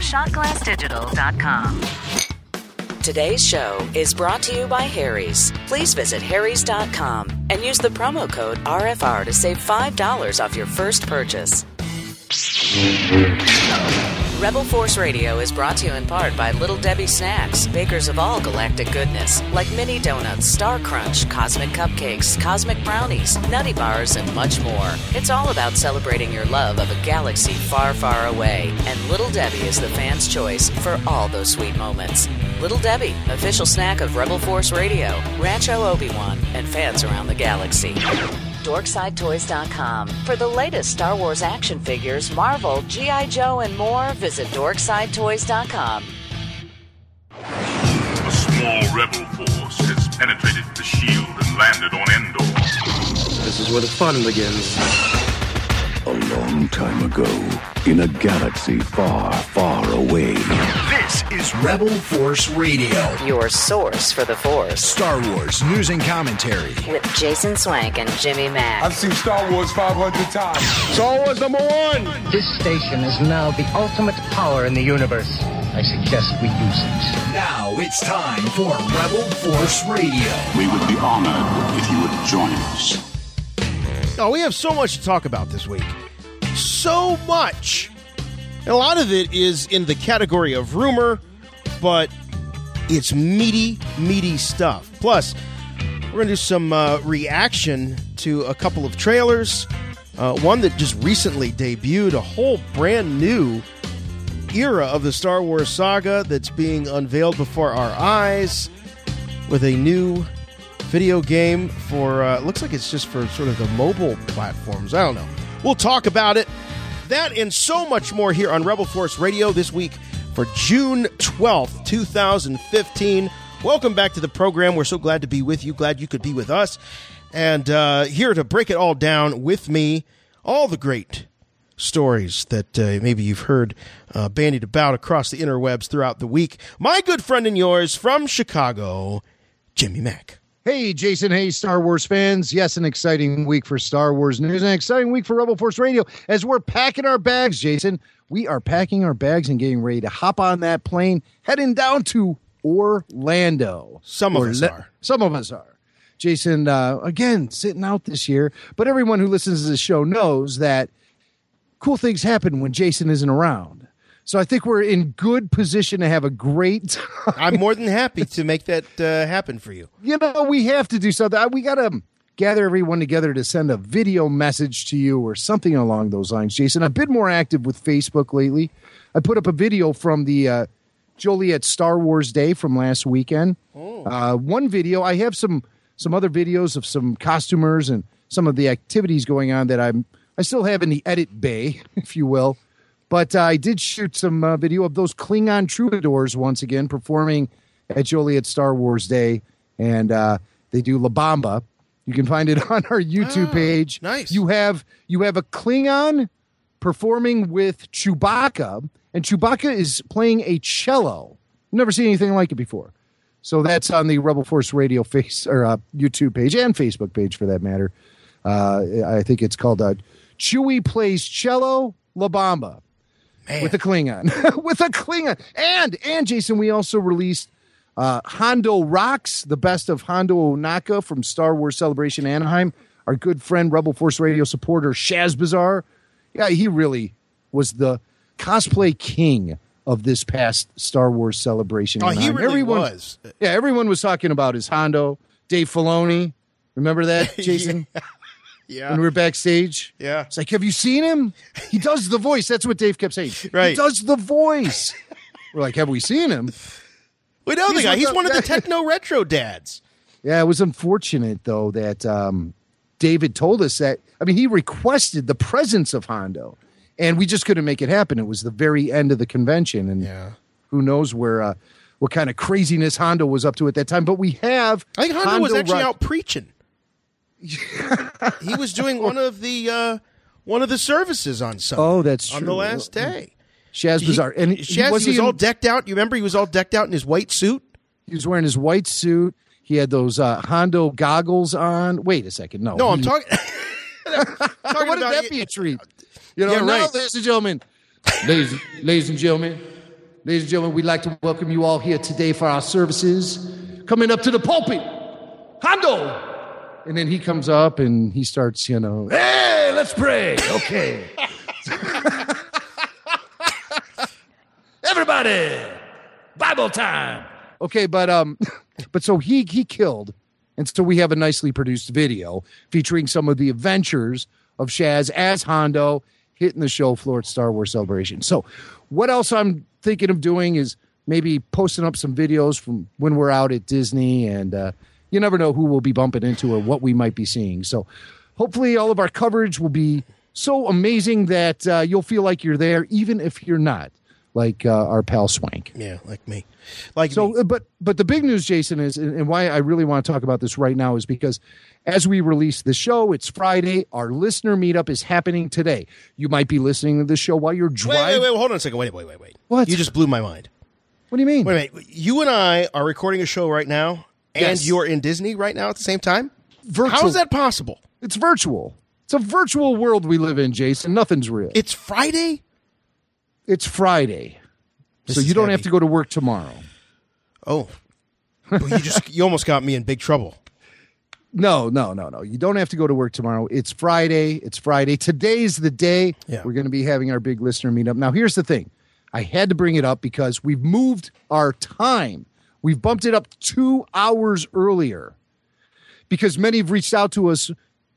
shotglassdigital.com. Today's show is brought to you by Harry's. Please visit harrys.com and use the promo code RFR to save $5 off your first purchase. Rebel Force Radio is brought to you in part by Little Debbie Snacks, bakers of all galactic goodness, like mini donuts, Star Crunch, cosmic cupcakes, cosmic brownies, nutty bars, and much more. It's all about celebrating your love of a galaxy far, far away, and Little Debbie is the fan's choice for all those sweet moments. Little Debbie, official snack of Rebel Force Radio, Rancho Obi-Wan, and fans around the galaxy. DorksideToys.com. For the latest Star Wars action figures, Marvel, G.I. Joe, and more, visit DorksideToys.com. A small rebel force has penetrated the shield and landed on Endor. This is where the fun begins. A long time ago, in a galaxy far, far away, This is Rebel Force Radio. Your source for the Force. Star Wars news and commentary. With Jason Swank and Jimmy Mack. I've seen Star Wars 500 times. Star Wars number one! This station is now the ultimate power in the universe. I suggest we use it. Now it's time for Rebel Force Radio. We would be honored if you would join us. Oh, we have so much to talk about this week. So much. And a lot of it is in the category of rumor, but it's meaty, meaty stuff. Plus, we're going to do some uh, reaction to a couple of trailers. Uh, one that just recently debuted, a whole brand new era of the Star Wars saga that's being unveiled before our eyes with a new video game for uh, looks like it's just for sort of the mobile platforms. I don't know. We'll talk about it. That and so much more here on Rebel Force Radio this week for June 12th, 2015. Welcome back to the program. We're so glad to be with you. Glad you could be with us. And uh, here to break it all down with me, all the great stories that uh, maybe you've heard uh, bandied about across the interwebs throughout the week. My good friend and yours from Chicago, Jimmy Mack. Hey, Jason. Hey, Star Wars fans. Yes, an exciting week for Star Wars news, an exciting week for Rebel Force Radio as we're packing our bags, Jason. We are packing our bags and getting ready to hop on that plane, heading down to Orlando. Some of us are. Some of us are. Jason, uh, again, sitting out this year, but everyone who listens to the show knows that cool things happen when Jason isn't around. So I think we're in good position to have a great time. I'm more than happy to make that uh, happen for you. you know, we have to do something. We got to gather everyone together to send a video message to you or something along those lines, Jason. I've been more active with Facebook lately. I put up a video from the uh, Joliet Star Wars Day from last weekend. Uh, one video. I have some some other videos of some costumers and some of the activities going on that I'm I still have in the edit bay, if you will. But uh, I did shoot some uh, video of those Klingon troubadours once again performing at Joliet Star Wars Day, and uh, they do La Bamba. You can find it on our YouTube Ah, page. nice. You have you have a Klingon performing with Chewbacca, and Chewbacca is playing a cello. Never seen anything like it before. So that's on the Rebel Force Radio face or uh, YouTube page and Facebook page for that matter. Uh, I think it's called uh, Chewie plays cello La Bamba with a Klingon, with a Klingon, and and Jason, we also released uh, Hondo Rocks, the best of Hondo Ohnaka from Star Wars Celebration Anaheim. Our good friend, Rebel Force Radio supporter Shaz Bazaar, yeah, he really was the cosplay king of this past Star Wars Celebration. Oh, he really everyone, was. Yeah, everyone was talking about his Hondo. Dave Filoni, remember that, Jason? Yeah. When we were backstage. Yeah. It's like, have you seen him? He does the voice. That's what Dave kept saying. Right. He does the voice. we're like, have we seen him? We know the guy. He's one of the techno retro dads. Yeah, it was unfortunate though that um, David told us that. I mean, he requested the presence of Hondo, and we just couldn't make it happen. It was the very end of the convention, and Yeah. who knows where uh, what kind of craziness Hondo was up to at that time. But we have. I think Hondo, was actually out preaching. He was doing one of the uh, one of the services on Sunday. Oh, that's on true. the last day. Shaz Bazaar, and he, Shaz, was, he was all decked out. You remember he was all decked out in his white suit. He was wearing his white suit. He had those uh, Hondo goggles on. Wait a second. No, No, I'm talking. talking Wouldn't about that be a treat? You know, Yeah, now, right. ladies and gentlemen, ladies, ladies and gentlemen, Ladies and gentlemen, we'd like to welcome you all here today for our services. Coming up to the pulpit, Hondo. And then he comes up and he starts, you know, hey, let's pray. Okay. Everybody, Bible time. Okay, but um, but so he he killed, and so we have a nicely produced video featuring some of the adventures of Shaz as Hondo hitting the show floor at Star Wars Celebration. So, what else I'm thinking of doing is maybe posting up some videos from when we're out at Disney, and uh, you never know who we'll be bumping into or what we might be seeing. So, hopefully, all of our coverage will be so amazing that uh, you'll feel like you're there, even if you're not, like uh, our pal Swank. Yeah, like me. Like So, me. uh, but but the big news, Jason, is and and why I really want to talk about this right now is because as we release the show, it's Friday. Our listener meetup is happening today. You might be listening to the show while you're driving. wait, wait, wait, hold on a second. Wait, wait, wait, wait. What? You just blew my mind. What do you mean? Wait a minute. You and I are recording a show right now, and Yes. you're in Disney right now at the same time? Virtual. How is that possible? It's virtual. It's a virtual world we live in, Jason. Nothing's real. It's Friday? it's Friday, This so you don't heavy. have to go to work tomorrow. Oh. Well, you just you almost got me in big trouble. No, no, no, no. You don't have to go to work tomorrow. It's Friday. It's Friday. Today's the day Yeah. we're going to be having our big listener meetup. Now, here's the thing I had to bring it up because we've moved our time. We've bumped it up two hours earlier because many have reached out to us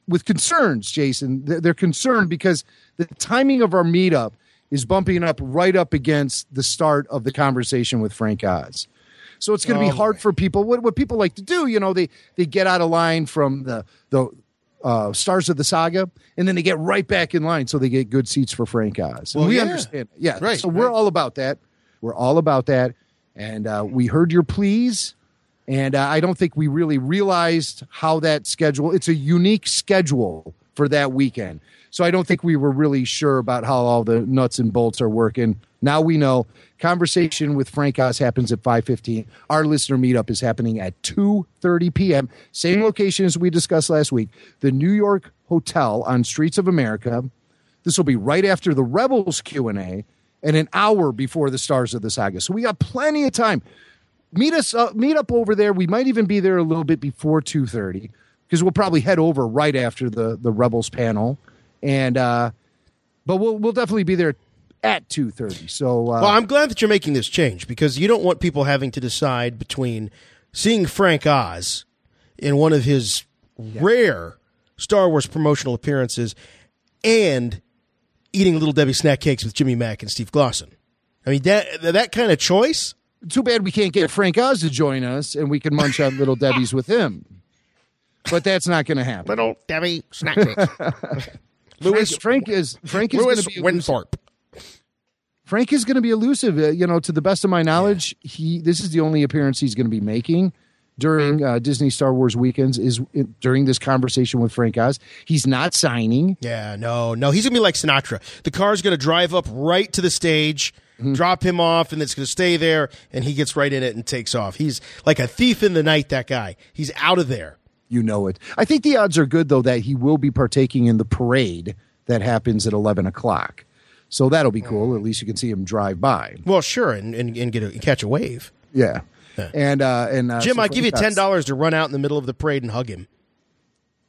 with concerns, Jason. They're concerned because the timing of our meetup is bumping up right up against the start of the conversation with Frank Oz. So it's going to be Oh, hard boy. for people. What what people like to do, you know, they they get out of line from the the uh, stars of the saga, and then they get right back in line, so they get good seats for Frank Oz. And Well, we yeah. understand, yeah. Right, So we're all about that. We're all about that, and uh, we heard your pleas, and uh, I don't think we really realized how that schedule. It's a unique schedule for that weekend. So I don't think we were really sure about how all the nuts and bolts are working. Now we know. Conversation with Frank Oz happens at 5:15. Our listener meetup is happening at 2:30 p.m. Same location as we discussed last week, the New York Hotel on Streets of America. This will be right after the Rebels Q&A and an hour before the Stars of the Saga. So we got plenty of time. Meet us uh, meet up over there. We might even be there a little bit before 2.30 because we'll probably head over right after the the rebels panel. And uh but we'll we'll definitely be there at 2.30 so uh Well, I'm glad that you're making this change because you don't want people having to decide between seeing Frank Oz in one of his rare Star Wars promotional appearances and eating Little Debbie snack cakes with Jimmy Mack and Steve Glosson. I mean that that kind of choice. too bad we can't get frank oz to join us and we can munch on little debbie's with him but that's not going to happen Little Debbie snack cakes. Louis frank, frank is frank is going to be. Winthorpe. Frank is going to be elusive. Uh, you know, to the best of my knowledge, he this is the only appearance he's going to be making during uh, Disney Star Wars weekends. Is in, during this conversation with Frank Oz. He's not signing. Yeah, no, no. He's gonna be like Sinatra. The car's gonna drive up right to the stage, Mm-hmm. drop him off, and it's gonna stay there, and he gets right in it and takes off. He's like a thief in the night. That guy. He's out of there. You know it. I think the odds are good though that he will be partaking in the parade that happens at eleven o'clock. So that'll be cool. At least you can see him drive by. Well, sure, and and, and get a, catch a wave. Yeah. And uh and uh, Jim, I give you ten dollars to run out in the middle of the parade and hug him.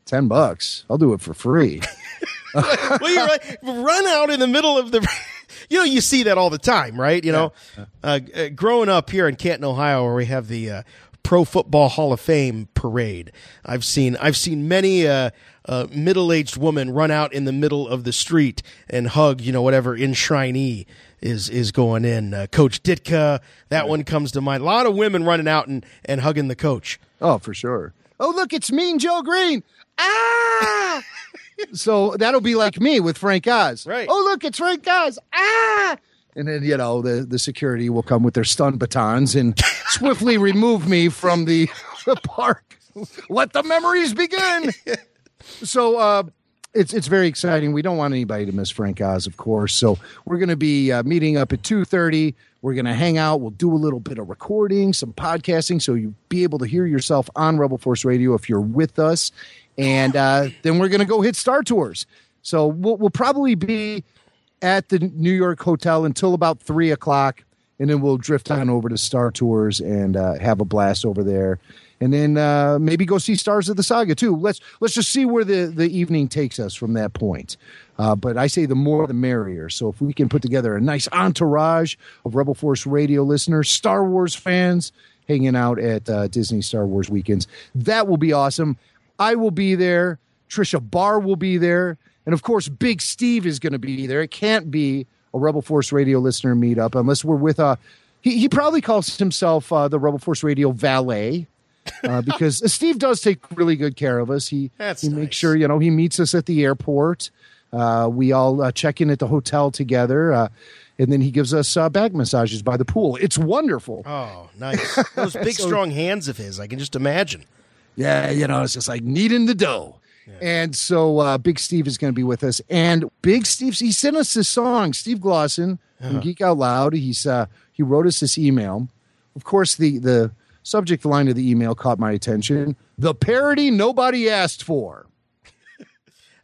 Ten bucks. I'll do it for free. well, you're right. Run out in the middle of the. You know, you see that all the time, right? You know, uh, uh, growing up here in Canton, Ohio, where we have the uh, Pro Football Hall of Fame parade, I've seen I've seen many uh, uh, middle-aged woman run out in the middle of the street and hug, you know, whatever enshrinee is is going in. Uh, coach Ditka, that one comes to mind. A lot of women running out and and hugging the coach. Oh, for sure. Oh, look, it's Mean Joe Greene. Ah! so that'll be like me with Frank Oz. Right. Oh, look, it's Frank Oz. Ah! And then, you know, the, the security will come with their stun batons and swiftly remove me from the, the park. Let the memories begin. so, uh, it's it's very exciting. We don't want anybody to miss Frank Oz, of course. So we're going to be uh, meeting up at two thirty. We're going to hang out. We'll do a little bit of recording, some podcasting, so you'll be able to hear yourself on Rebel Force Radio if you're with us. And uh, then we're going to go hit Star Tours. So we'll, we'll probably be at the New York hotel until about three o'clock, and then we'll drift on over to Star Tours and uh, have a blast over there. And then uh, maybe go see Stars of the Saga too. Let's let's just see where the, the evening takes us from that point. Uh, but I say the more the merrier. So if we can put together a nice entourage of Rebel Force Radio listeners, Star Wars fans hanging out at uh, Disney Star Wars weekends, that will be awesome. I will be there. Tricia Barr will be there. And of course, Big Steve is going to be there. It can't be a Rebel Force Radio listener meetup unless we're with a. He, he probably calls himself uh, the Rebel Force Radio valet. Uh, because Steve does take really good care of us. He That's he nice. makes sure you know he meets us at the airport. Uh, we all uh, check in at the hotel together, uh, and then he gives us uh, back massages by the pool. It's wonderful. Oh, nice. Those big, So- strong hands of his. I can just imagine. Yeah, you know, it's just like kneading the dough. And so uh, Big Steve is going to be with us. And Big Steve, he sent us this song, Steve Glosson from Geek Out Loud. He's uh, he wrote us this email. Of course, the the subject line of the email caught my attention. The parody nobody asked for.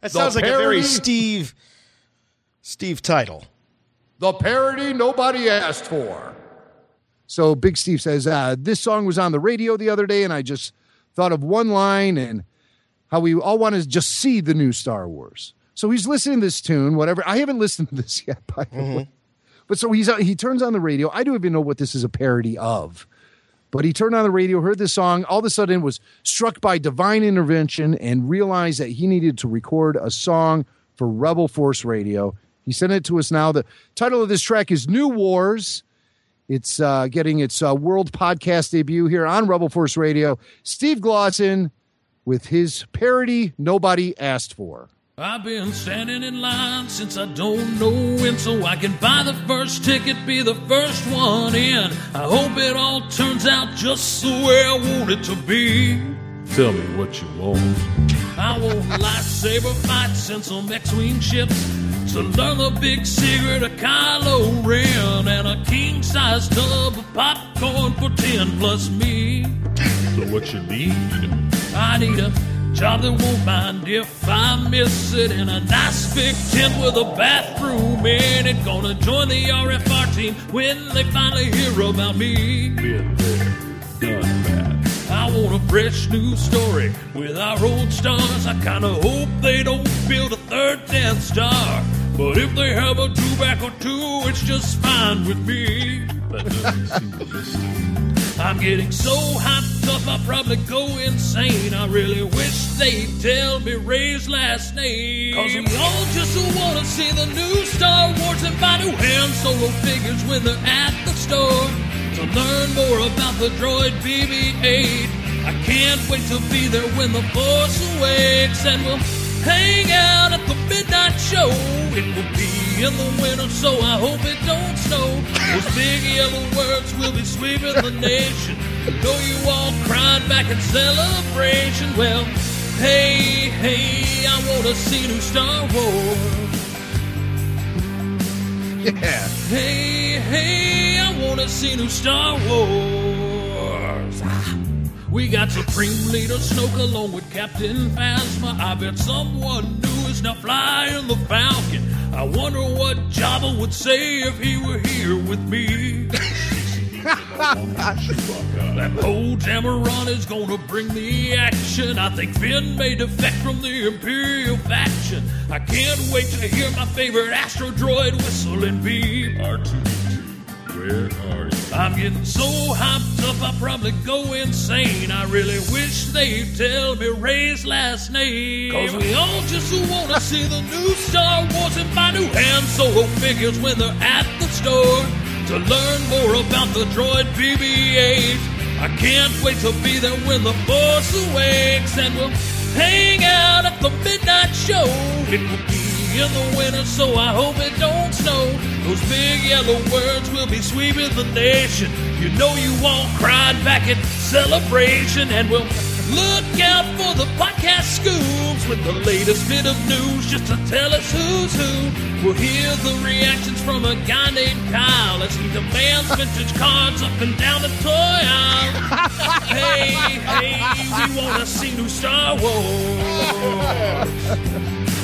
That sounds like a very Steve Steve title. The parody nobody asked for. So Big Steve says, uh, This song was on the radio the other day, and I just thought of one line and how we all want to just see the new Star Wars. So he's listening to this tune, whatever. I haven't listened to this yet, by the way. But so he's he turns on the radio. I don't even know what this is a parody of. But he turned on the radio, heard this song, all of a sudden was struck by divine intervention and realized that he needed to record a song for Rebel Force Radio. He sent it to us now. The title of this track is New Wars. It's uh, getting its uh, world podcast debut here on Rebel Force Radio. Steve Glosson with his parody Nobody Asked For. I've been standing in line since I don't know when, so I can buy the first ticket, be the first one in. I hope it all turns out just the way I want it to be. Tell me what you want. I want lightsaber fights and some X-wing ships learn the big secret of Kylo Ren and a king-size tub of popcorn for ten plus me. So what you need? I need a job that won't mind if I miss it in a nice big tent with a bathroom in it. Gonna join the RFR team when they finally hear about me. Been there, done that. I want a fresh new story with our old stars. I kinda hope they don't build a third Death Star. But if they have a two-back or two, it's just fine with me. That doesn't seem realistic. I'm getting so hyped up, I'll probably go insane. I really wish they'd tell me Rey's last name. Cause we all just wanna see the new Star Wars and buy new Han Solo figures when they're at the store. To learn more about the droid BB-8. I can't wait to be there when the Force awakes and we'll hang out at the midnight show. It will be in the winter, so I hope it don't snow. Those big yellow words will be sweeping the nation. Know you all crying back in celebration. Well, hey, hey, I want to see new Star Wars. Yeah. Hey, hey, I want to see new Star Wars. Ah. We got Supreme Leader Snoke along with Captain Phasma. I bet someone new is now flying the Falcon. I wonder what Jabba would say if he were here with me. that Poe Dameron is gonna bring the action. I think Finn may defect from the Imperial faction. I can't wait to hear my favorite Astro Droid whistle and beep. R2D2, where are you? I'm getting so hyped up, I'll probably go insane. I really wish they'd tell me Rey's last name. Cause we all just wanna see the new Star Wars and buy new Han Solo figures when they're at the store. To learn more about the droid BB-8. I can't wait to be there when the Force awakes and we'll hang out at the midnight show. It will be in the winter, so I hope it don't snow. Those big yellow words will be sweeping the nation. You know you all cried back at celebration, and we'll look out for the podcast scoops with the latest bit of news just to tell us who's who. We'll hear the reactions from a guy named Kyle as he demands vintage cards up and down the toy aisle. hey, hey, we want to see new Star Wars.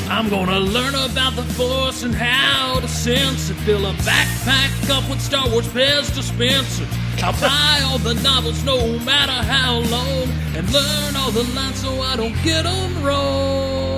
I'm gonna learn about the Force and how to sense it. Fill a backpack up with Star Wars Pez dispensers. I'll buy all the novels no matter how long and learn all the lines so I don't get them wrong.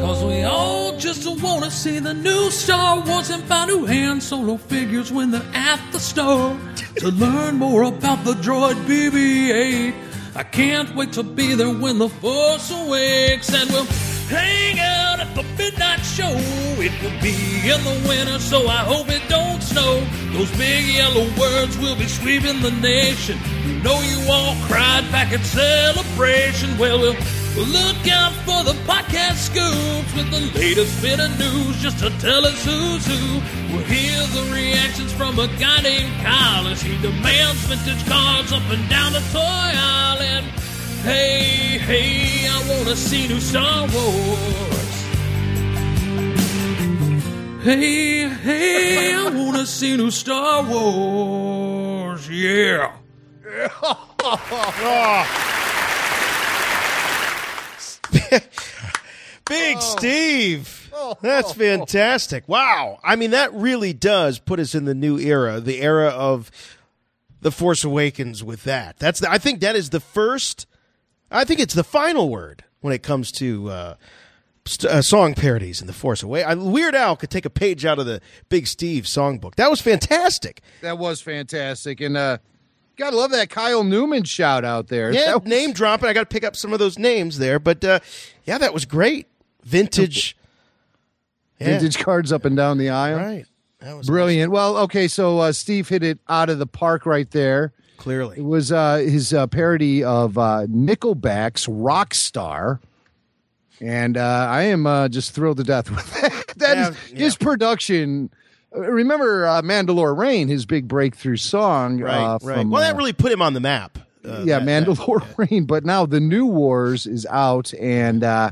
Cause we all just wanna see the new Star Wars and find new Han Solo figures when they're at the store. to learn more about the droid BB 8. I can't wait to be there when the Force awakes and we'll hang out at the midnight show. It will be in the winter, so I hope it don't snow. Those big yellow words will be sweeping the nation. You know you all cried back at celebration. Well, we'll look out for the podcast scoops with the latest bit of news just to tell us who's who. We'll hear the reactions from a guy named Kyle as he demands vintage cards up and down the toy island. Hey, hey, I wanna see new Star Wars. Hey, hey, I wanna see new Star Wars. Yeah. Big Steve. That's fantastic. Wow. I mean, that really does put us in the new era, the era of The Force Awakens with that. That's the, I think that is the first I think it's the final word when it comes to uh, st- uh, song parodies in The Force Awakens. Weird Al could take a page out of the Big Steve songbook. That was fantastic. That was fantastic. And uh gotta love that Kyle Newman shout out there. Yeah, name dropping. I got to pick up some of those names there, but uh, yeah, that was great. Vintage, yeah, vintage cards up and down the aisle. right? That was Brilliant. Well, okay, so uh, Steve hit it out of the park right there. Clearly. It was uh, his uh, parody of uh, Nickelback's "Rockstar," and uh, I am uh, just thrilled to death with that. That is Yeah, his production. Remember uh, "Mandalore Rain," his big breakthrough song, Right, uh, right. from, well, that uh, really put him on the map. Uh, yeah, that- that- Mandalore Rain. But now the New Wars is out, and uh,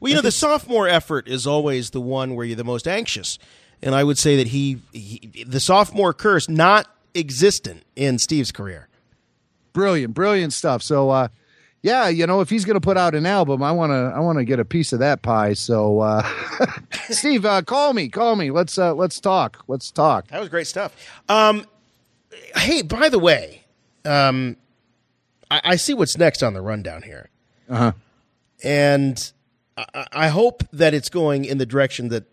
Well, you know, the sophomore effort is always the one where you're the most anxious, and I would say that he, he the sophomore curse not existent in Steve's career. Brilliant, brilliant stuff. So, uh, yeah, you know, if he's going to put out an album, I want to, I want to get a piece of that pie. So, uh, Steve, uh, call me, call me. Let's, uh, let's talk. Let's talk. That was great stuff. Um, hey, by the way, um, I, I see what's next on the rundown here, Uh huh. and I, I hope that it's going in the direction that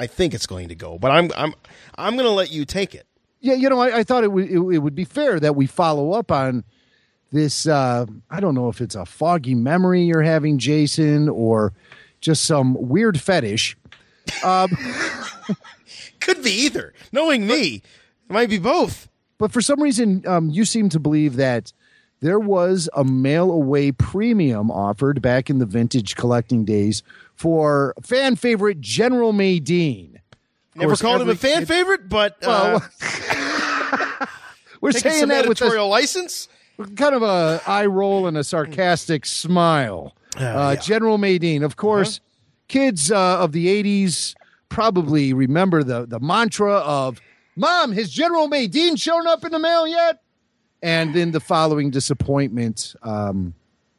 I think it's going to go. But I'm I'm I'm going to let you take it. Yeah, you know, I, I thought it would, it, it would be fair that we follow up on this. Uh, I don't know if it's a foggy memory you're having, Jason, or just some weird fetish. Um, Could be either. Knowing me, it might be both. but for some reason, um, you seem to believe that there was a mail away premium offered back in the vintage collecting days for fan favorite General Madine. Never course, called him a fan kid- favorite, but uh, we're taking saying that with a, editorial license. kind of a eye roll and a sarcastic smile. Uh, yeah. General Madine, of course, kids uh, of the '80s probably remember the the mantra of "Mom, has General Madine shown up in the mail yet?" And then the following disappointment um,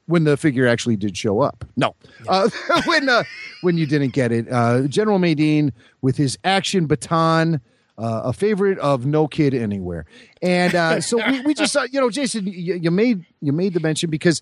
when the figure actually did show up. No, uh, when uh, when you didn't get it. Uh, General Madine with his action baton. Uh, a favorite of no kid anywhere, and uh, so we, we just thought, you know, Jason, you, you made you made the mention because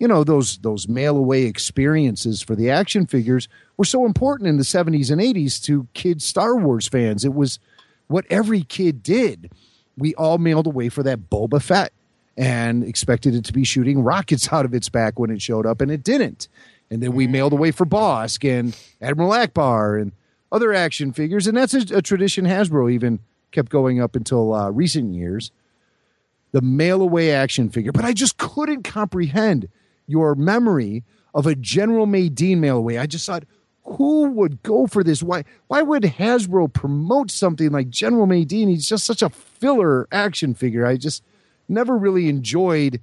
you know those those mail away experiences for the action figures were so important in the 70s and 80s to kid Star Wars fans. It was what every kid did. We all mailed away for that Boba Fett and expected it to be shooting rockets out of its back when it showed up, and it didn't. And then we mailed away for Bossk and Admiral Ackbar and other action figures, and that's a, a tradition Hasbro even kept going up until uh, recent years the mail away action figure, but I just couldn't comprehend your memory of a General Madine mail away. I just thought, who would go for this? Why why would Hasbro promote something like General Madine? He's just such a filler action figure. I just never really enjoyed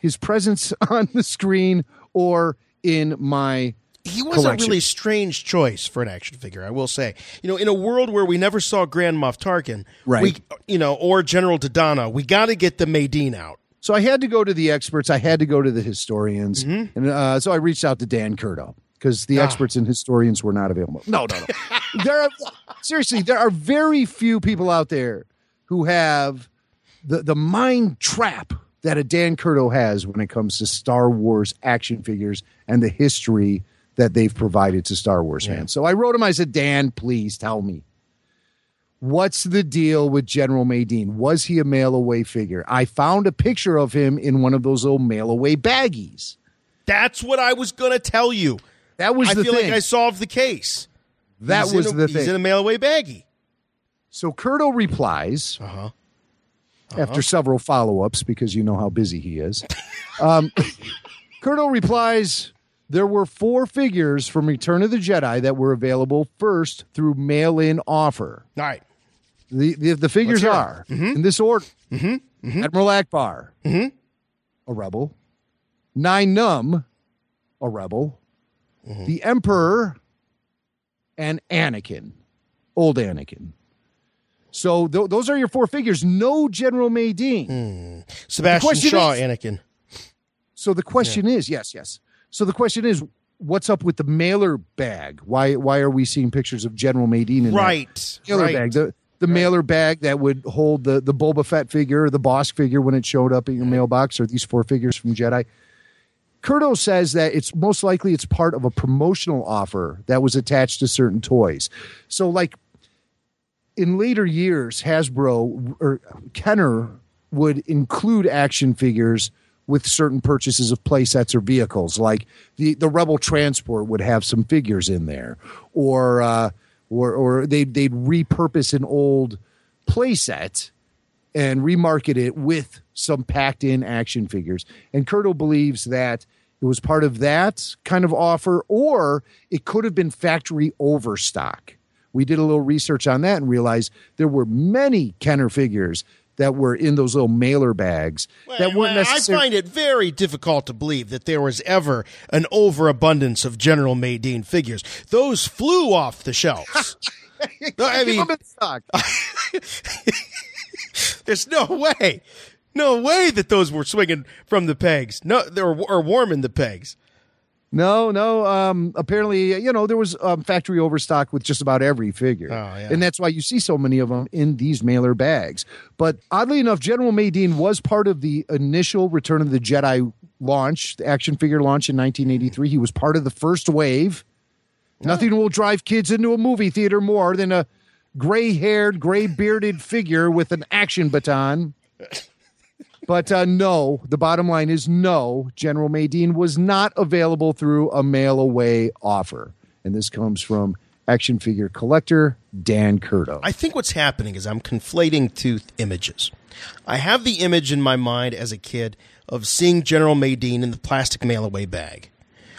his presence on the screen or in my He was collection. a really strange choice for an action figure, I will say. You know, in a world where we never saw Grand Moff Tarkin, Right. We, you know, or General Dodonna, we got to get the Madine out. So I had to go to the experts. I had to go to the historians, Mm-hmm. and uh, so I reached out to Dan Curto. because the Ah. experts and historians were not available. No, no, no. there are seriously there are very few people out there who have the the mind trap that a Dan Curto has when it comes to Star Wars action figures and the history that they've provided to Star Wars fans. So I wrote him. I said, Dan, please tell me. What's the deal with General Madine? Was he a mail away figure? I found a picture of him in one of those old mail away baggies. That's what I was going to tell you. That was I the feel thing. like I solved the case. that He's was a, the He's thing. in a mail away baggie. So Curto replies Uh-huh. After several follow ups because you know how busy he is. Um, Curto replies there were four figures from Return of the Jedi that were available first through mail in offer. All right. The, the, the figures are in this order Admiral Ackbar, Mm-hmm. a rebel, Nien Nunb, a rebel, Mm-hmm. the Emperor, and Anakin, old Anakin. So th- those are your four figures. No General Madine. Hmm. Sebastian Shaw, is- Anakin. So the question is, yes, yes. So the question is, what's up with the mailer bag? Why why are we seeing pictures of General Madine in Right. mailer right. bag? The the mailer bag that would hold the the Boba Fett figure, or the Bossk figure when it showed up in your mailbox, or these four figures from Jedi. Curto says that it's most likely it's part of a promotional offer that was attached to certain toys. So like in later years, Hasbro or Kenner would include action figures with certain purchases of play sets or vehicles. Like the, the Rebel Transport would have some figures in there, or uh, or or they'd they'd repurpose an old play set and remarket it with some packed in action figures. And Curto believes that it was part of that kind of offer, or it could have been factory overstock. We did a little research on that and realized there were many Kenner figures that were in those little mailer bags that weren't I necessarily. find it very difficult to believe that there was ever an overabundance of General Madine figures. Those flew off the shelves. I mean, there's no way, no way that those were swinging from the pegs. No, they were or warming the pegs. No, no. Um, apparently, you know, there was um, factory overstock with just about every figure, Oh, yeah. and that's why you see so many of them in these mailer bags. But oddly enough, General Madine was part of the initial Return of the Jedi launch, the action figure launch in 1983. He was part of the first wave. Nothing will drive kids into a movie theater more than a gray-haired, gray-bearded figure with an action baton. But uh, no, the bottom line is no. General Madine was not available through a mail away offer. And this comes from action figure collector Dan Curto. I think what's happening is I'm conflating two th- images. I have the image in my mind as a kid of seeing General Madine in the plastic mail away bag.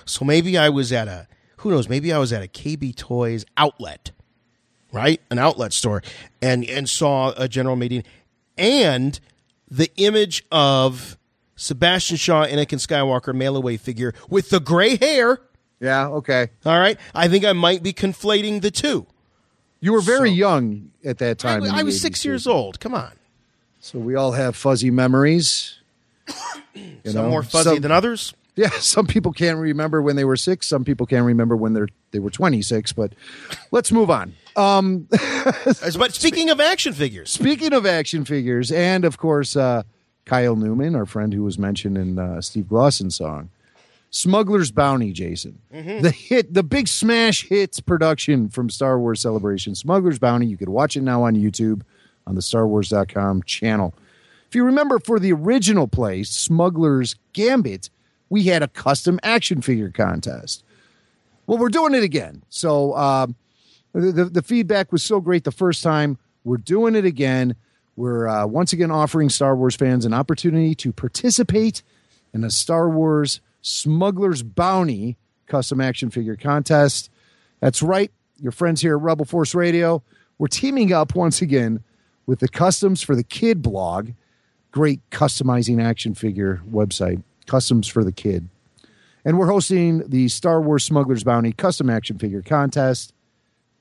So maybe I was at a, who knows, maybe I was at a KB Toys outlet, right? An outlet store and, and saw a General Madine and the image of Sebastian Shaw, Anakin Skywalker mail away figure with the gray hair. yeah, okay. All right. I think I might be conflating the two. You were very young at that time. in I was 80s, six years old. Come on. So we all have fuzzy memories. You Some know, more fuzzy some- than others. Yeah, some people can't remember when they were six. Some people can't remember when they're they were twenty six. But let's move on. Um, But speaking of action figures, Speaking of action figures, and of course, uh, Kyle Newman, our friend who was mentioned in uh, Steve Glosson's song, Smuggler's Bounty, Jason. The hit, the big smash hits production from Star Wars Celebration, Smuggler's Bounty. You could watch it now on YouTube on the StarWars.com channel. If you remember, for the original play, Smuggler's Gambit, we had a custom action figure contest. Well, we're doing it again. So, um, the, the, feedback was so great the first time. We're doing it again. We're uh, once again offering Star Wars fans an opportunity to participate in a Star Wars Smuggler's Bounty custom action figure contest. That's right. Your friends here at Rebel Force Radio, we're teaming up once again with the Customs for the Kid blog. Great customizing action figure website, Customs for the Kid. And we're hosting the Star Wars Smuggler's Bounty custom action figure contest.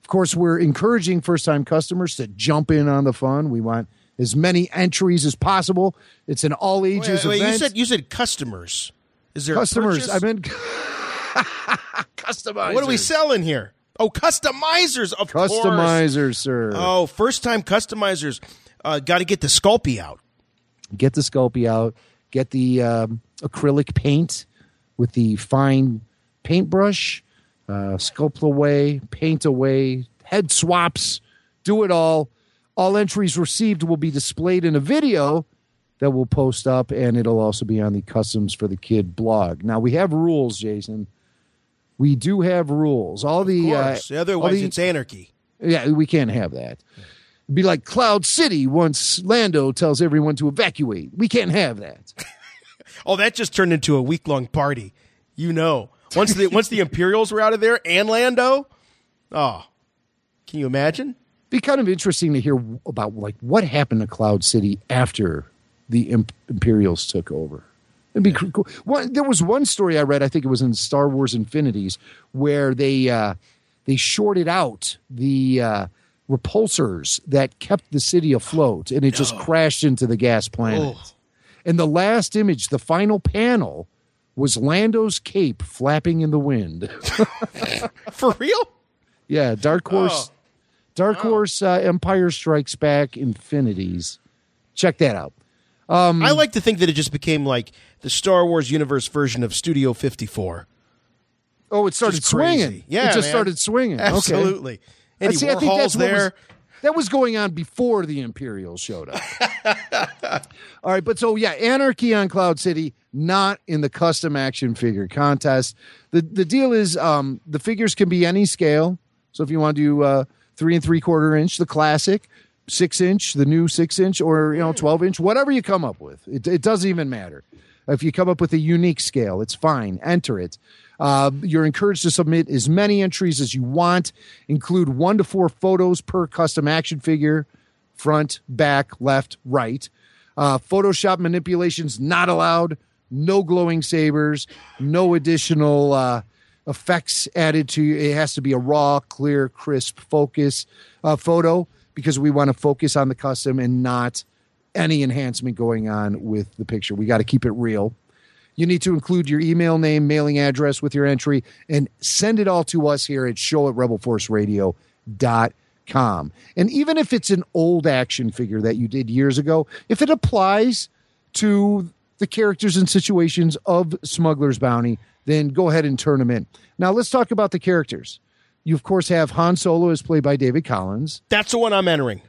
Of course, we're encouraging first time customers to jump in on the fun. We want as many entries as possible. It's an all ages event. you said you said customers. Is there customers, purchase? I meant Customizers. What are we selling here? Oh, customizers, of course. Customizers, sir. Oh, first time customizers. Uh, Got to get the Sculpey out. Get the Sculpey out. Get the um, acrylic paint with the fine paintbrush. Uh, sculpt away, paint away, head swaps. Do it all. All entries received will be displayed in a video that we'll post up, and it'll also be on the Customs for the Kid blog. Now we have rules, Jason. We do have rules. All the uh. Otherwise, the- it's anarchy. yeah, we can't have that. It'd be like Cloud City once Lando tells everyone to evacuate. We can't have that. Oh, that just turned into a week long party. You know, once the once the Imperials were out of there and Lando. Oh, can you imagine? Be kind of interesting to hear about like what happened to Cloud City after the Imp- Imperials took over. It'd be cool. One, there was one story I read. I think it was in Star Wars Infinities where they uh, they shorted out the uh, repulsors that kept the city afloat, and it just crashed into the gas planet. Oh. And the last image, the final panel, was Lando's cape flapping in the wind. For real? yeah, Dark Horse, Oh. Dark Horse, uh, Empire Strikes Back, Infinities. Check that out. Um, I like to think that it just became like the Star Wars universe version of Studio 54. Oh, it started swinging. Yeah, it just man. started swinging. Absolutely. I Andy see, I think Warhol's what was- that was going on before the Imperials showed up. All right, but so yeah, Anarchy on Cloud City, not in the custom action figure contest. The the deal is um, the figures can be any scale. So if you want to do uh, three and three quarter inch, the classic, six inch, the new six inch, or you know twelve inch, whatever you come up with, it, it doesn't even matter. If you come up with a unique scale, it's fine. Enter it. Uh, you're encouraged to submit as many entries as you want. Include one to four photos per custom action figure, front, back, left, right. Uh, Photoshop manipulations not allowed. No glowing sabers. No additional uh, effects added to you. It has to be a raw, clear, crisp focus uh, photo because we want to focus on the custom and not any enhancement going on with the picture. We got to keep it real. You need to include your email name, mailing address with your entry, and send it all to us here at show at rebelforceradio.com. And even if it's an old action figure that you did years ago, if it applies to the characters and situations of Smuggler's Bounty, then go ahead and turn them in. Now, let's talk about the characters. You, of course, have Han Solo as played by David Collins. That's the one I'm entering.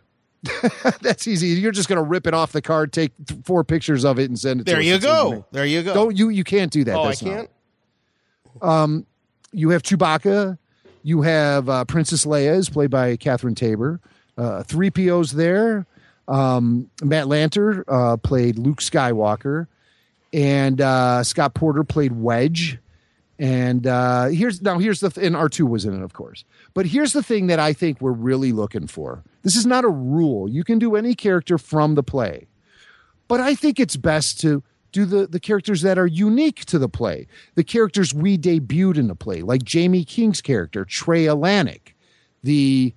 That's easy. You're just going to rip it off the card, take four pictures of it, and send it. There to you go. There you go. Don't you? You can't do that. oh, I That's not- can't. Um, you have Chewbacca. You have uh, Princess Leia, is played by Catherine Taber. Uh, three POs there. Um, Matt Lanter uh, played Luke Skywalker, and uh, Scott Porter played Wedge. And uh, here's now here's the th- and R two was in it, of course. But here's the thing that I think we're really looking for. This is not a rule. You can do any character from the play but I think it's best to do the the characters that are unique to the play, the characters we debuted in the play, like Jaime King's character Trey Atlantic, the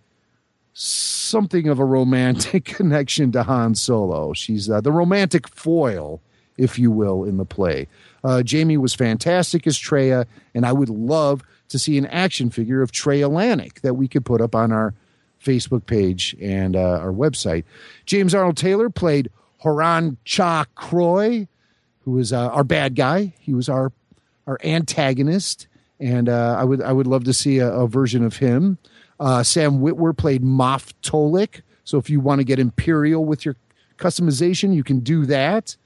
something of a romantic connection to Han Solo. She's uh, the romantic foil, if you will, in the play. Uh, Jaime was fantastic as Treya, and I would love to see an action figure of Trey Atlantic that we could put up on our Facebook page and uh, our website. James Arnold Taylor played Horan Cha Croy, who was uh, our bad guy. He was our our antagonist, and uh, I would I would love to see a, a version of him. Uh, Sam Witwer played Moff Tolik. So if you want to get Imperial with your customization, you can do that.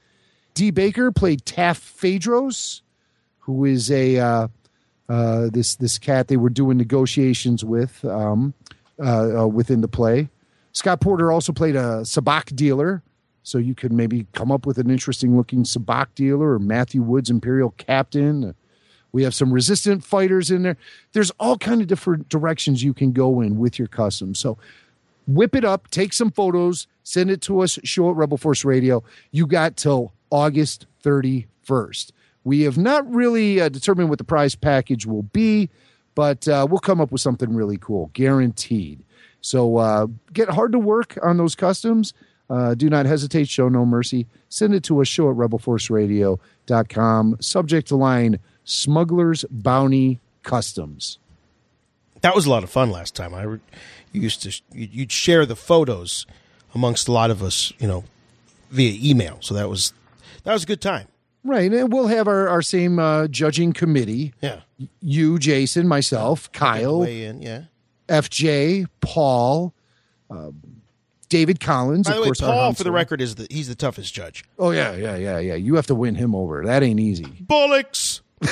D. Baker played Taff Phaedros, who is a uh, uh, this this cat they were doing negotiations with um, uh, uh, within the play. Scott Porter also played a sabacc dealer, so you could maybe come up with an interesting looking sabacc dealer or Matthew Wood's Imperial Captain. We have some resistant fighters in there. There's all kind of different directions you can go in with your custom. So whip it up, take some photos, send it to us, show at Rebel Force Radio. You got till August 31st. We have not really uh, determined what the prize package will be, but uh, we'll come up with something really cool, guaranteed. So uh, get hard to work on those customs. Uh, do not hesitate, show no mercy. Send it to us, show at rebelforceradio.com. Subject line Smuggler's Bounty Customs. That was a lot of fun last time. I used to you'd share the photos amongst a lot of us, you know, via email. So that was that was a good time. Right, and we'll have our, our same uh, judging committee. Yeah. You, Jason, myself, Kyle, in, yeah. FJ, Paul, uh, David Collins. By of the way, course, our Paul, for the record, is the he's the toughest judge. Oh yeah, yeah, yeah, yeah. You have to win him over. That ain't easy. Bullocks.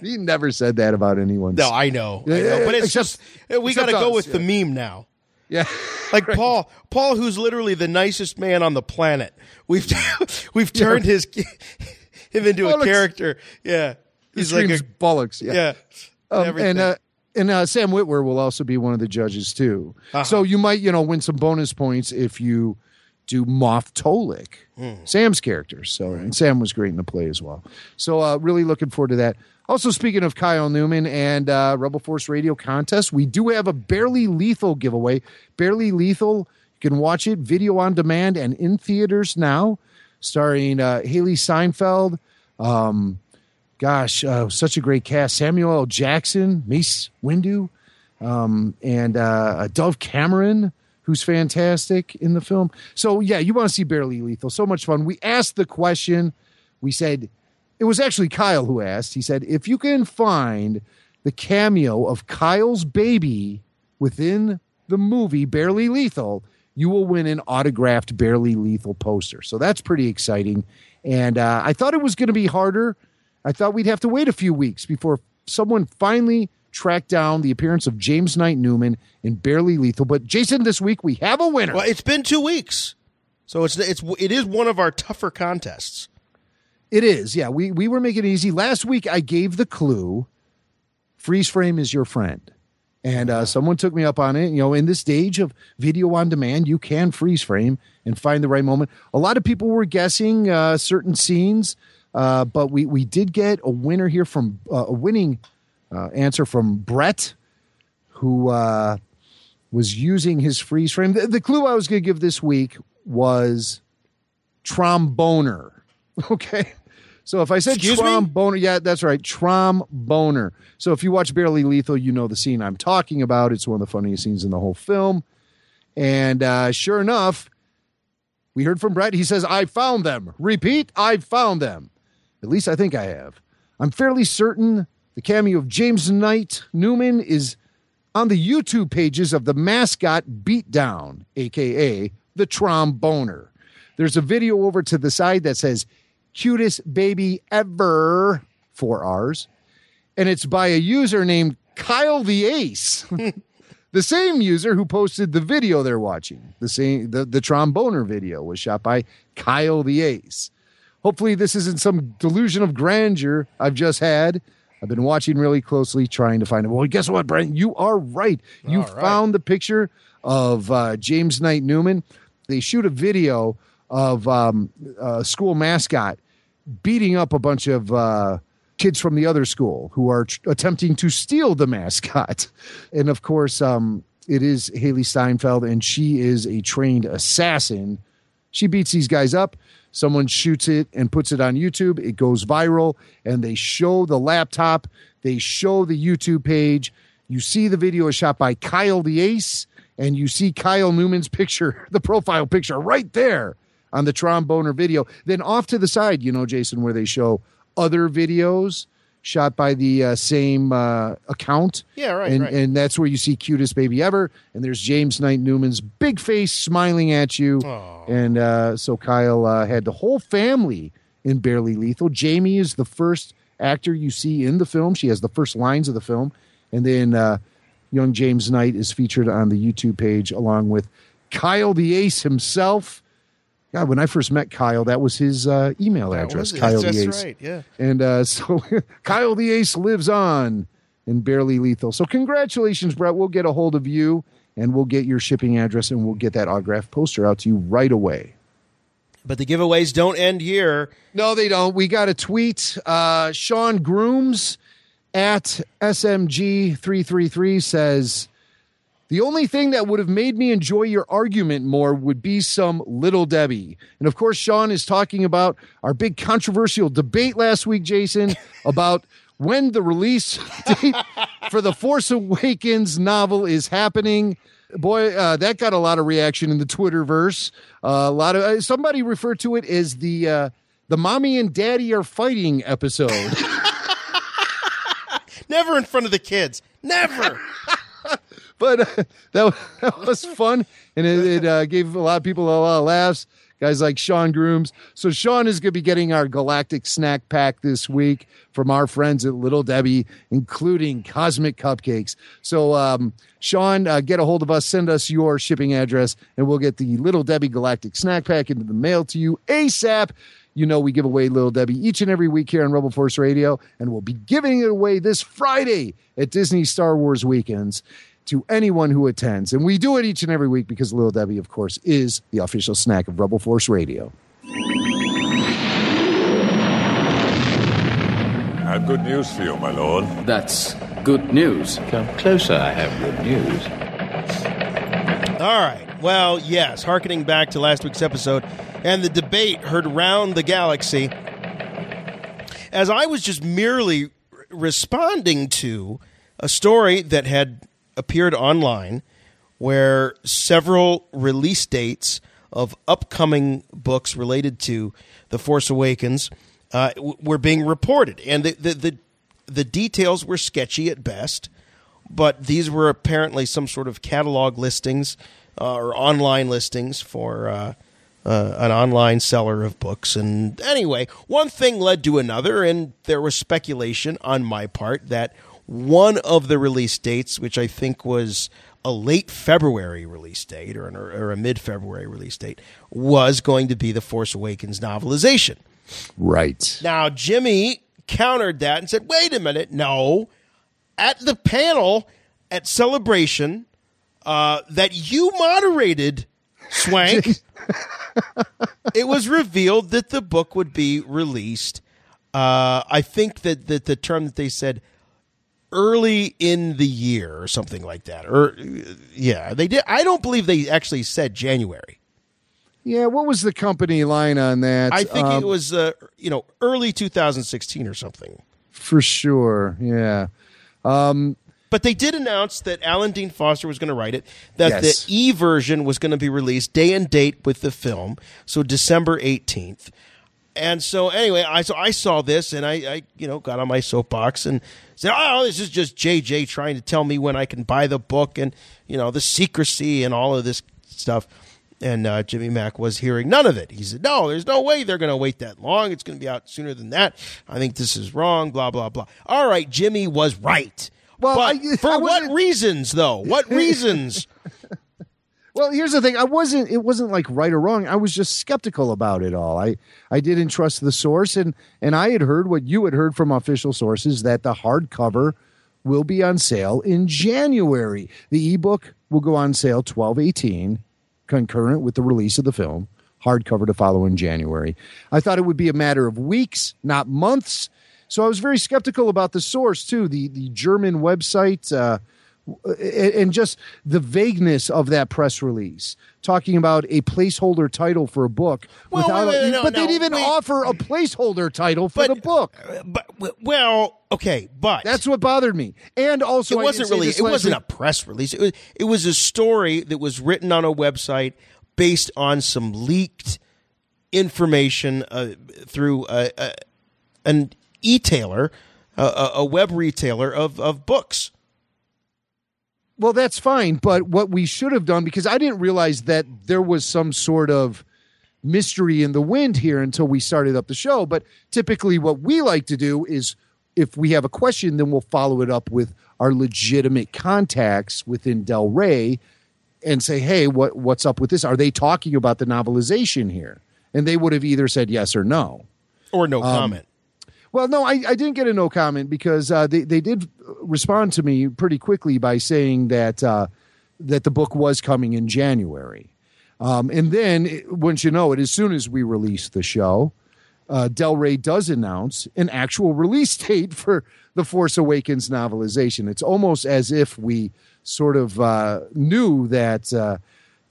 he never said that about anyone. No, I know, I know, but it's except- just we got to go with the meme now. Yeah, Like Paul, Paul, who's literally the nicest man on the planet. We've we've turned his him into Bullocks. a character. Yeah, he he's like screams a, bullocks. Yeah, yeah, Um, and uh, and uh, Sam Witwer will also be one of the judges too. Uh-huh. So you might you know win some bonus points if you do Moth Tolik, Hmm. Sam's character. So and Sam was great in the play as well. So uh, really looking forward to that. Also, speaking of Kyle Newman and uh, Rebel Force Radio contest, we do have a Barely Lethal giveaway. Barely Lethal, you can watch it video on demand and in theaters now, starring uh, Hailee Steinfeld. Um, gosh, uh, such a great cast. Samuel L. Jackson, Mace Windu, um, and uh, Dove Cameron, who's fantastic in the film. So, yeah, you want to see Barely Lethal. So much fun. We asked the question. We said, it was actually Kyle who asked. He said, if you can find the cameo of Kyle's baby within the movie Barely Lethal, you will win an autographed Barely Lethal poster. So that's pretty exciting. And uh, I thought it was going to be harder. I thought we'd have to wait a few weeks before someone finally tracked down the appearance of James Knight Newman in Barely Lethal. But Jason, this week we have a winner. well, it's been two weeks, so it's it's it is one of our tougher contests. It is, yeah. We we were making it easy. Last week I gave the clue freeze frame is your friend. And uh, someone took me up on it. You know, in this age of video on demand, you can freeze frame and find the right moment. A lot of people were guessing uh, certain scenes, uh, but we we did get a winner here from uh, a winning uh, answer from Brett, who uh, was using his freeze frame. The, the clue I was going to give this week was tromboner. Okay. So if I said Excuse me? tromboner, yeah, that's right, tromboner. So if you watch Barely Lethal, you know the scene I'm talking about. It's one of the funniest scenes in the whole film. And uh, sure enough, we heard from Brett. He says, I found them. Repeat, I found them. At least I think I have. I'm fairly certain the cameo of James Knight Newman is on the YouTube pages of the mascot Beatdown, aka the tromboner. There's a video over to the side that says cutest baby ever, four R's, and it's by a user named Kyle the Ace. the same user who posted the video they're watching. The same the, the tromboner video was shot by Kyle the Ace. Hopefully this isn't some delusion of grandeur I've just had. I've been watching really closely, trying to find it. Well, guess what, Brent? You are right. You right. found the picture of uh, James Knight Newman. They shoot a video of um, a school mascot beating up a bunch of uh, kids from the other school who are tr- attempting to steal the mascot. And of course, um, it is Hailee Steinfeld, and she is a trained assassin. She beats these guys up. Someone shoots it and puts it on YouTube. It goes viral, and they show the laptop. They show the YouTube page. You see the video shot by Kyle the Ace, and you see Kyle Newman's picture, the profile picture, right there on the tromboner video. Then off to the side, you know, Jason, where they show other videos shot by the uh, same uh, account. Yeah, right, And, right. and that's where you see cutest baby ever. And there's James Knight Newman's big face smiling at you. And uh, so Kyle uh, had the whole family in Barely Lethal. Jamie is the first actor you see in the film. She has the first lines of the film. And then uh, young James Knight is featured on the YouTube page along with Kyle the Ace himself. God, when I first met Kyle, that was his uh, email That address. Kyle That's the Ace. right, yeah. And uh, so Kyle the Ace lives on in Barely Lethal. So congratulations, Brett. We'll get a hold of you and we'll get your shipping address and we'll get that autograph poster out to you right away. But the giveaways don't end here. No, they don't. We got a tweet. Uh, Sean Grooms at SMG333 says, The only thing that would have made me enjoy your argument more would be some Little Debbie. And of course, Sean is talking about our big controversial debate last week, Jason, about when the release date for the Force Awakens novel is happening. Boy, uh, that got a lot of reaction in the Twitterverse. Uh, a lot of uh, somebody referred to it as the uh, the mommy and daddy are fighting episode. Never in front of the kids. Never. But uh, that, that was fun and it, it uh, gave a lot of people a lot of laughs. Guys like sean grooms. So sean is going to be getting our galactic snack pack this week from our friends at little debbie including cosmic cupcakes. So um, sean uh, get a hold of us send us your shipping address and we'll get the little debbie galactic snack pack into the mail to you asap you know we give away Little Debbie each and every week here on Rebel Force Radio, and we'll be giving it away this Friday at Disney Star Wars Weekends to anyone who attends. And we do it each and every week because Little Debbie, of course, is the official snack of Rebel Force Radio. I have good news for you, my lord. That's good news. Come closer, I have good news. All right. Well, yes, harkening back to last week's episode and the debate heard around the galaxy, as I was just merely responding to a story that had appeared online where several release dates of upcoming books related to The Force Awakens uh, were being reported. And the, the, the, the details were sketchy at best, but these were apparently some sort of catalog listings uh, or online listings for. Uh, uh, an online seller of books. And anyway, one thing led to another, and there was speculation on my part that one of the release dates, which I think was a late February release date or, an, or a mid February release date, was going to be the Force Awakens novelization. Right. Now, Jimmy countered that and said, wait a minute, no. At the panel at Celebration uh, that you moderated, Swank, it was revealed that the book would be released. Uh, I think that, that the term that they said early in the year or something like that. Or yeah, they did. I don't believe they actually said January. Yeah, what was the company line on that? I think um, it was uh, you know early 2016 or something. For sure, yeah. Um, but they did announce that Alan Dean Foster was going to write it, that yes. the E version was going to be released day and date with the film, so December 18th. And so anyway, I so I saw this and I, I you know got on my soapbox and said, "Oh, this is just JJ trying to tell me when I can buy the book and you know the secrecy and all of this stuff." And uh, Jimmy Mack was hearing none of it. He said, "No, there's no way they're going to wait that long. It's going to be out sooner than that. I think this is wrong." Blah blah blah. All right, Jimmy was right. Well, but I, for I what reasons, though? What reasons? Well, here's the thing. I wasn't. It wasn't like right or wrong. I was just skeptical about it all. I I didn't trust the source, and and I had heard what you had heard from official sources that the hardcover will be on sale in January. The ebook will go on sale twelve eighteen, concurrent with the release of the film. Hardcover to follow in January. I thought it would be a matter of weeks, not months so I was very skeptical about the source too, the the German website, uh, and just the vagueness of that press release, talking about a placeholder title for a book. Well, without, wait, wait, no, but no, they didn't even wait. offer a placeholder title for but, the book. But well, okay, but that's what bothered me. And also, it wasn't really. It wasn't week. a press release. It was. It was a story that was written on a website based on some leaked information uh, through a, a, an e-tailer, a, a web retailer of, of books. Well, that's fine. But what we should have done, because I didn't realize that there was some sort of mystery in the wind here until we started up the show. But typically, what we like to do is if we have a question, then we'll follow it up with our legitimate contacts within Del Rey and say, hey, what, what's up with this? Are they talking about the novelization here? And they would have either said yes or no. Or no um, comment. Well, no, I, I didn't get a no comment because uh, they they did respond to me pretty quickly by saying that uh, that the book was coming in January, um, and then once you know it, as soon as we release the show, uh, Del Rey does announce an actual release date for the Force Awakens novelization. It's almost as if we sort of uh, knew that uh,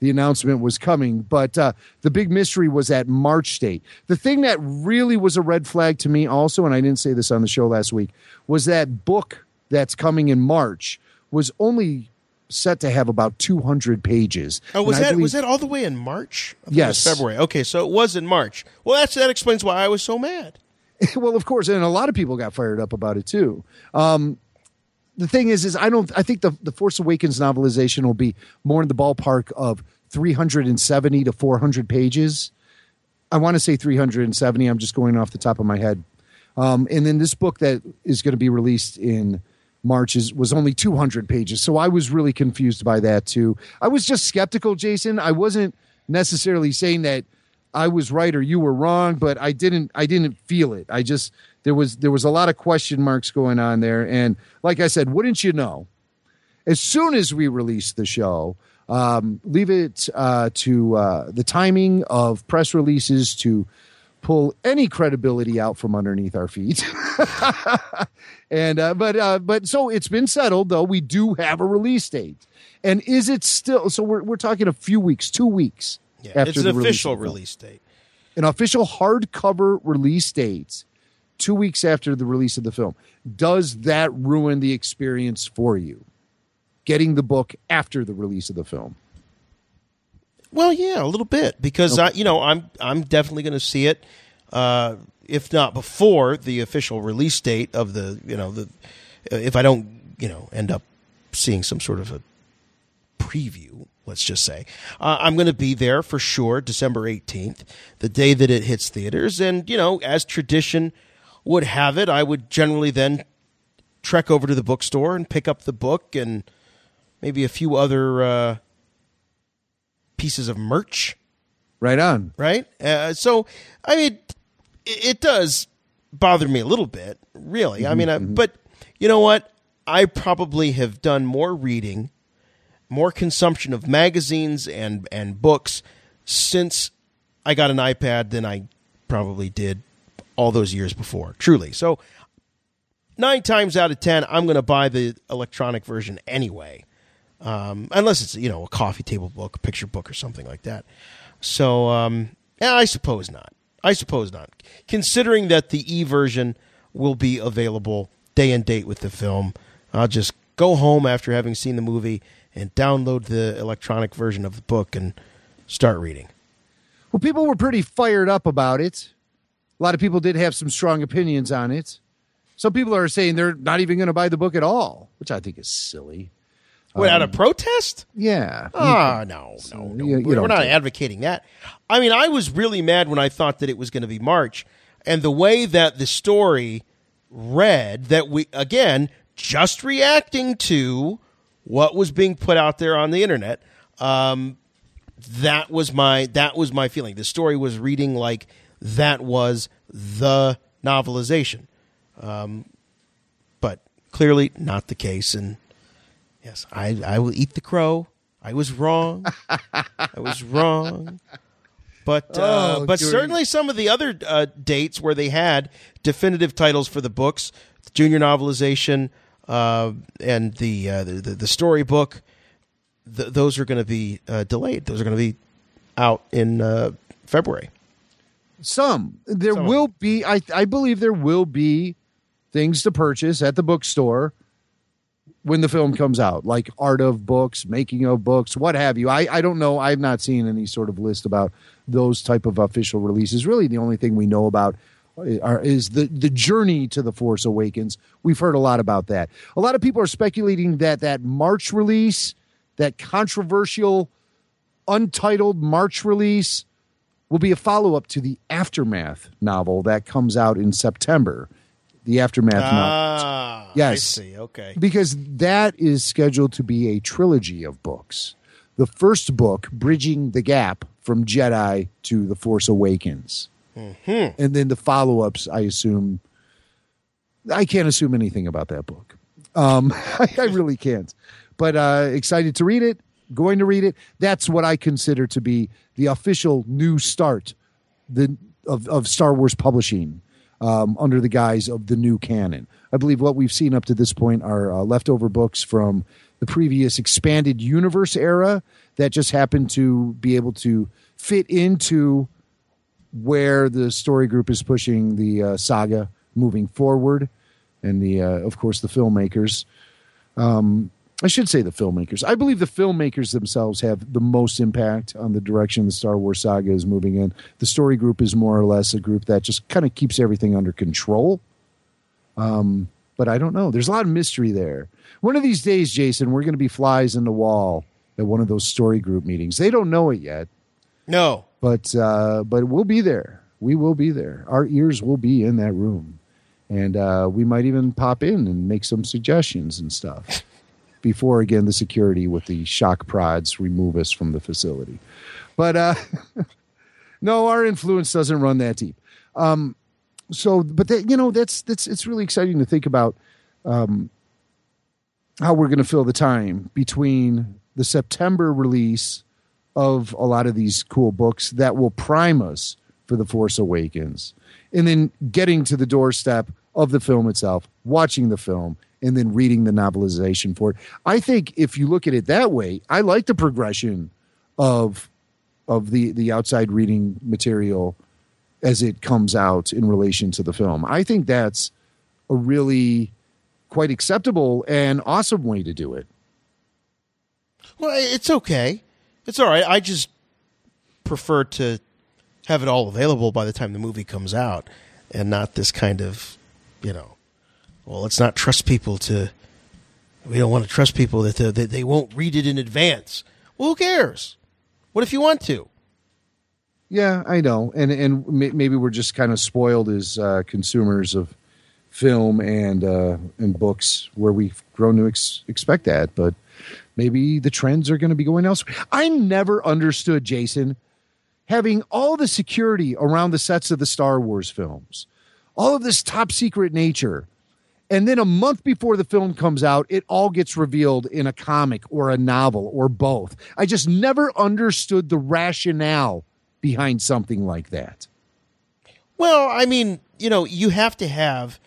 the announcement was coming. But uh, the big mystery was that March date. The thing that really was a red flag to me, also, and I didn't say this on the show last week, was that book that's coming in March was only set to have about 200 pages. Oh, was that believe- was that all the way in March? I it was Yes. February. Okay, so it was in March. Well, that's that explains why I was so mad. well, of course, and a lot of people got fired up about it too. Um, the thing is, is I don't. I think the the Force Awakens novelization will be more in the ballpark of 370 to 400 pages. I want to say 370. I'm just going off the top of my head. Um, and then this book that is going to be released in March is was only 200 pages. So I was really confused by that too. I was just skeptical, Jason. I wasn't necessarily saying that I was right or you were wrong, but I didn't I didn't feel it. I just there was there was a lot of question marks going on there and like I said, wouldn't you know? As soon as we release the show, um, leave it uh, to uh, the timing of press releases to pull any credibility out from underneath our feet. and uh, but uh, but so it's been settled though. We do have a release date, and is it still? So we're we're talking a few weeks, two weeks Yeah, after it's an release official of release date. An official hardcover release date, two weeks after the release of the film. Does that ruin the experience for you? Getting the book after the release of the film. Well, yeah, a little bit because I, you know, I'm I'm definitely going to see it, uh, if not before the official release date of the, you know, the if I don't, you know, end up seeing some sort of a preview, let's just say, uh, I'm going to be there for sure, December 18th, the day that it hits theaters, and you know, as tradition would have it, I would generally then trek over to the bookstore and pick up the book and maybe a few other. Uh, pieces of merch. Right on. Right? Uh, so, I mean, it, it does bother me a little bit, really. I mean, I, but you know what? I probably have done more reading, more consumption of magazines and, and books since I got an iPad than I probably did all those years before, truly. So, nine times out of ten, I'm going to buy the electronic version anyway um, unless it's you know a coffee table book, a picture book, or something like that. So um, I suppose not. I suppose not. Considering that the e version will be available day and date with the film, I'll just go home after having seen the movie and download the electronic version of the book and start reading. Well, people were pretty fired up about it. A lot of people did have some strong opinions on it. Some people are saying they're not even going to buy the book at all, which I think is silly. What out of protest? Yeah. Ah, no, no, no. you- you we're do advocating that. I mean, I was really mad when I thought that it was going to be March, and the way that the story read, that we again just reacting to what was being put out there on the internet. Um, that was my that was my feeling. The story was reading like that was the novelization, um, but clearly not the case. And yes, I I will eat the crow. I was wrong. I was wrong. But uh, Oh, but Jordy. certainly some of the other uh, dates where they had definitive titles for the books, the junior novelization, uh, and the, uh, the the the storybook, th- those are going to be uh, delayed. Those are going to be out in uh, February. Some. There Some. will be, I, I believe there will be things to purchase at the bookstore when the film comes out, like art of books, making of books, what have you. I, I don't know. I've not seen any sort of list about those type of official releases. Really, the only thing we know about are, is the, the journey to the Force Awakens. We've heard a lot about that. A lot of people are speculating that that March release, that controversial, untitled March release, will be a follow up to the Aftermath novel that comes out in September. The Aftermath novel. Ah, Yes. I see. Okay. Because that is scheduled to be a trilogy of books. The first book, Bridging the Gap from Jedi to The Force Awakens. Mm-hmm. And then the follow ups, I assume. I can't assume anything about that book. Um, I, I really can't. But uh, excited to read it, going to read it. That's what I consider to be the official new start the, of, of Star Wars publishing. um, under the guise of the new canon. I believe what we've seen up to this point are uh, leftover books from the previous expanded universe era that just happened to be able to fit into where the story group is pushing the uh, saga moving forward, and the uh, of course the filmmakers. Um, I should say the filmmakers. I believe the filmmakers themselves have the most impact on the direction the Star Wars saga is moving in. The story group is more or less a group that just kind of keeps everything under control. Um, but I don't know. There's a lot of mystery there. One of these days, Jason, we're going to be flies in the wall at one of those story group meetings. They don't know it yet. No, but uh, but we'll be there. We will be there. Our ears will be in that room, and uh, we might even pop in and make some suggestions and stuff before again the security with the shock prods remove us from the facility. But uh, no, our influence doesn't run that deep. Um, so, but that, you know, that's that's it's really exciting to think about um, how we're going to fill the time between the September release of a lot of these cool books that will prime us for The Force Awakens. And then getting to the doorstep of the film itself, watching the film, and then reading the novelization for it. I think if you look at it that way, I like the progression of of the the outside reading material as it comes out in relation to the film. I think that's a really quite acceptable and awesome way to do it. Well, it's okay. It's all right. I just prefer to have it all available by the time the movie comes out and not this kind of, you know, well, let's not trust people to, we don't want to trust people that, that they won't read it in advance. Well, who cares? What if you want to? Yeah, I know, and and maybe we're just kind of spoiled as uh, consumers of film and uh, and books, where we've grown to ex- expect that. But maybe the trends are going to be going elsewhere. I never understood Jason having all the security around the sets of the Star Wars films, all of this top secret nature. And then a month before the film comes out, it all gets revealed in a comic or a novel or both. I just never understood the rationale behind something like that. Well, I mean, you know, you have to have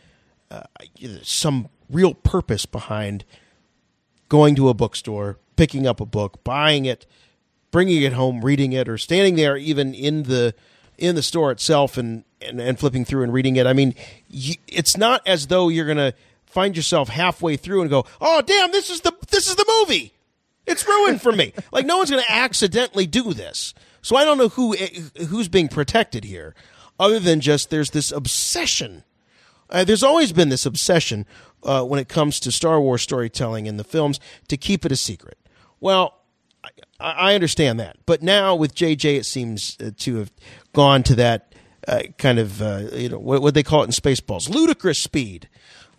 uh, some real purpose behind going to a bookstore, picking up a book, buying it, bringing it home, reading it, or standing there even in the in the store itself and and, and flipping through and reading it. I mean, you, it's not as though you're going to find yourself halfway through and go, "Oh, damn, this is the this is the movie." It's ruined for me. like no one's going to accidentally do this. So I don't know who who's being protected here, other than just there's this obsession. Uh, there's always been this obsession uh, when it comes to Star Wars storytelling in the films to keep it a secret. Well, I, I understand that, but now with JJ, it seems uh, to have gone to that uh, kind of uh, you know what, what they call it in Spaceballs, ludicrous speed.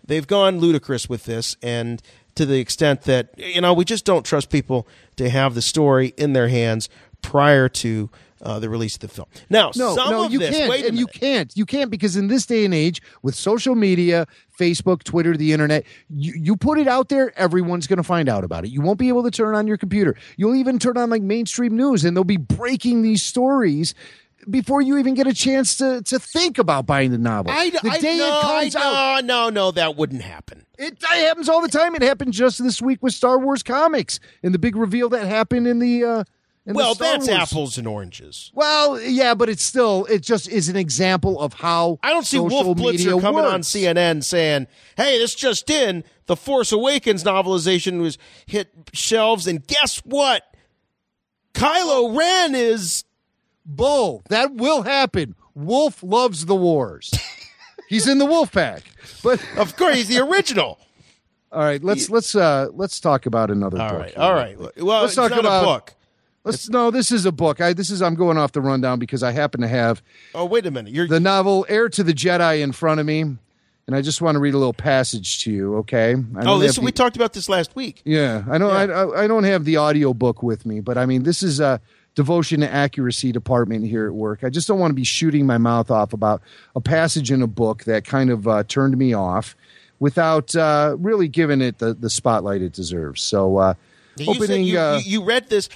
They've gone ludicrous with this, and to the extent that you know we just don't trust people to have the story in their hands prior to uh, the release of the film. Now, no, no, you this, can't, and you can't, you can't because in this day and age, with social media, Facebook, Twitter, the internet, you, you put it out there, everyone's going to find out about it. You won't be able to turn on your computer. You'll even turn on like mainstream news, and they'll be breaking these stories before you even get a chance to to think about buying the novel. I, the I, day no, it comes I, out, no, no, no, that wouldn't happen. It, it happens all the time. It happened just this week with Star Wars comics and the big reveal that happened in the. Uh, in well, that's Wars. apples and oranges. Well, yeah, but it's still it just is an example of how I don't see Wolf Blitzer coming on. CNN saying, "Hey, this just in: the Force Awakens novelization was hit shelves, and guess what? Kylo Ren is Bull. That will happen. Wolf loves the wars. He's in the wolf pack. But of course he's the original." all right, let's let's uh let's talk about another All book. Right, all right. Well, Let's talk about- a book. Let's no, this is a book. I this is I'm going off the rundown because I happen to have Oh, wait a minute. You're the novel Heir to the Jedi in front of me, and I just want to read a little passage to you, okay? I oh, this have we talked about this last week. Yeah, I don't. I, I don't have the audio book with me, but I mean, this is a devotion to accuracy department here at work. I just don't want to be shooting my mouth off about a passage in a book that kind of uh, turned me off without uh, really giving it the, the spotlight it deserves. So, uh, You, opening. you, uh, you, you read this.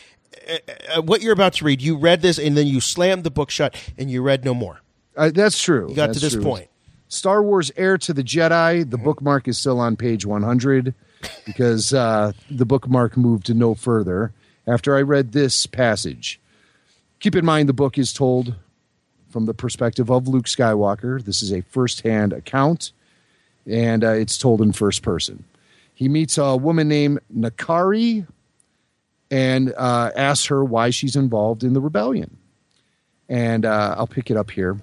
Uh, what you're about to read, you read this, and then you slammed the book shut, and you read no more. uh, that's true. You got That's to this true. point. Star Wars Heir to the Jedi. The bookmark is still on page 100 because uh, the bookmark moved no further after I read this passage. Keep in mind, the book is told from the perspective of Luke Skywalker. This is a first hand account, and uh, it's told in first person. He meets a woman named Nakari and uh, asks her why she's involved in the rebellion. And uh, I'll pick it up here.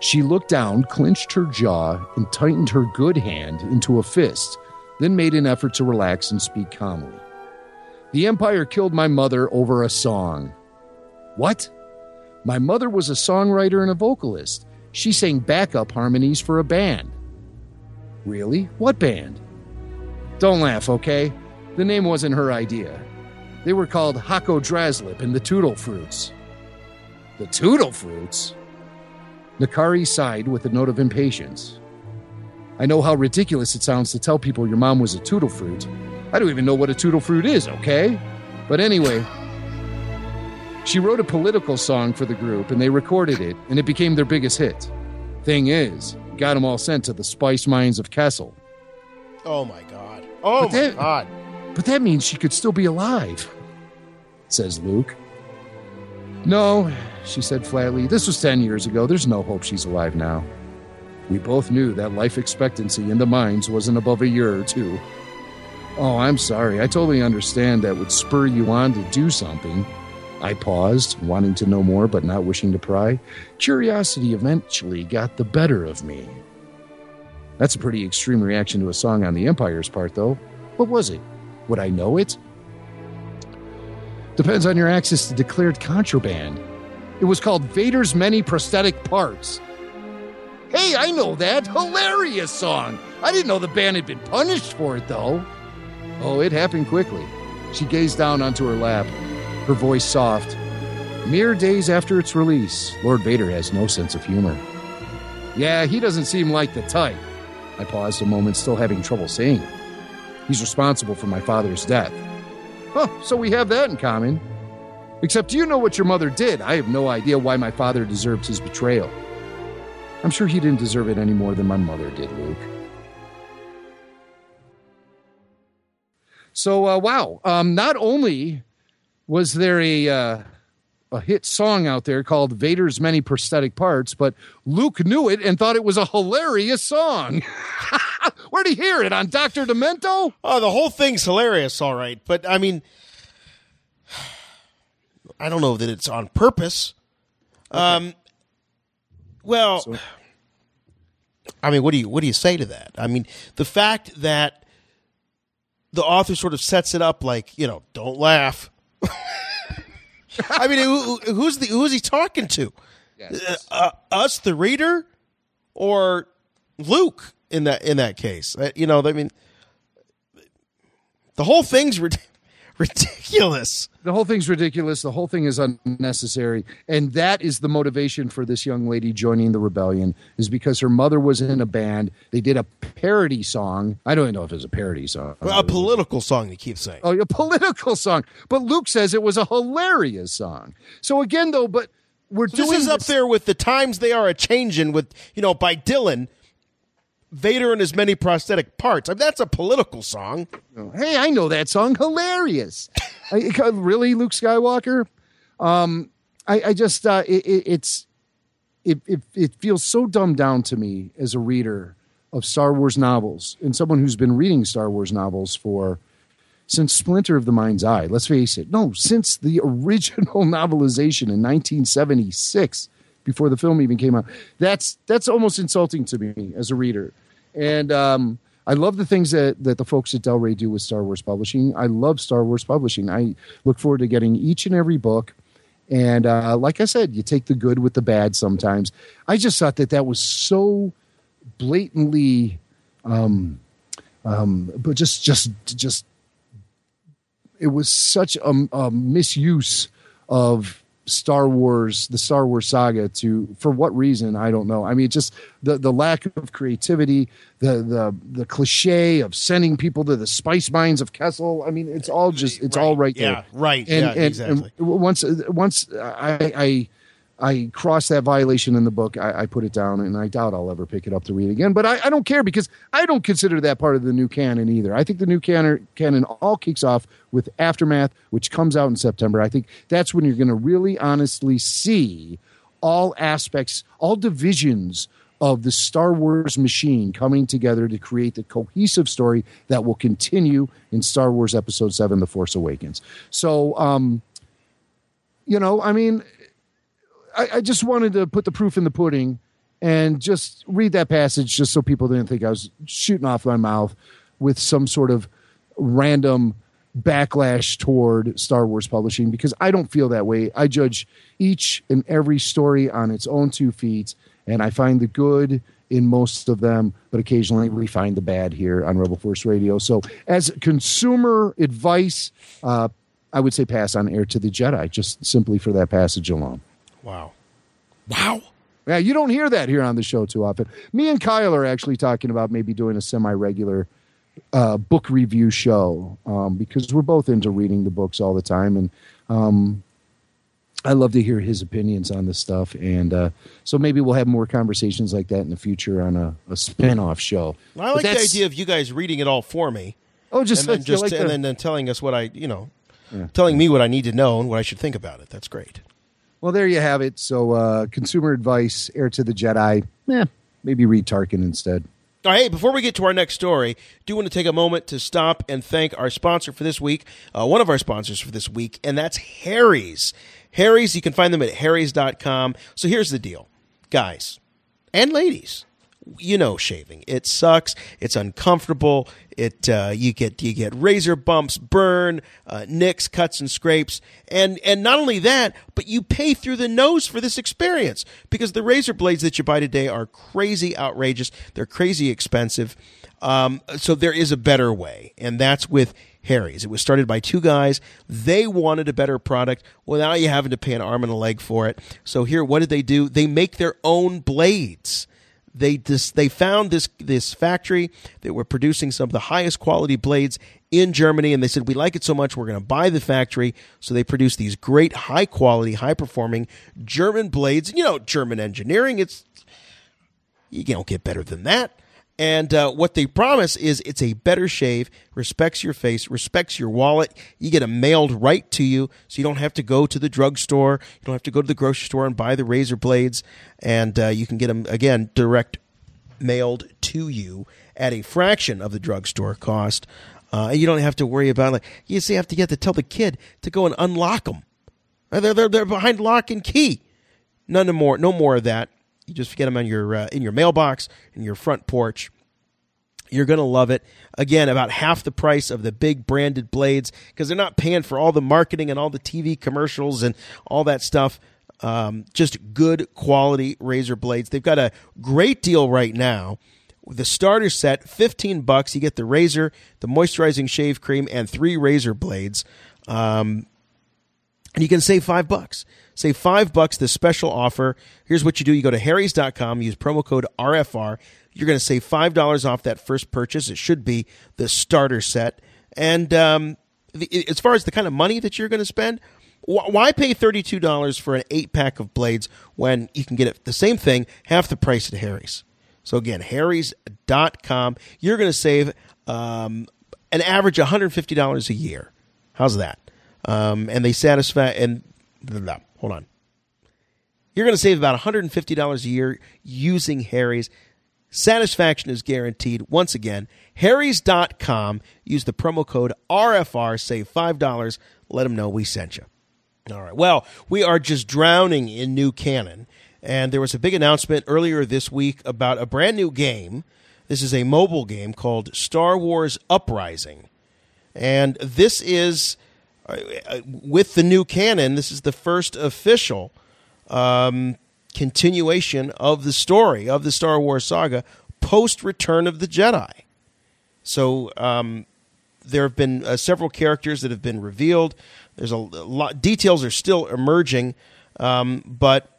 She looked down, clenched her jaw, and tightened her good hand into a fist, then made an effort to relax and speak calmly. The Empire killed my mother over a song. What? My mother was a songwriter and a vocalist. She sang backup harmonies for a band. Really? What band? Don't laugh, okay? The name wasn't her idea. They were called Hako Draslip and the Tootle Fruits. The Tootle Fruits? Nakari sighed with a note of impatience. I know how ridiculous it sounds to tell people your mom was a tootle fruit. I don't even know what a tootle fruit is, okay? But anyway, she wrote a political song for the group and they recorded it, and it became their biggest hit. Thing is, got them all sent to the spice mines of Kessel. Oh my god. Oh But my that- god. But that means she could still be alive, says Luke. No, she said flatly. This was 10 years ago. There's no hope she's alive now. We both knew that life expectancy in the mines wasn't above a year or two. Oh, I'm sorry. I totally understand that would spur you on to do something. I paused, wanting to know more but not wishing to pry. Curiosity eventually got the better of me. That's a pretty extreme reaction to a song on the Empire's part, though. What was it? Would I know it? Depends on your access to declared contraband. It was called Vader's Many Prosthetic Parts. Hey, I know that. Hilarious song. I didn't know the band had been punished for it, though. Oh, it happened quickly. She gazed down onto her lap, her voice soft. Mere days after its release, Lord Vader has no sense of humor. Yeah, he doesn't seem like the type. I paused a moment, still having trouble saying it. He's responsible for my father's death. Huh, so we have that in common. Except you know what your mother did. I have no idea why my father deserved his betrayal. I'm sure he didn't deserve it any more than my mother did, Luke. So, uh, wow. Um, not only was there a uh, a hit song out there called Vader's Many Prosthetic Parts, but Luke knew it and thought it was a hilarious song. Where'd he hear it? On Dr. Demento? Oh, the whole thing's hilarious, all right. But I mean, I don't know that it's on purpose. Um, well, I mean, what do you what do you say to that? I mean, the fact that the author sort of sets it up like you know, don't laugh. I mean, who, who's the who's he talking to? Uh, uh, us, the reader, or Luke in that in that case? Uh, you know, I mean, the whole thing's rid- ridiculous. The whole thing's ridiculous. The whole thing is unnecessary. And that is the motivation for this young lady joining the rebellion is because her mother was in a band. They did a parody song. I don't even know if it was a parody song. Well, a political song, you keep saying. Oh, a political song. But Luke says it was a hilarious song. So again, though, but we're So doing this is up there with the times they are a changing with you know by Dylan. Vader and his many prosthetic parts. I mean, that's a political song. Hey, I know that song. Hilarious. I, I- really, Luke Skywalker? Um, I, I just uh, it, it, it's it, it it feels so dumbed down to me as a reader of Star Wars novels and someone who's been reading Star Wars novels for since Splinter of the Mind's Eye. Let's face it, no, since the original novelization in 1976, before the film even came out. That's that's almost insulting to me as a reader. And um, I love the things that, that the folks at Del Rey do with Star Wars Publishing. I love Star Wars Publishing. I look forward to getting each and every book. And uh, like I said, you take the good with the bad sometimes. I just thought that that was so blatantly, um, um, but just just just it was such a, a misuse of Star Wars, the Star Wars saga to for what reason I don't know. I mean, just the the lack of creativity, the the the cliche of sending people to the spice mines of Kessel. I mean, it's all just it's all right Yeah, there. right. And, Yeah, and, exactly. and once once I, I I crossed that violation in the book. I, I, put it down, and I doubt I'll ever pick it up to read again. But I, I, don't care because I don't consider that part of the new canon either. I think the new canon, canon all kicks off with Aftermath, which comes out in September. I think that's when you're going to really honestly see all aspects, all divisions of the Star Wars machine coming together to create the cohesive story that will continue in Star Wars Episode 7 The Force Awakens. So, um, you know, I mean, I, I just wanted to put the proof in the pudding and just read that passage just so people didn't think I was shooting off my mouth with some sort of random backlash toward Star Wars publishing because I don't feel that way. I judge each and every story on its own two feet, and I find the good in most of them, but occasionally we find the bad here on Rebel Force Radio. So, as consumer advice, uh, I would say pass on Heir to the Jedi, just simply for that passage alone. Wow. Wow. Yeah, you don't hear that here on the show too often. Me and Kyle are actually talking about maybe doing a semi regular uh, book review show um, because we're both into reading the books all the time. And um, I love to hear his opinions on this stuff. And uh, so maybe we'll have more conversations like that in the future on a, a spin off show. I like the idea of you guys reading it all for me. Oh, just, and then, just like and the, then telling us what I, you know, yeah. telling me what I need to know and what I should think about it. That's great. Well, there you have it. So, uh, consumer advice: Heir to the Jedi. Yeah, maybe read Tarkin instead. All right, hey, before we get to our next story, do want to take a moment to stop and thank our sponsor for this week, uh, one of our sponsors for this week, and that's Harry's. Harry's, you can find them at harrys.com. So here's the deal, guys and ladies you know shaving. It sucks. It's uncomfortable. It uh, you get you get razor bumps, burn, uh, nicks, cuts, and scrapes, and and not only that, but you pay through the nose for this experience because the razor blades that you buy today are crazy outrageous. They're crazy expensive. Um, so there is a better way, and that's with Harry's. It was started by two guys. They wanted a better product. Now you're having to pay an arm and a leg for it. So here, what did they do? They make their own blades they just they found this this factory that were producing some of the highest quality blades in Germany, and they said we like it so much we're going to buy the factory. So they produce these great, high quality, high performing German blades. You know, German engineering. It's you don't get better than that. And uh, what they promise is it's a better shave, respects your face, respects your wallet. You get them mailed right to you, so you don't have to go to the drugstore. You don't have to go to the grocery store and buy the razor blades. And uh, you can get them, again, direct mailed to you at a fraction of the drugstore cost. Uh, you don't have to worry about like you see have to get to tell the kid to go and unlock them. They're, they're, they're behind lock and key. None more, no more of that. You just get them on your uh, in your mailbox in your front porch. You're going to love it. Again, about half the price of the big branded blades because they're not paying for all the marketing and all the TV commercials and all that stuff. Um, just good quality razor blades. They've got a great deal right now. The starter set, 15 bucks. You get the razor, the moisturizing shave cream, and three razor blades. Um, and you can save five bucks. Save five bucks this special offer. Here's what you do. You go to harrys.com, use promo code RFR. You're going to save $5 off that first purchase. It should be the starter set. And um, the, as far as the kind of money that you're going to spend, why pay $32 for an eight pack of blades when you can get it, the same thing, half the price at Harry's? So again, harrys.com. You're going to save um, an average $150 a year. How's that? Um, and they satisfy, and blah, hold on. You're going to save about $150 a year using Harry's. Satisfaction is guaranteed. Once again, harrys.com. Use the promo code RFR. Save $5. Let them know we sent you. All right. Well, we are just drowning in new canon. And there was a big announcement earlier this week about a brand new game. This is a mobile game called Star Wars Uprising. And this is, with the new canon, this is the first official um, continuation of the story of the Star Wars saga post Return of the Jedi. So um, there have been uh, several characters that have been revealed. There's a, lot details are still emerging, um, but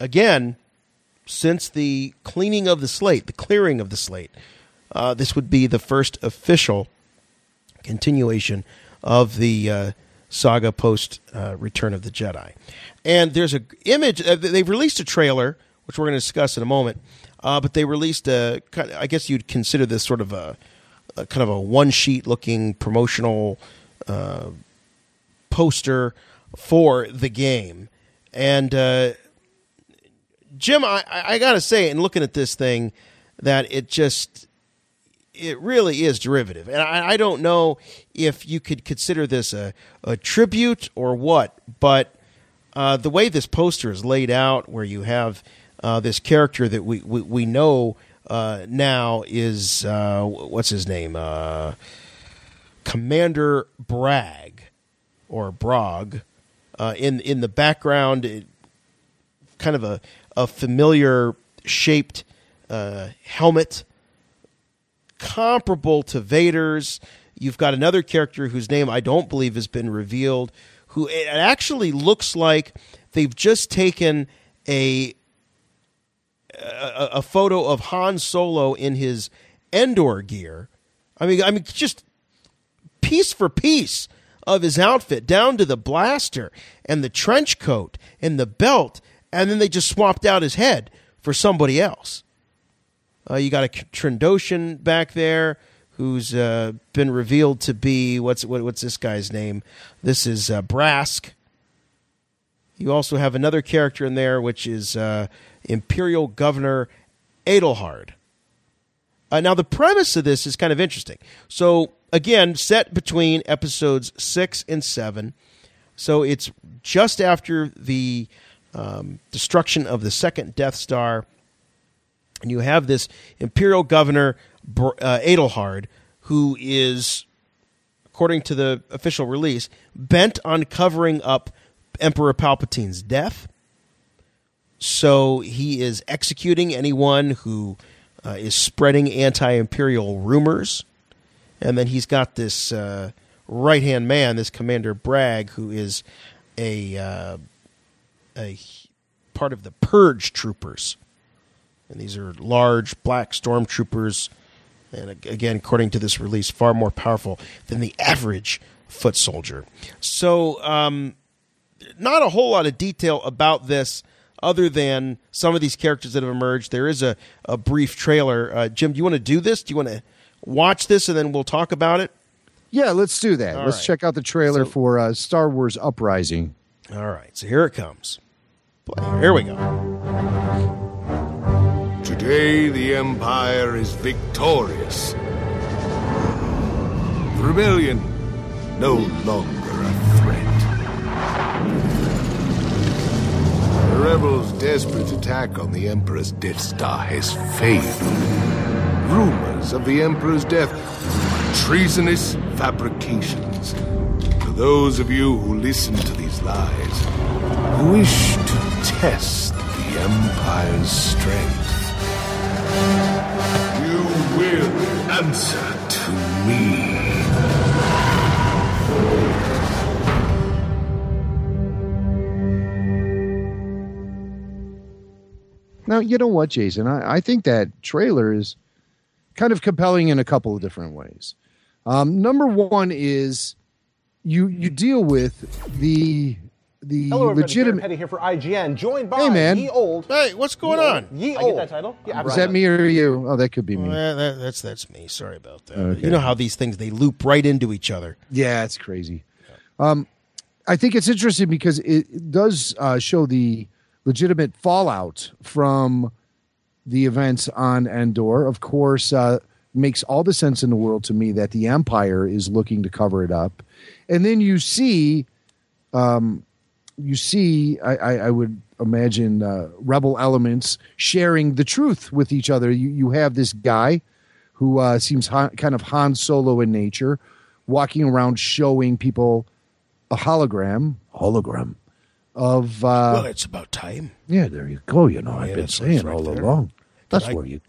again, since the cleaning of the slate, the clearing of the slate, uh, this would be the first official continuation of the uh, saga post uh, Return of the Jedi. And there's a image. Uh, they've released a trailer, which we're going to discuss in a moment. Uh, but they released a. I guess you'd consider this sort of a, a kind of a one sheet looking promotional uh, poster for the game. And uh, Jim, I, I got to say, in looking at this thing, that it just it really is derivative. And I, I, don't know if you could consider this a, a tribute or what, but uh, the way this poster is laid out, where you have uh, this character that we, we, we know uh, now is, uh, what's his name? Uh, Commander Bragg or Brog. Uh, in, in the background, it, kind of a, a familiar shaped helmet comparable to Vader's. You've got another character whose name I don't believe has been revealed, who it actually looks like they've just taken a a, a photo of Han Solo in his Endor gear. I mean, I mean, just piece for piece of his outfit, down to the blaster and the trench coat and the belt, and then they just swapped out his head for somebody else. Uh, you got a Trandoshan back there who's uh, been revealed to be what's what, what's this guy's name? This is uh, Brask. You also have another character in there, which is uh, Imperial Governor Adelhard. Uh, now, the premise of this is kind of interesting. So, again, set between episodes six and seven. So it's just after the um, destruction of the second Death Star and you have this imperial governor, uh, Adelhard, who is, according to the official release, bent on covering up Emperor Palpatine's death. So he is executing anyone who uh, is spreading anti imperial rumors. And then he's got this uh, right hand man, this Commander Bragg, who is a, uh, a part of the Purge troopers and these are large black stormtroopers. And again, according to this release, far more powerful than the average foot soldier. So, um, not a whole lot of detail about this other than some of these characters that have emerged. There is a, a brief trailer. Uh, Jim, do you want to do this? Do you want to watch this and then we'll talk about it? Yeah, let's do that. All let's right. check out the trailer so, for uh, Star Wars Uprising. All right, so here it comes. Here we go. Today the Empire is victorious. The rebellion no longer a threat. The rebels' desperate attack on the Emperor's Death Star has failed. Rumors of the Emperor's death treasonous fabrications. To those of you who listen to these lies, who wish to test the Empire's strength, you will answer to me. Now, you know what, Jason? I, I, think that trailer is kind of compelling in a couple of different ways. Um, number one is you you deal with the the Hello, legitimate. Petty here for IGN, joined by hey, man. Ye Old. Hey, what's going ye on? Ye Old. I get that title? Yeah, Is that me or you? Oh, that could be me. Well, that, that's that's me. Sorry about that. Okay. You know how these things they loop right into each other. Yeah, it's crazy. Um, I think it's interesting because it does uh, show the legitimate fallout from the events on Endor. Of course, uh, makes all the sense in the world to me that the Empire is looking to cover it up, and then you see. Um, you see, I, I, I would imagine uh, rebel elements sharing the truth with each other. You, you have this guy who uh, seems kind of Han Solo in nature, walking around showing people a hologram, hologram of. Uh, well, it's about time. Yeah, there you go. You know, oh, I've yeah, been saying right all there. along. That's I, where you,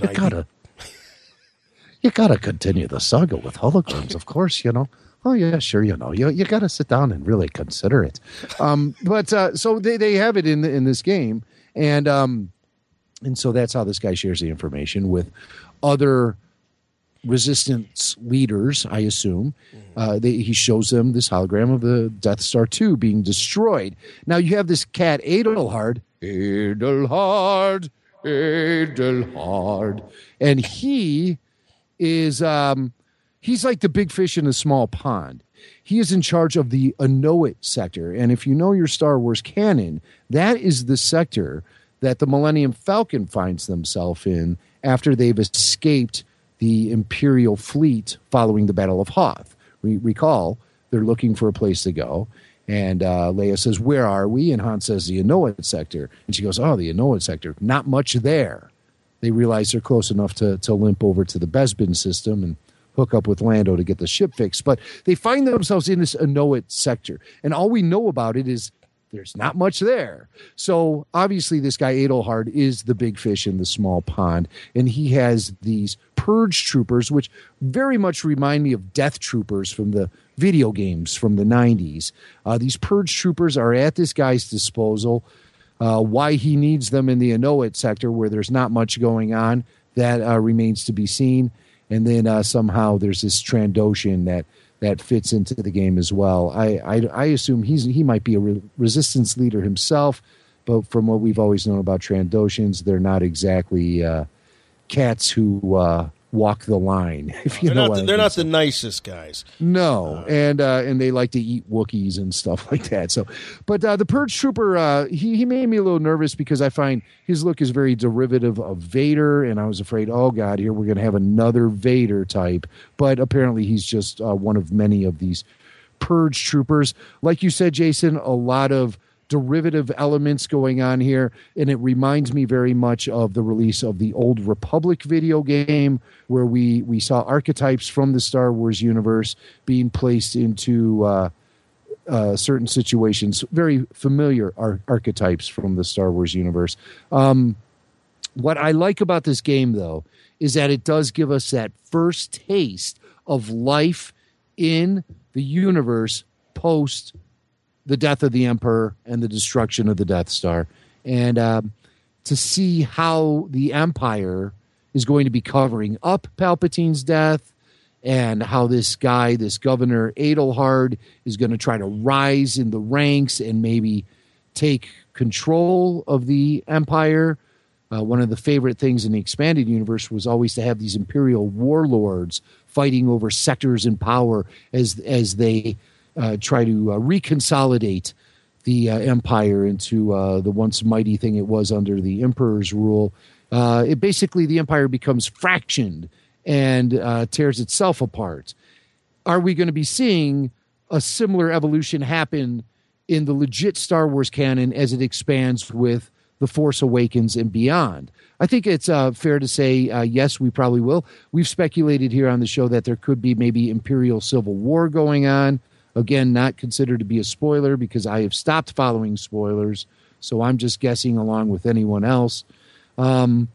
you gotta. you gotta continue the saga with holograms, of course. You know oh yeah, sure, you know, you you got to sit down and really consider it. Um, but uh, so they they have it in the, in this game, and um, and so that's how this guy shares the information with other resistance leaders, I assume. Uh, they, he shows them this hologram of the Death Star 2 being destroyed. Now you have this cat, Adelhard. Adelhard, Adelhard. And he is, um, he's like the big fish in a small pond. He is in charge of the Anoat sector. And if you know your Star Wars canon, that is the sector that the Millennium Falcon finds themselves in after they've escaped the Imperial fleet following the Battle of Hoth. Re- recall, they're looking for a place to go. And uh, Leia says, Where are we? And Han says, The Anoat sector. And she goes, Oh, the Anoat sector. Not much there. They realize they're close enough to, to limp over to the Bespin system and hook up with Lando to get the ship fixed. But they find themselves in this Anoat sector. And all we know about it is there's not much there. So obviously, this guy Adelhard is the big fish in the small pond, and he has these purge troopers, which very much remind me of death troopers from the video games from the 90s. Uh, these purge troopers are at this guy's disposal. Uh, why he needs them in the Anoat sector, where there's not much going on, that uh, remains to be seen. And then uh, somehow there's this Trandoshan that that fits into the game as well. I I, I assume he's he might be a re- resistance leader himself, but from what we've always known about Trandoshans, they're not exactly uh, cats who uh, walk the line. If you they're know, not, what the, I they're not the nicest guys. No, and uh, and they like to eat Wookiees and stuff like that. So, but uh, the Purge Trooper, uh, he he made me a little nervous because I find his look is very derivative of Vader, and I was afraid, oh god, here we're going to have another Vader type. But apparently, he's just uh, one of many of these Purge Troopers. Like you said, Jason, a lot of derivative elements going on here and it reminds me very much of the release of the old republic video game where we we saw archetypes from the star wars universe being placed into uh, uh, certain situations. Very familiar ar- archetypes from the star wars universe. Um, what i like about this game though is that it does give us that first taste of life in the universe post the death of the emperor and the destruction of the Death Star, and um, to see how the Empire is going to be covering up Palpatine's death, and how this guy, this Governor Adelhard, is going to try to rise in the ranks and maybe take control of the Empire. Uh, one of the favorite things in the expanded universe was always to have these imperial warlords fighting over sectors and power as as they uh, try to uh, reconsolidate the uh, empire into uh, the once mighty thing it was under the emperor's rule. Uh, it basically the empire becomes fractioned and uh, tears itself apart. Are we going to be seeing a similar evolution happen in the legit Star Wars canon as it expands with the Force Awakens and beyond? I think it's uh, fair to say uh, yes, we probably will. We've speculated here on the show that there could be maybe Imperial Civil War going on. Again, not considered to be a spoiler because I have stopped following spoilers, so I'm just guessing along with anyone else. Um,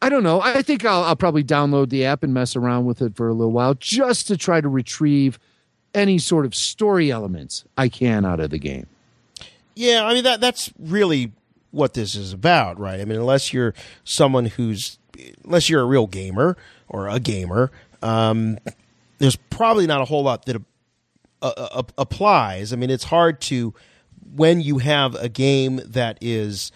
I don't know. I think I'll, I'll probably download the app and mess around with it for a little while just to try to retrieve any sort of story elements I can out of the game. Yeah, I mean that that's really what this is about, right? I mean, unless you're someone who's unless you're a real gamer or a gamer, um, there's probably not a whole lot that uh, uh, applies. I mean, it's hard to when you have a game that is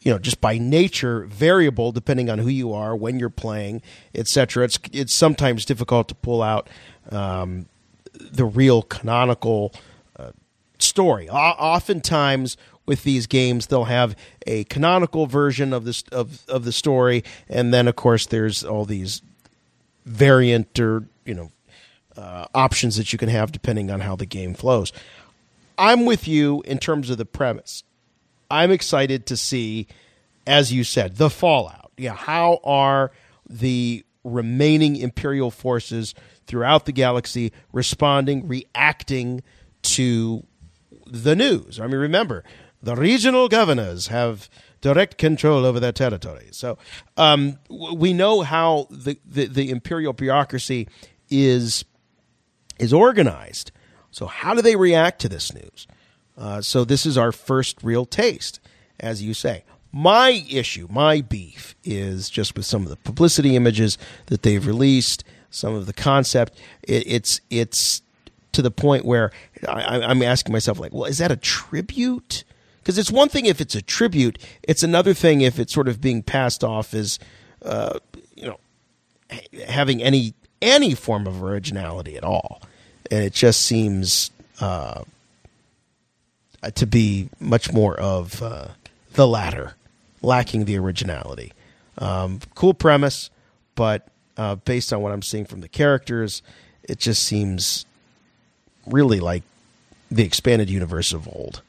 you know just by nature variable depending on who you are when you're playing etc it's it's sometimes difficult to pull out um, the real canonical uh, story o- oftentimes with these games they'll have a canonical version of this of, of the story and then of course there's all these variant or you know uh, options that you can have depending on how the game flows i'm with you in terms of the premise I'm excited to see, as you said, the fallout. Yeah, how are the remaining Imperial forces throughout the galaxy responding, reacting to the news? I mean, remember, the regional governors have direct control over their territory. So um, we know how the, the, the imperial bureaucracy is is organized. So how do they react to this news? Uh, so this is our first real taste, as you say. My issue, my beef, is just with some of the publicity images that they've released, some of the concept. It, it's it's to the point where I, I'm asking myself, like, well, is that a tribute? Because it's one thing if it's a tribute; it's another thing if it's sort of being passed off as, uh, you know, having any any form of originality at all, and it just seems uh, to be much more of uh, the latter, lacking the originality. Um, cool premise, but uh, based on what I'm seeing from the characters, it just seems really like the expanded universe of old.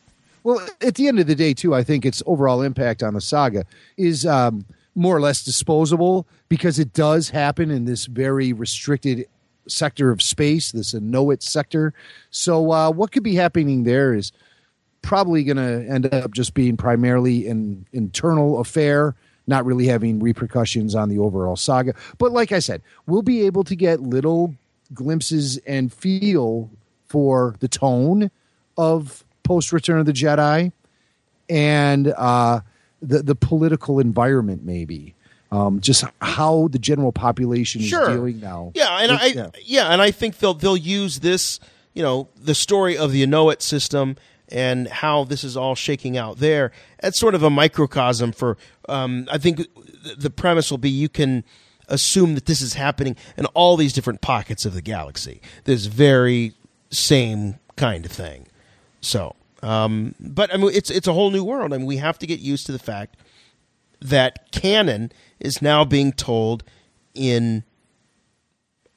Well, at the end of the day, too, I think its overall impact on the saga is um, more or less disposable because it does happen in this very restricted sector of space, this Inouye sector. So, uh, what could be happening there is probably going to end up just being primarily an internal affair, not really having repercussions on the overall saga. But like I said, we'll be able to get little glimpses and feel for the tone of post Return of the Jedi and uh, the the political environment, maybe. Um, just how the general population is Sure. dealing now. Yeah, and with- I yeah. and I think they'll they'll use this, you know, the story of the Inouye system and how this is all shaking out there. That's sort of a microcosm for. Um, I think the premise will be you can assume that this is happening in all these different pockets of the galaxy. This very same kind of thing. So, um, but I mean, it's it's a whole new world, and we have to get used to the fact that canon is now being told in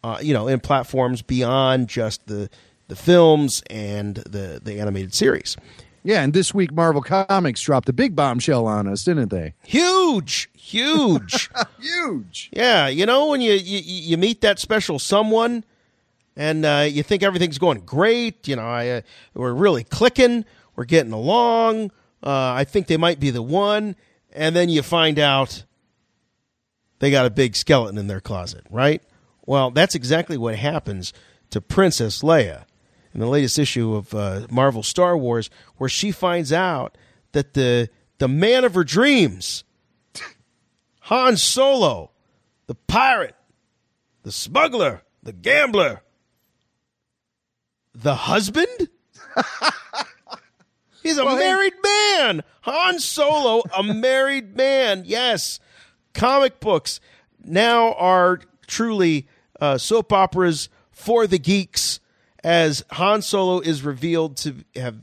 uh, you know in platforms beyond just the the films and the the animated series. Yeah, and this week Marvel Comics dropped a big bombshell on us, didn't they? Huge, huge, huge. Yeah, you know when you you, you meet that special someone, and uh, you think everything's going great. You know, I, uh, we're really clicking, we're getting along. Uh, I think they might be the one, and then you find out they got a big skeleton in their closet, right? Well, that's exactly what happens to Princess Leia in the latest issue of uh, Marvel Star Wars, where she finds out that the the man of her dreams, Han Solo, the pirate, the smuggler, the gambler, the husband. He's a married man. Han Solo, a married man. Yes. Comic books now are truly uh, soap operas for the geeks as Han Solo is revealed to have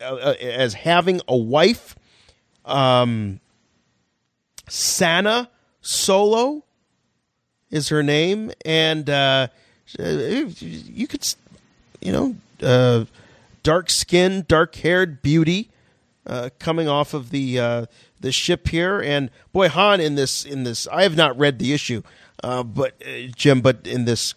uh, uh, as having a wife um Sana Solo is her name and uh you could you know uh dark skin dark haired beauty uh coming off of the uh the ship here. And boy Han in this in this I have not read the issue uh but uh, Jim but in this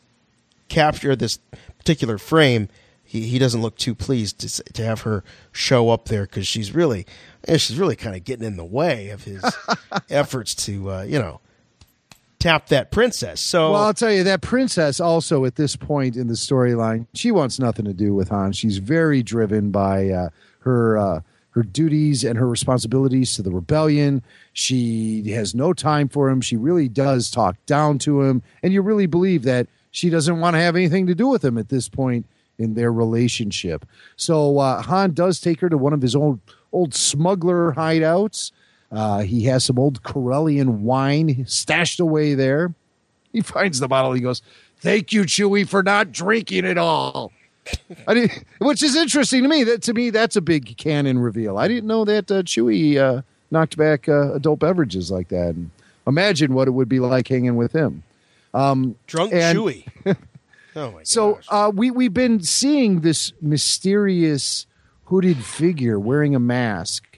capture this particular frame he, he doesn't look too pleased to, to have her show up there because she's really eh, she's really kind of getting in the way of his efforts to uh, you know tap that princess so Well, I'll tell you that princess also at this point in the storyline, she wants nothing to do with Han. She's very driven by uh, her uh, her duties and her responsibilities to the rebellion. She has no time for him. She really does talk down to him, and you really believe that she doesn't want to have anything to do with him at this point in their relationship. So uh, Han does take her to one of his old old smuggler hideouts. Uh, he has some old Corellian wine stashed away there. He finds the bottle. He goes, "Thank you, Chewie, for not drinking it all." I didn't, which is interesting to me. That to me, that's a big canon reveal. I didn't know that uh, Chewie uh, knocked back uh, adult beverages like that. And imagine what it would be like hanging with him. Um, drunk and- Chewy. oh my so uh, we we've been seeing this mysterious hooded figure wearing a mask,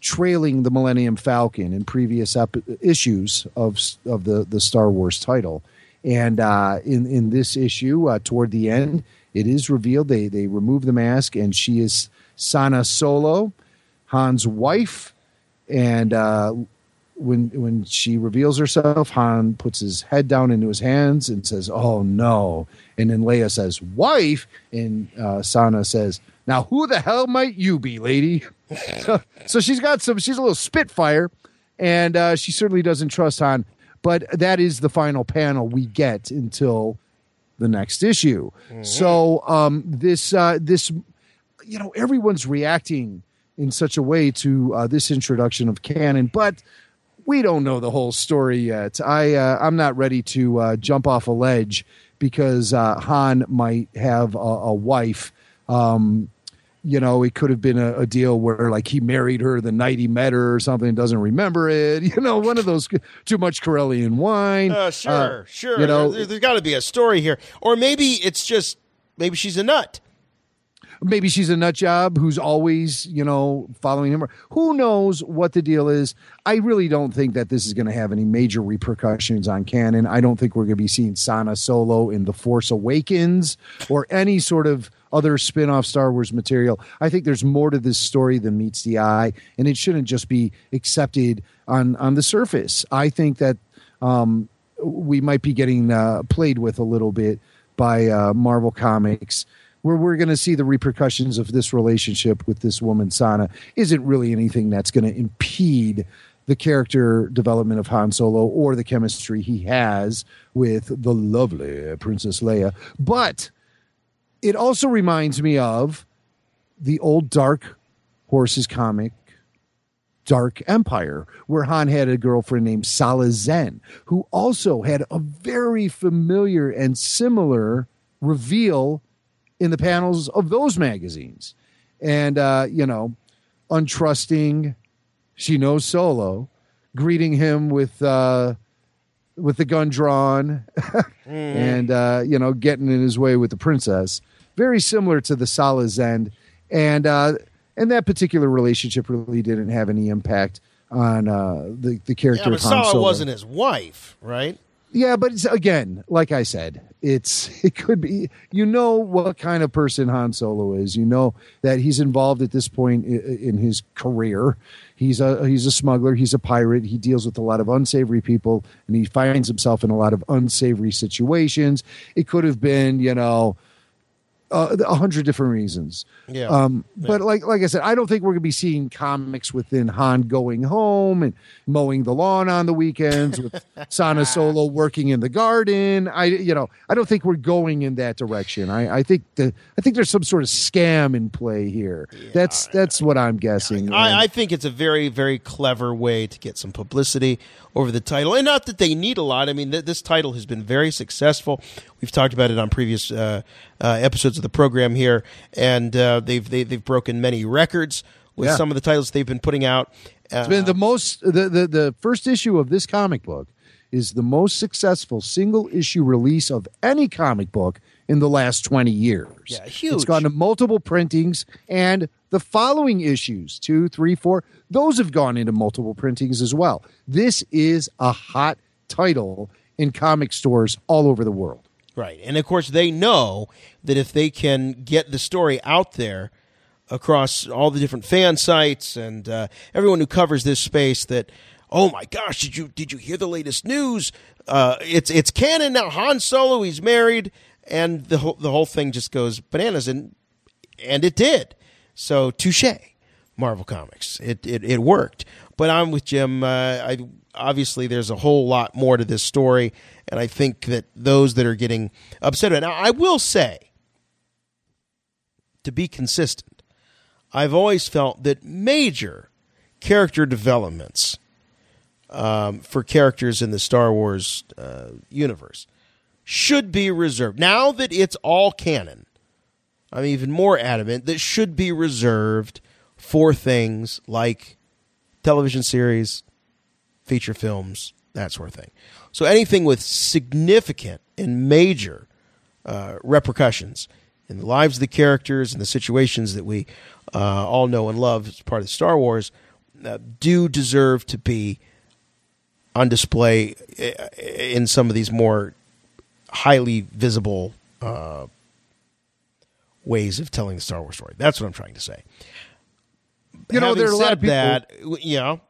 trailing the Millennium Falcon in previous ep- issues of of the the Star Wars title, and uh, in in this issue uh, toward the end, it is revealed they they remove the mask and she is Sana Solo, Han's wife, and. Uh, when when she reveals herself, Han puts his head down into his hands and says, "Oh no!" And then Leia says, "Wife," and uh, Sana says, Now, who the hell might you be, lady? so, so she's got some. She's a little spitfire, and uh, she certainly doesn't trust Han. But that is the final panel we get until the next issue. So um, this uh, this you know everyone's reacting in such a way to uh, this introduction of canon, but we don't know the whole story yet. I uh, I'm not ready to uh, jump off a ledge because uh, Han might have a, a wife. Um, you know, it could have been a, a deal where like he married her the night he met her or something, doesn't remember it. You know, one of those too much Corellian wine. Uh, sure, Uh, sure. You know, there, has got to be a story here, or maybe it's just maybe she's a nut. maybe she's a nut job who's always you know following him who knows what the deal is i really don't think that this is going to have any major repercussions on canon i don't think we're going to be seeing sana solo in the force awakens or any sort of other spin-off star wars material. I think there's more to this story than meets the eye and it shouldn't just be accepted on on the surface. I think that um, we might be getting uh, played with a little bit by uh, marvel comics where we're going to see the repercussions of this relationship with this woman Sana. Isn't really anything that's going to impede the character development of Han Solo or the chemistry he has with the lovely Princess Leia. But it also reminds me of the old Dark Horses comic Dark Empire, where Han had a girlfriend named Salla Zend, who also had a very familiar and similar reveal in the panels of those magazines. And, uh, you know, untrusting, she knows Solo, greeting him with, uh, with the gun drawn and, uh, you know, getting in his way with the princess. Very similar to the Salla Zend. And, uh, and that particular relationship really didn't have any impact on uh, the, the character Yeah, but of Han Sala Solo. wasn't his wife, right? Yeah, but it's, again, like I said, it's it could be. You know what kind of person Han Solo is. You know that he's involved at this point in, in his career. He's a he's a smuggler. He's a pirate. He deals with a lot of unsavory people, and he finds himself in a lot of unsavory situations. It could have been, you know, a hundred different reasons. Yeah. Um, but like like I said, I don't think we're gonna be seeing comics within Han going home and mowing the lawn on the weekends with Sana Solo working in the garden. I you know I don't think we're going in that direction. I, I think the I think there's some sort of scam in play here. That's that's what I'm guessing. I, I think it's a very, very clever way to get some publicity over the title, and not that they need a lot. I mean, th- this title has been very successful. We've talked about it on previous uh, uh, episodes of the program here, and uh, they've they, they've broken many records with Yeah. some of the titles they've been putting out. Uh, It's been the most the, the the first issue of this comic book is the most successful single issue release of any comic book in the last 20 years. Yeah, huge. It's gone to multiple printings and the following issues, two, three, four, those have gone into multiple printings as well. This is a hot title in comic stores all over the world. Right. And of course, they know that if they can get the story out there across all the different fan sites and uh, everyone who covers this space, that oh my gosh, did you did you hear the latest news? Uh, it's it's canon now. Han Solo, he's married, and the whole the whole thing just goes bananas, and and it did. So touche, Marvel Comics. It it, it worked. But I'm with Jim. Uh, I obviously there's a whole lot more to this story, and I think that those that are getting upset. About it. Now, I will say, to be consistent, I've always felt that major character developments um, for characters in the Star Wars uh, universe should be reserved. Now that it's all canon, I'm even more adamant that should be reserved for things like television series, feature films, that sort of thing. So anything with significant and major uh, repercussions in the lives of the characters and the situations that we uh, all know and love as part of Star Wars uh, do deserve to be on display uh, in some of these more highly visible uh, ways of telling the Star Wars story. That's what I'm trying to say. You know, Having there are a lot of people- that, you know,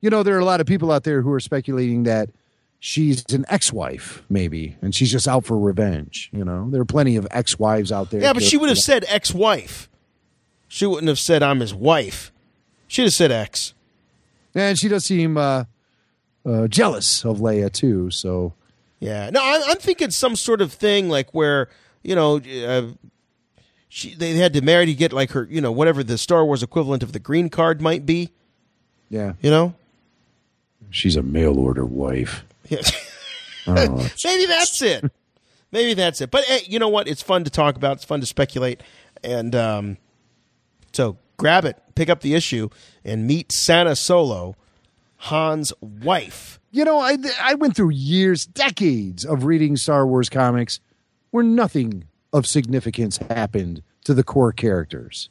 You know, there are a lot of people out there who are speculating that she's an ex-wife, maybe, and she's just out for revenge. You know, there are plenty of ex-wives out there. yeah, but she would have said ex-wife. She wouldn't have said I'm his wife. She'd have said ex And she does seem uh, uh, jealous of Leia too. So Yeah. No, I'm, I'm thinking some sort of thing like where you know uh, she they had to marry to get like her you know whatever the Star Wars equivalent of the green card might be. yeah, You know. She's a mail order wife. Yeah. Oh, Maybe that's it. Maybe that's it. But hey, you know what? It's fun to talk about. It's fun to speculate. And um, so grab it, pick up the issue, and meet Sana Solo, Han's wife. You know, I I went through years, decades of reading Star Wars comics where nothing of significance happened to the core characters.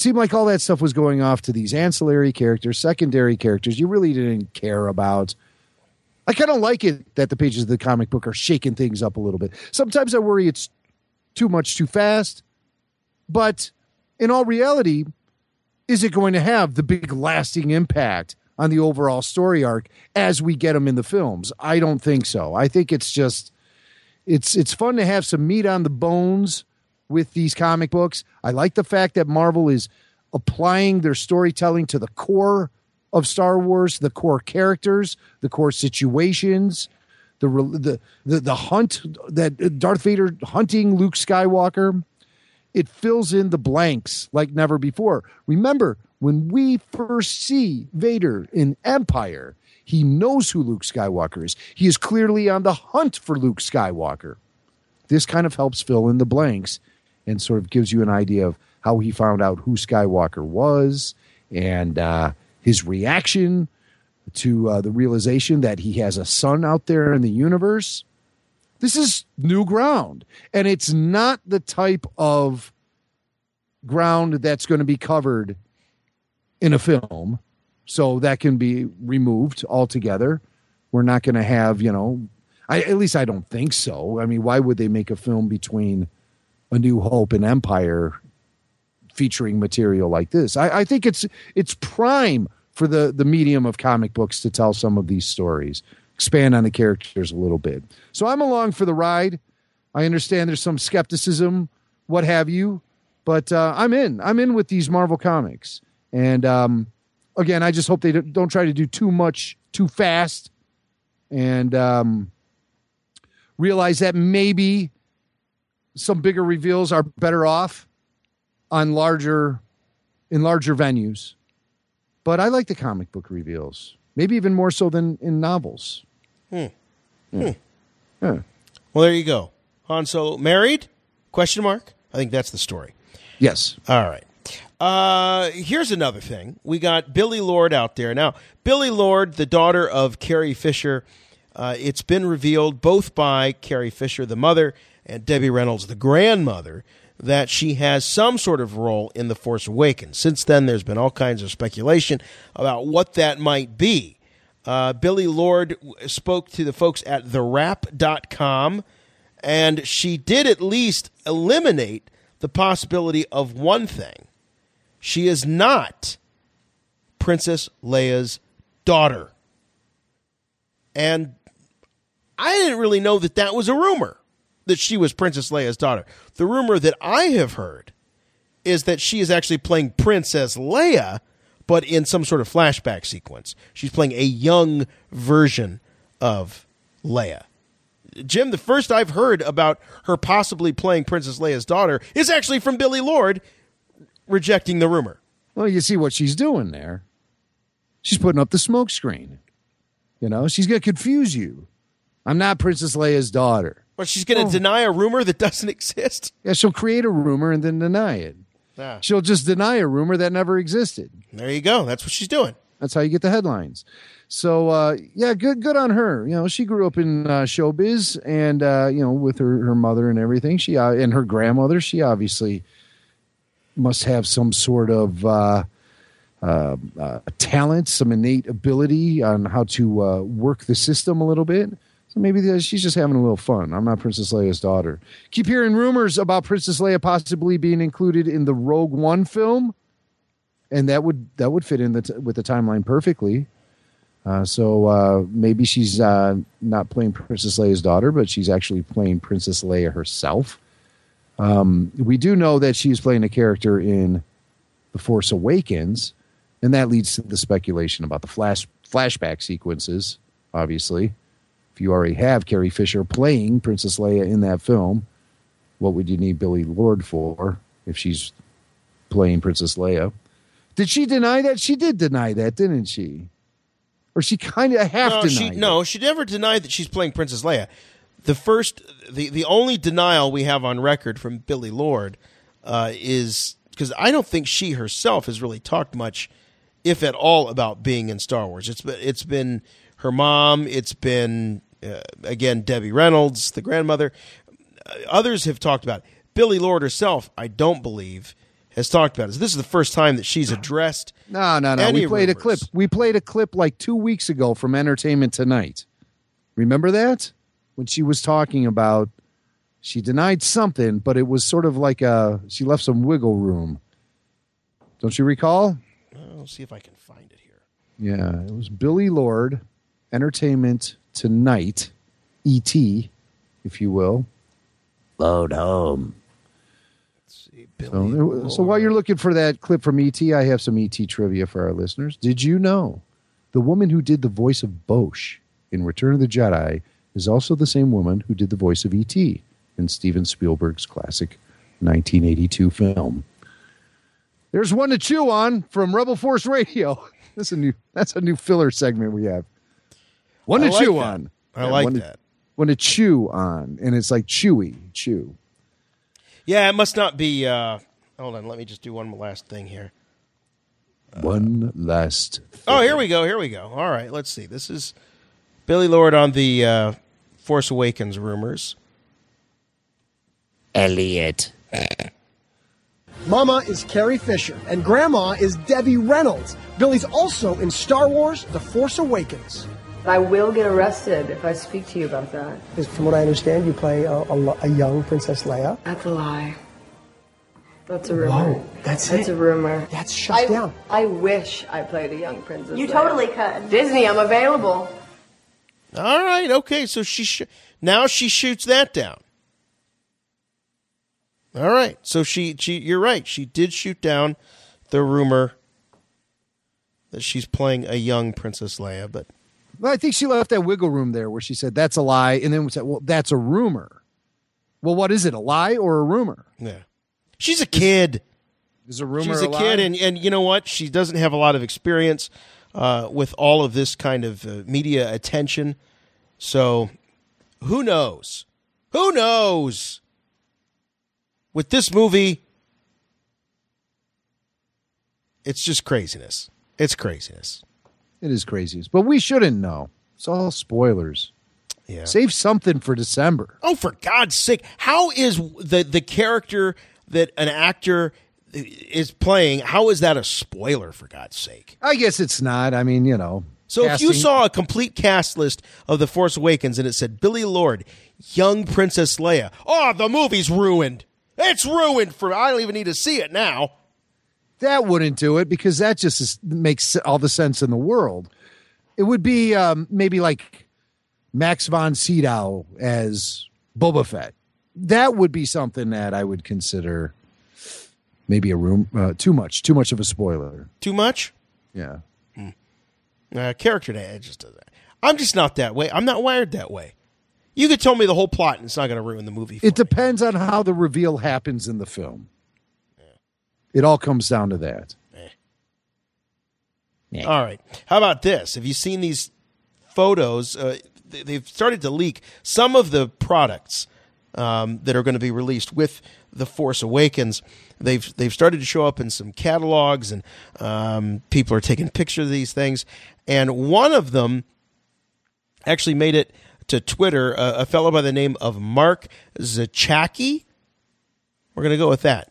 It seemed like all that stuff was going off to these ancillary characters, secondary characters you really didn't care about. I kind of like it that the pages of the comic book are shaking things up a little bit. Sometimes I worry it's too much too fast, but in all reality, is it going to have the big lasting impact on the overall story arc as we get them in the films? I don't think so. I think it's just it's it's fun to have some meat on the bones with these comic books. I like the fact that Marvel is applying their storytelling to the core of Star Wars, the core characters, the core situations, the the the, the hunt that Darth Vader hunting Luke Skywalker. It fills in the blanks like never before. Remember, when we first see Vader in Empire, he knows who Luke Skywalker is. He is clearly on the hunt for Luke Skywalker. This kind of helps fill in the blanks and sort of gives you an idea of how he found out who Skywalker was and uh, his reaction to uh, the realization that he has a son out there in the universe. This is new ground, and it's not the type of ground that's going to be covered in a film. So that can be removed altogether. We're not going to have, you know, I, at least I don't think so. I mean, why would they make a film between A New Hope and Empire featuring material like this? I, I think it's it's prime for the the medium of comic books to tell some of these stories, expand on the characters a little bit. So I'm along for the ride. I understand there's some skepticism, what have you, but uh, I'm in. I'm in with these Marvel comics, and um, again, I just hope they don't try to do too much too fast, and um, realize that maybe some bigger reveals are better off on larger in larger venues. But I like the comic book reveals, maybe even more so than in novels. Hmm. Yeah. Hmm. Yeah. Well, there you go. Han Solo married? Question mark. I think that's the story. Yes. All right. Uh, here's another thing. We got Billie Lourd out there now. Billie Lourd, the daughter of Carrie Fisher. Uh, it's been revealed both by Carrie Fisher, the mother, and Debbie Reynolds, the grandmother, that she has some sort of role in The Force Awakens. Since then, there's been all kinds of speculation about what that might be. Uh, Billie Lourd spoke to the folks at TheWrap.com, and she did at least eliminate the possibility of one thing. She is not Princess Leia's daughter. And I didn't really know that that was a rumor, that she was Princess Leia's daughter. The rumor that I have heard is that she is actually playing Princess Leia, but in some sort of flashback sequence. She's playing a young version of Leia. Jim, the first I've heard about her possibly playing Princess Leia's daughter is actually from Billie Lourd rejecting the rumor. Well, you see what she's doing there. She's putting up the smoke screen. You know, she's going to confuse you. I'm not Princess Leia's daughter. But she's going to Oh. deny a rumor that doesn't exist. Yeah, she'll create a rumor and then deny it. Ah. She'll just deny a rumor that never existed. There you go. That's what she's doing. That's how you get the headlines. So uh, yeah, good good on her. You know, she grew up in uh, showbiz, and uh, you know, with her her mother and everything. She uh, and her grandmother. She obviously must have some sort of uh, uh, uh, talent, some innate ability on how to uh, work the system a little bit. So maybe she's just having a little fun. I'm not Princess Leia's daughter. Keep hearing rumors about Princess Leia possibly being included in the Rogue One film and that would that would fit in the t- with the timeline perfectly. Uh, so uh, maybe she's uh, not playing Princess Leia's daughter, but she's actually playing Princess Leia herself. Um, we do know that she's playing a character in The Force Awakens, and that leads to the speculation about the flash flashback sequences. Obviously, you already have Carrie Fisher playing Princess Leia in that film, what would you need Billie Lourd for if she's playing Princess Leia? Did she deny that? She did deny that, didn't she? Or she kind of half no, denied. she, it. no, she never denied that she's playing Princess Leia. The first, the the only denial we have on record from Billie Lourd uh, is because I don't think she herself has really talked much, if at all, about being in Star Wars. It's been it's been her mom. It's been uh, again Debbie Reynolds, the grandmother. Uh, others have talked about it. Billie Lourd herself. I don't believe has talked about it. This is the first time that she's addressed. No, no, no. We played a clip. We played a clip like two weeks ago from Entertainment Tonight. Remember that? When she was talking about, she denied something, but it was sort of like a, she left some wiggle room. Don't you recall? I'll see if I can find it here. Yeah, it was Billie Lourd, Entertainment Tonight, E.T., if you will. Load home. So, so while you're looking for that clip from ET, I have some ET trivia for our listeners. Did you know the woman who did the voice of Boushh in Return of the Jedi is also the same woman who did the voice of ET in Steven Spielberg's classic 1982 film? There's one to chew on from Rebel Force Radio. That's a new that's a new filler segment we have. One I to like chew that. on. I like one to- that. one to chew on, and it's like chewy, chew. Yeah, it must not be. Uh, hold on, let me just do one last thing here. one last. Oh, here we go. Here we go. All right, let's see. This is Billie Lourd on the uh, Force Awakens rumors. Elliot. Mama is Carrie Fisher, and Grandma is Debbie Reynolds. Billy's also in Star Wars The Force Awakens. I will get arrested if I speak to you about that. Is- From what I understand, you play a, a, a young Princess Leia. That's a lie. That's a rumor. Whoa, that's That's it? a rumor. That's shut I, down. I wish I played a young princess. You Leia. totally could. Disney, I'm available. All right, okay. So she sh- now she shoots that down. All right, so she she you're right. She did shoot down the rumor that she's playing a young Princess Leia, but Well, I think she left that wiggle room there where she said that's a lie, and then we said, "Well, that's a rumor." Well, what is it? A lie or a rumor? yeah, she's a kid. Is a rumor She's a a lie? kid, and and you know what? She doesn't have a lot of experience uh, with all of this kind of uh, media attention. So, who knows? Who knows? With this movie, it's just craziness. It's craziness. It is crazy, but we shouldn't know. It's all spoilers. Yeah. Save something for December. Oh, for God's sake! How is the the character that an actor is playing? How is that a spoiler? For God's sake! I guess it's not. I mean, you know. So if you saw a complete cast list of The Force Awakens and it said Billie Lourd, young Princess Leia, oh, the movie's ruined. It's ruined for. I don't even need to see it now. That wouldn't do it because that just is, makes all the sense in the world. It would be um, maybe like Max von Sydow as Boba Fett. That would be something that I would consider maybe a room uh, too much, too much of a spoiler. Too much. Yeah. Uh, character that it just doesn't. I'm just not that way. I'm not wired that way. You could tell me the whole plot and it's not going to ruin the movie. It depends on how the reveal happens in the film. It all comes down to that. All right. How about this? Have you seen these photos? Uh, they- they've started to leak some of the products um, that are going to be released with the Force Awakens. They've they've started to show up in some catalogs, and um, people are taking pictures of these things. And one of them actually made it to Twitter. Uh, a fellow by the name of Mark Zachaki. We're going to go with that.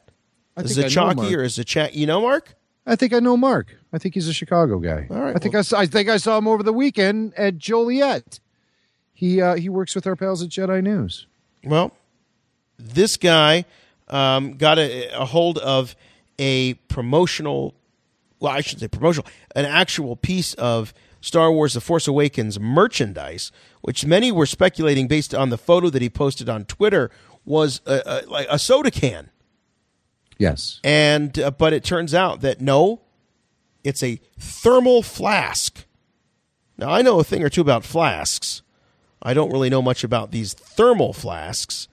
I think I know Zachaki Mark. or Zachaki? You know Mark? I think I know Mark. I think he's a Chicago guy. All right, I think I saw, I think I saw him over the weekend at Joliet. He uh, he works with our pals at Jedi News. Well, this guy um, got a, a hold of a promotional, well, I should say promotional, an actual piece of Star Wars The Force Awakens merchandise, which many were speculating based on the photo that he posted on Twitter was a, a, like a soda can. Yes. And uh, but it turns out that no, it's a thermal flask. Now I know a thing or two about flasks. I don't really know much about these thermal flasks,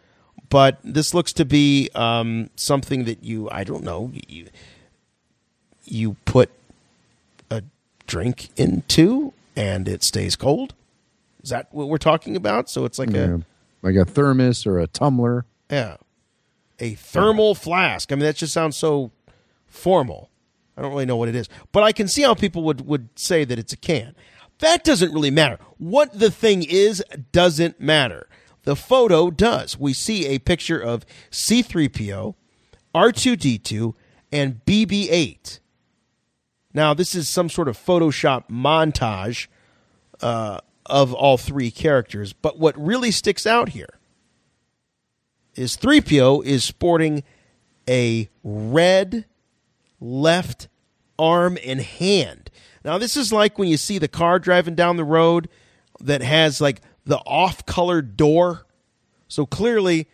but this looks to be um, something that you I don't know you you put a drink into and it stays cold. Is that what we're talking about? So it's like Yeah. Like a thermos or a tumbler. yeah, a thermal flask. I mean, that just sounds so formal. I don't really know what it is, but I can see how people would would say that it's a can. That doesn't really matter. What the thing is doesn't matter. The photo does. We see a picture of C3PO, R2D2, and BB8. Now, this is some sort of Photoshop montage uh, of all three characters, but what really sticks out here is 3PO is sporting a red left arm and hand. Now, this is like when you see the car driving down the road that has like the off colored door. So clearly,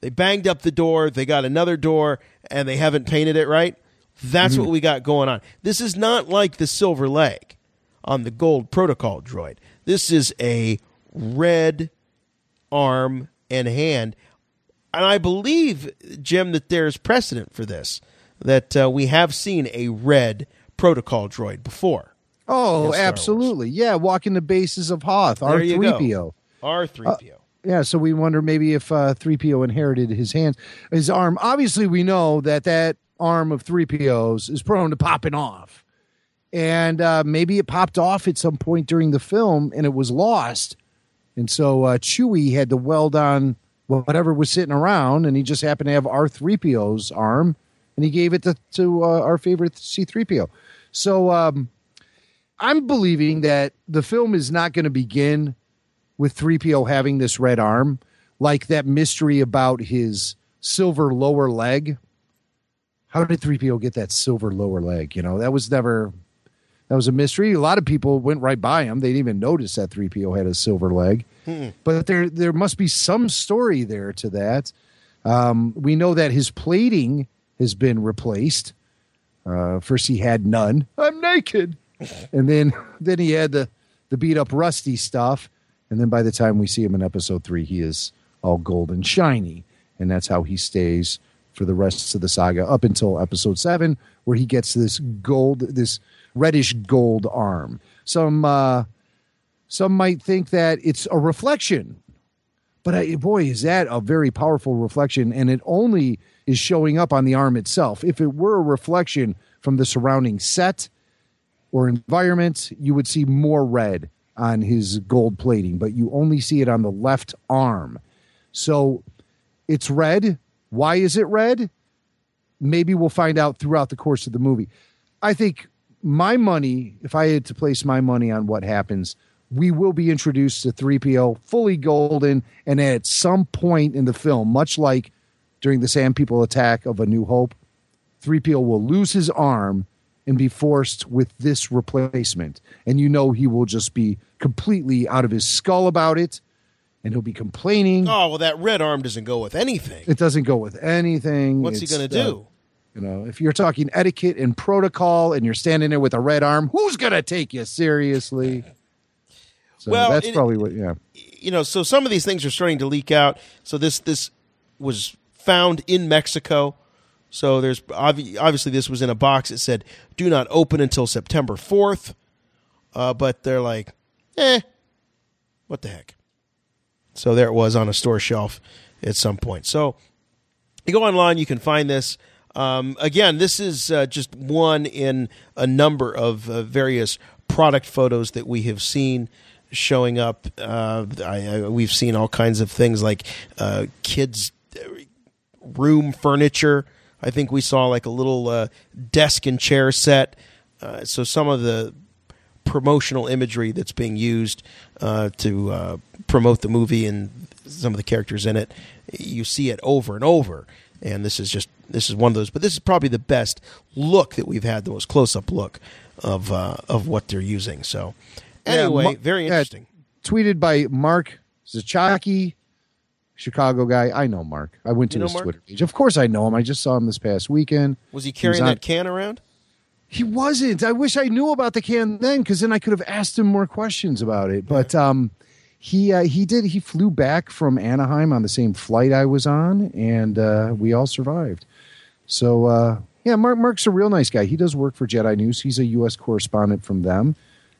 they banged up the door, they got another door, and they haven't painted it right. That's what mm-hmm. we got going on. This is not like the silver leg on the gold protocol droid. This is a red arm and hand. And I believe, Jim, that there's precedent for this, that uh, we have seen a red protocol droid before. Oh, Star Wars. absolutely. Yeah, walking the bases of Hoth, There you go. R3PO. R3PO. Yeah, so we wonder maybe if uh, 3PO inherited his hands, his arm. Obviously, we know that that arm of 3PO's is prone to popping off. And uh, maybe it popped off at some point during the film and it was lost. And so uh, Chewie had to weld on whatever was sitting around, and he just happened to have R3PO's arm, and he gave it to, to uh, our favorite C3PO. So um, I'm believing that the film is not going to begin with 3PO having this red arm, like that mystery about his silver lower leg. How did 3PO get that silver lower leg? You know, that was never that was a mystery. A lot of people went right by him. They didn't even notice that 3PO had a silver leg. But there there must be some story there to that. Um, we know that his plating has been replaced. Uh, first he had none. I'm naked. and then then he had the the beat up rusty stuff. And then by the time we see him in episode three, he is all gold and shiny. And that's how he stays for the rest of the saga up until episode seven, where he gets this gold, this reddish gold arm. Some uh, some might think that it's a reflection, but I, boy, is that a very powerful reflection, and it only is showing up on the arm itself. If it were a reflection from the surrounding set or environment, you would see more red on his gold plating, but you only see it on the left arm. So it's red. Why is it red? Maybe we'll find out throughout the course of the movie. I think my money, if I had to place my money on what happens, we will be introduced to 3PO fully golden. And at some point in the film, much like during the Sand People attack of A New Hope, 3PO will lose his arm and be forced with this replacement. And you know he will just be completely out of his skull about it and he'll be complaining. Oh well, that red arm doesn't go with anything. It doesn't go with anything. What's he gonna uh, do? You know, if you're talking etiquette and protocol and you're standing there with a red arm, who's going to take you seriously? So Well, that's it- probably what, yeah. you know, so some of these things are starting to leak out. So this this was found in Mexico. So there's obvi- obviously this was in a box. that said do not open until September fourth. Uh, but they're like, eh, what the heck? So there it was on a store shelf at some point. So you go online, you can find this. Um, again, this is uh, just one in a number of uh, various product photos that we have seen showing up. Uh, I, I, we've seen all kinds of things like uh, kids' room furniture. I think we saw like a little uh, desk and chair set. Uh, so some of the promotional imagery that's being used to promote the movie and some of the characters in it, you see it over and over. And this is just this is one of those. But this is probably the best look that we've had, the most close up look of uh, of what they're using. So Yeah, anyway, Ma- very yeah, interesting. tweeted by Mark Zachaki. Chicago guy. I know Mark. I went to You know his Mark? Twitter page. Of course, I know him. I just saw him this past weekend. Was he was carrying on- that can around? He wasn't. I wish I knew about the can then, because then I could have asked him more questions about it. But um, he uh, he did. He flew back from Anaheim on the same flight I was on, and uh, we all survived. So uh, yeah, Mark Mark's a real nice guy. He does work for Jedi News. He's a U.S. correspondent from them,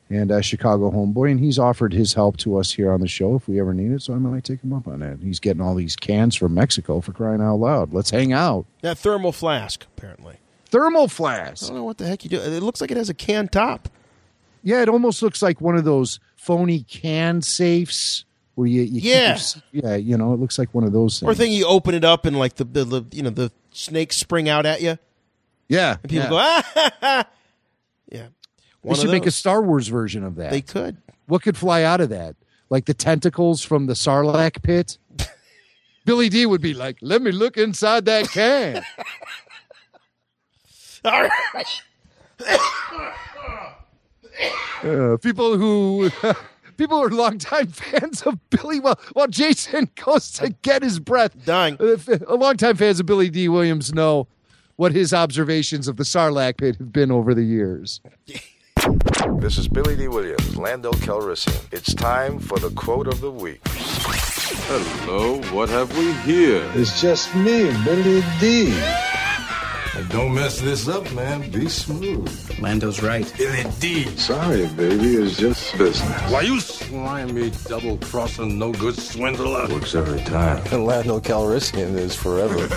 and a Chicago homeboy. And he's offered his help to us here on the show if we ever need it. So I might take him up on that. He's getting all these cans from Mexico for crying out loud. Let's hang out. That thermal flask, apparently. Thermal flask. I don't know what the heck you do. It looks like it has a can top. Yeah, it almost looks like one of those phony can safes where you, you keep your Yeah. yeah, you know, it looks like one of those things. Or thing you open it up and like the, the, the you know the snakes spring out at you. yeah, And people yeah. go ah ha, ha. Yeah. They should make a. Star Wars version of that. They could. What could fly out of that? Like the tentacles from the Sarlacc pit. Billy Dee would be like, "Let me look inside that can." All right. Uh, people who people who are longtime fans of Billy. Well, while Jason goes to get his breath, dying. Uh, longtime fans of Billy Dee Williams know what his observations of the Sarlacc pit have been over the years. This is Billy Dee Williams, Lando Calrissian. It's time for the quote of the week. Hello, what have we here? It's just me, Billy Dee. Don't mess this up, man. Be smooth. Lando's right. Billy Dee. Sorry, baby. It's just business. Why you slimy, double-crossing, no-good swindler? Works every time. And Lando Calrissian is forever.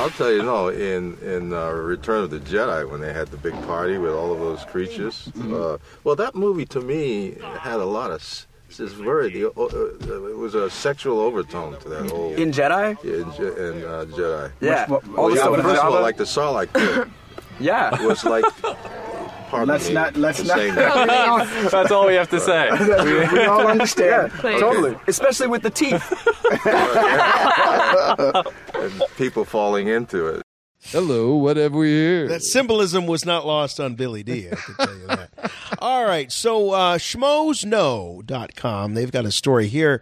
I'll tell you, no, in in uh, Return of the Jedi, when they had the big party with all of those creatures, uh, well, that movie to me had a lot of. S- This very. The, uh, uh, it was a sexual overtone to that whole. In Jedi? Yeah, in, Je- in uh, Jedi. Yeah. Well, all the yeah, stuff first of all, like the Sarlacc pit Yeah. It was like. Pardon Let's me not- let's for not- saying that. That's all we have to say. we, we all understand. Please. Totally. Especially with the teeth. and people falling into it. Hello, what have we here? That symbolism was not lost on Billy Dee. I can tell you that. All right. So, uh, schmoesknow.com, they've got a story here.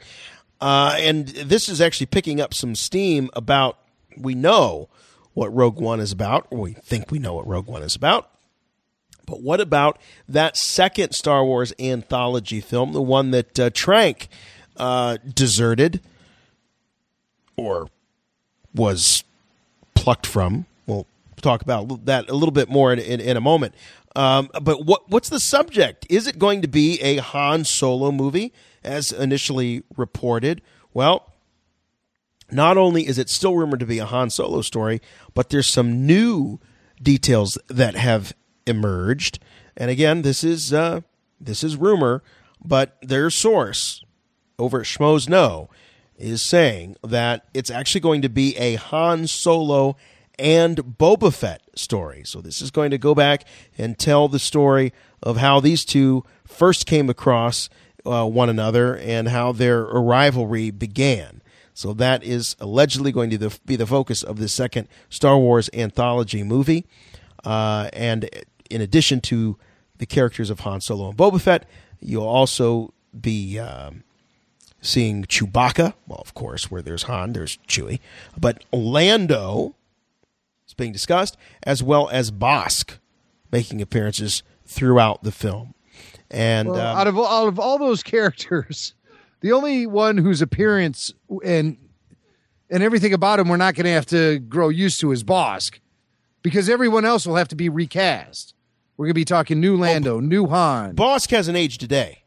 Uh, and this is actually picking up some steam about, we know what Rogue One is about, or we think we know what Rogue One is about. But what about that second Star Wars anthology film, the one that uh, Trank uh, deserted or was plucked from? Talk about that a little bit more in, in, in a moment. Um, but what what's the subject? Is it going to be a Han Solo movie as initially reported? Well, not only is it still rumored to be a Han Solo story, but there's some new details that have emerged. And again, this is uh, this is rumor, but their source over at Schmoes Know is saying that it's actually going to be a Han Solo and Boba Fett story. So this is going to go back and tell the story of how these two first came across uh, one another and how their rivalry began. So that is allegedly going to be the focus of the second Star Wars anthology movie. Uh, and in addition to the characters of Han Solo and Boba Fett, you'll also be um, seeing Chewbacca. Well, of course, where there's Han, there's Chewie. But Lando is being discussed, as well as Bossk making appearances throughout the film. And Well, um, out of out of all those characters, the only one whose appearance and and everything about him we're not going to have to grow used to is Bossk, because everyone else will have to be recast. We're going to be talking new Lando, new Han. Bossk hasn't aged today.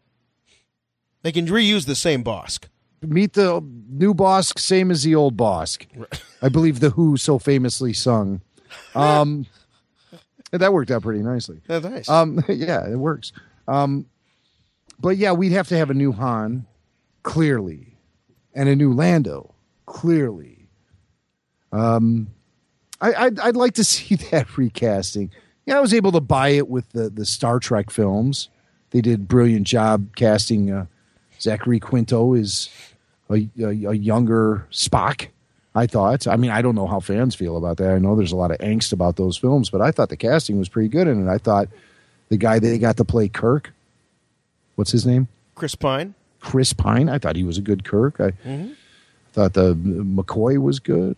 They can reuse the same Bossk. Meet the new Bossk, same as the old Bossk. I believe the Who so famously sung. Um, and that worked out pretty nicely. That's nice. Um, yeah, it works. Um, but yeah, we'd have to have a new Han, clearly, and a new Lando, clearly. Um, I, I'd, I'd like to see that recasting. Yeah, I was able to buy it with the the Star Trek films. They did a brilliant job casting. Uh, Zachary Quinto is a, a, a younger Spock. I thought. I mean, I don't know how fans feel about that. I know there's a lot of angst about those films, but I thought the casting was pretty good in it. I thought the guy they got to play Kirk, what's his name? Chris Pine. Chris Pine. I thought he was a good Kirk. I Mhm. thought the McCoy was good.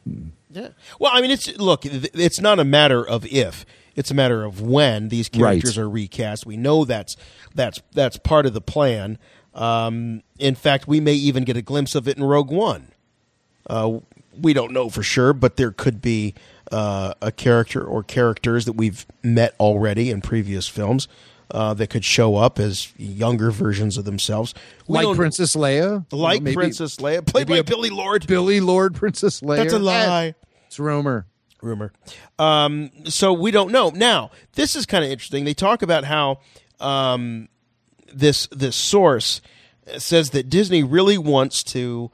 Yeah. Well, I mean, it's look, it's not a matter of if; it's a matter of when these characters Right. are recast. We know that's that's that's part of the plan. Um, in fact, we may even get a glimpse of it in Rogue One. Uh, we don't know for sure, but there could be uh, a character or characters that we've met already in previous films uh, that could show up as younger versions of themselves, We like Princess Leia, like maybe- Princess Leia, played by Billie Lourd. Billie Lourd, Princess Leia. That's a lie. It's rumor. rumor. Um, so we don't know. Now, this is kind of interesting. They talk about how um, this this source says that Disney really wants to,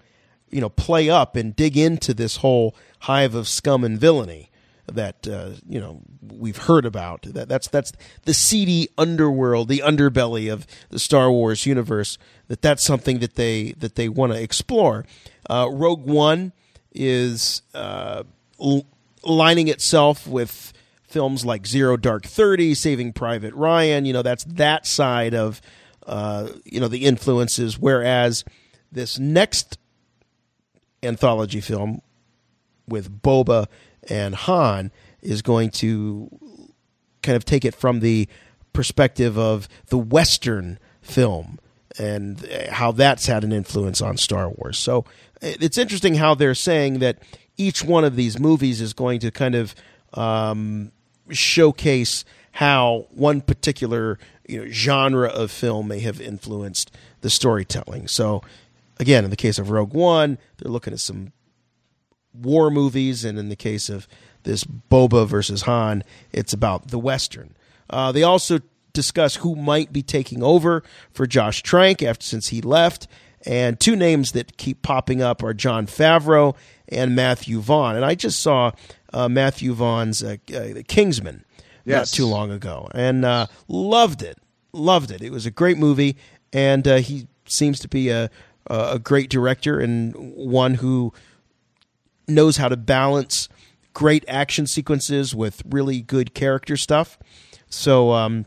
you know, play up and dig into this whole hive of scum and villainy that uh, you know we've heard about. That that's that's the seedy underworld, the underbelly of the Star Wars universe. That that's something that they that they want to explore. Uh, Rogue One is uh, l- lining itself with films like Zero Dark Thirty, Saving Private Ryan. You know, that's that side of uh, you know the influences. Whereas this next anthology film with Boba and Han is going to kind of take it from the perspective of the Western film and how that's had an influence on Star Wars. So it's interesting how they're saying that each one of these movies is going to kind of um, showcase how one particular you know genre of film may have influenced the storytelling. So again, in the case of Rogue One, they're looking at some war movies, and in the case of this Boba versus Han, it's about the Western. Uh, they also discuss who might be taking over for Josh Trank after since he left, and two names that keep popping up are Jon Favreau and Matthew Vaughn. And I just saw uh, Matthew Vaughn's uh, uh, Kingsman Yes. not too long ago, and uh, loved it. Loved it. It was a great movie, and uh, he seems to be a a great director and one who knows how to balance great action sequences with really good character stuff. So um,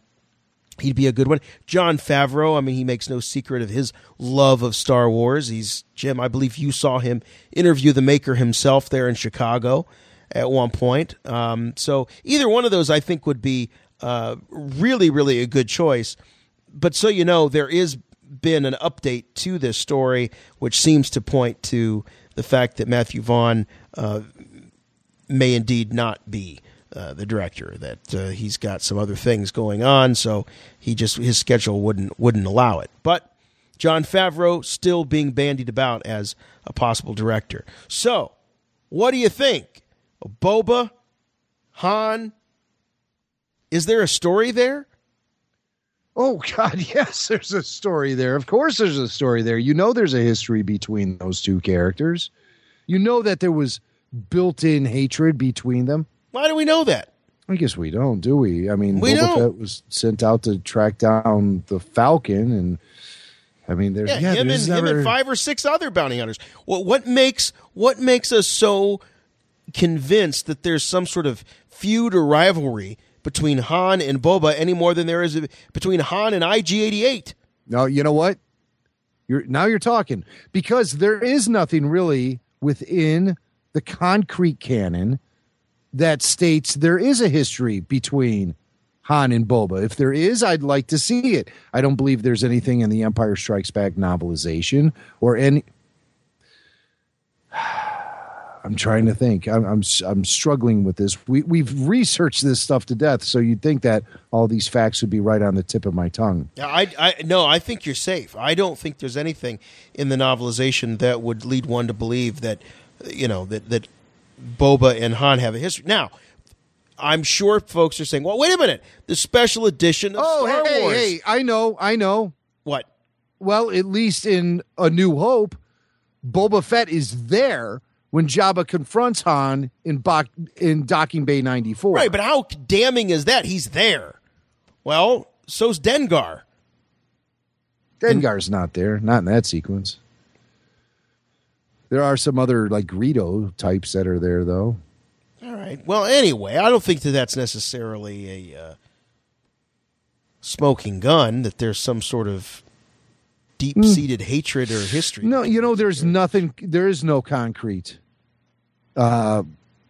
he'd be a good one. Jon Favreau, I mean, he makes no secret of his love of Star Wars. He's Jim. I believe you saw him interview the maker himself there in Chicago at one point. Um, so either one of those, I think, would be uh, really, really a good choice. But so you know, there is been an update to this story, which seems to point to the fact that Matthew Vaughn uh, may indeed not be uh, the director. That uh, he's got some other things going on, so he just his schedule wouldn't wouldn't allow it. But Jon Favreau still being bandied about as a possible director. So, what do you think? Boba, Han. Is there a story there? Oh God, yes, there's a story there. Of course, there's a story there. You know, there's a history between those two characters. You know that there was built-in hatred between them. Why do we know that? I guess we don't, do we? I mean, We Boba don't. Fett was sent out to track down the Falcon, and I mean, there's Yeah, yeah, him and there's him and five or six other bounty hunters. What makes what makes us so convinced that there's some sort of feud or rivalry between Han and Boba any more than there is between Han and IG88? No, you know what? You're now you're talking because there is nothing really within the concrete canon that states there is a history between Han and Boba. If there is, I'd like to see it. I don't believe there's anything in the Empire Strikes Back novelization or any. I'm trying to think. I'm, I'm I'm struggling with this. We we've researched this stuff to death, so you'd think that all these facts would be right on the tip of my tongue. Yeah, I, I no, I think you're safe. I don't think there's anything in the novelization that would lead one to believe that you know that that Boba and Han have a history. Now, I'm sure folks are saying, "Well, wait a minute, the special edition of Oh, Star hey, Wars." hey, I know, I know. What? Well, at least in A New Hope, Boba Fett is there when Jabba confronts Han in, Bak- in Docking Bay 94. Right, but how damning is that? He's there. Well, so's Dengar. Dengar's not there, not in that sequence. There are some other like Greedo types that are there though. All right. Well, anyway, I don't think that that's necessarily a uh, smoking gun. That there's some sort of deep seated hatred or history. No, you know, there's nothing. There is no concrete uh,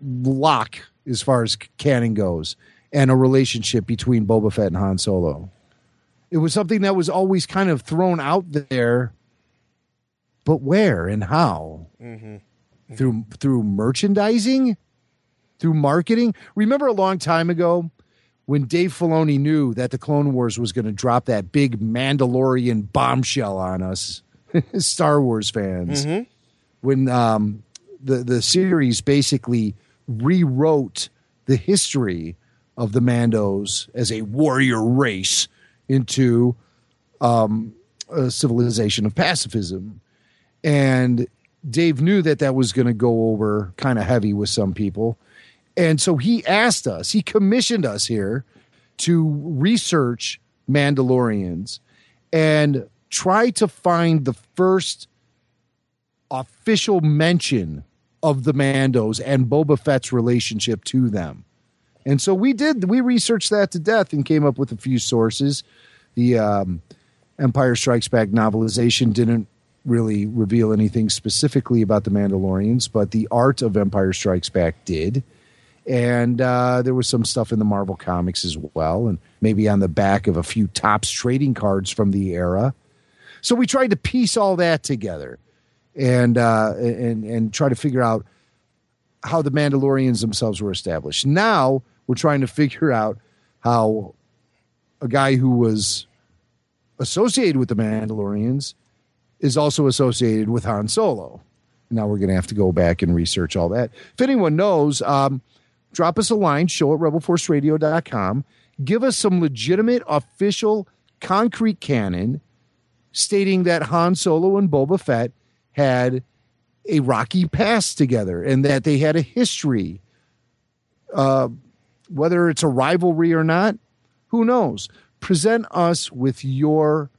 lock as far as canon goes, and a relationship between Boba Fett and Han Solo. It was something that was always kind of thrown out there, but where and how? Mm-hmm. Through through merchandising, through marketing. Remember a long time ago when Dave Filoni knew that the Clone Wars was going to drop that big Mandalorian bombshell on us, Star Wars fans. Mhm. When um, the the series basically rewrote the history of the Mandos as a warrior race into um, a civilization of pacifism, and Dave knew that that was going to go over kind of heavy with some people. And so he asked us, he commissioned us here to research Mandalorians and try to find the first official mention of the Mandos and Boba Fett's relationship to them. And so we did, we researched that to death and came up with a few sources. The um, Empire Strikes Back novelization didn't really reveal anything specifically about the Mandalorians, but the art of Empire Strikes Back did. And uh, there was some stuff in the Marvel comics as well, and maybe on the back of a few Topps trading cards from the era. So we tried to piece all that together and uh, and and try to figure out how the Mandalorians themselves were established. Now we're trying to figure out how a guy who was associated with the Mandalorians is also associated with Han Solo. Now we're going to have to go back and research all that. If anyone knows, um, drop us a line, show at rebelforceradio.com. Give us some legitimate, official, concrete canon stating that Han Solo and Boba Fett had a rocky past together and that they had a history. Uh, whether it's a rivalry or not, who knows? Present us with your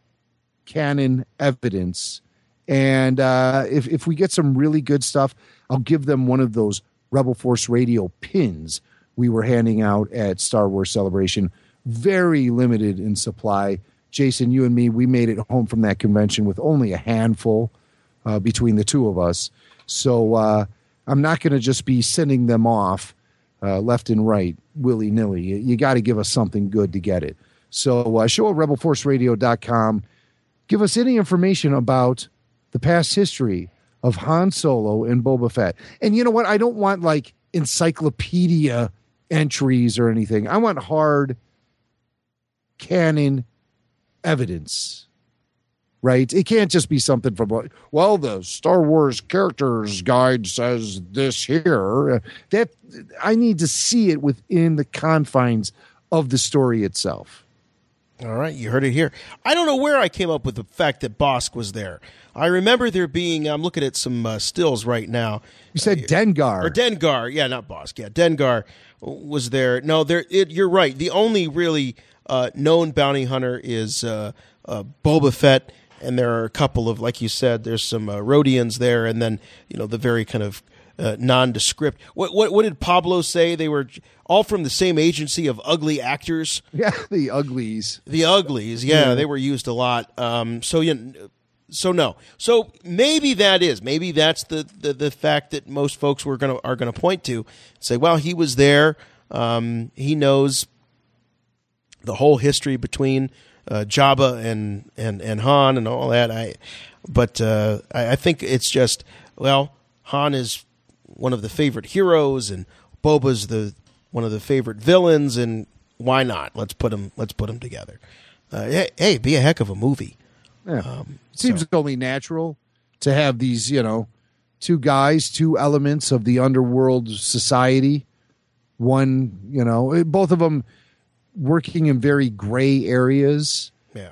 canon evidence. And uh, if, if we get some really good stuff, I'll give them one of those Rebel Force Radio pins we were handing out at Star Wars Celebration. Very limited in supply. Jason, you and me, we made it home from that convention with only a handful uh, between the two of us. So uh, I'm not going to just be sending them off uh, left and right willy nilly. You, you got to give us something good to get it. So uh, show at rebelforceradio.com. Give us any information about the past history of Han Solo and Boba Fett. And you know what? I don't want like encyclopedia entries or anything. I want hard canon evidence. Right? It can't just be something from well, the Star Wars characters guide says this here. That I need to see it within the confines of the story itself. All right, you heard it here. I don't know where I came up with the fact that Bossk was there. I remember there being. I'm looking at some uh, stills right now. You said Dengar or Dengar? Yeah, not Bossk. Yeah, Dengar was there. No, there. It, you're right. The only really uh, known bounty hunter is uh, uh, Boba Fett, and there are a couple of, like you said, there's some uh, Rodians there, and then you know the very kind of uh, nondescript. What, what what did Pablo say? They were all from the same agency of ugly actors. Yeah, the uglies. The uglies. Yeah, Yeah. they were used a lot. Um, so yeah, so no. So maybe that is maybe that's the, the, the fact that most folks were gonna are gonna point to say, well, he was there. Um, he knows the whole history between uh, Jabba and, and and Han and all that. I, but uh, I, I think it's just well, Han is one of the favorite heroes, and Boba's the one of the favorite villains, and why not? Let's put them. Let's put them together. Uh, hey, hey, be a heck of a movie. Yeah. it seems only natural to have these, you know, two guys, two elements of the underworld society. One, you know, eh, both of them working in very gray areas. Yeah.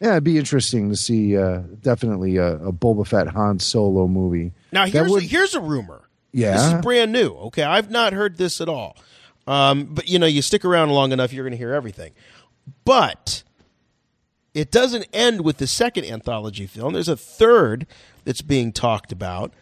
Yeah, it'd be interesting to see uh, definitely a, a Boba Fett Han Solo movie. Now here's would- a, here's a rumor. Yeah. this is brand new. Okay, I've not heard this at all. Um, but you know, you stick around long enough, you're going to hear everything. But it doesn't end with the second anthology film. There's a third that's being talked about,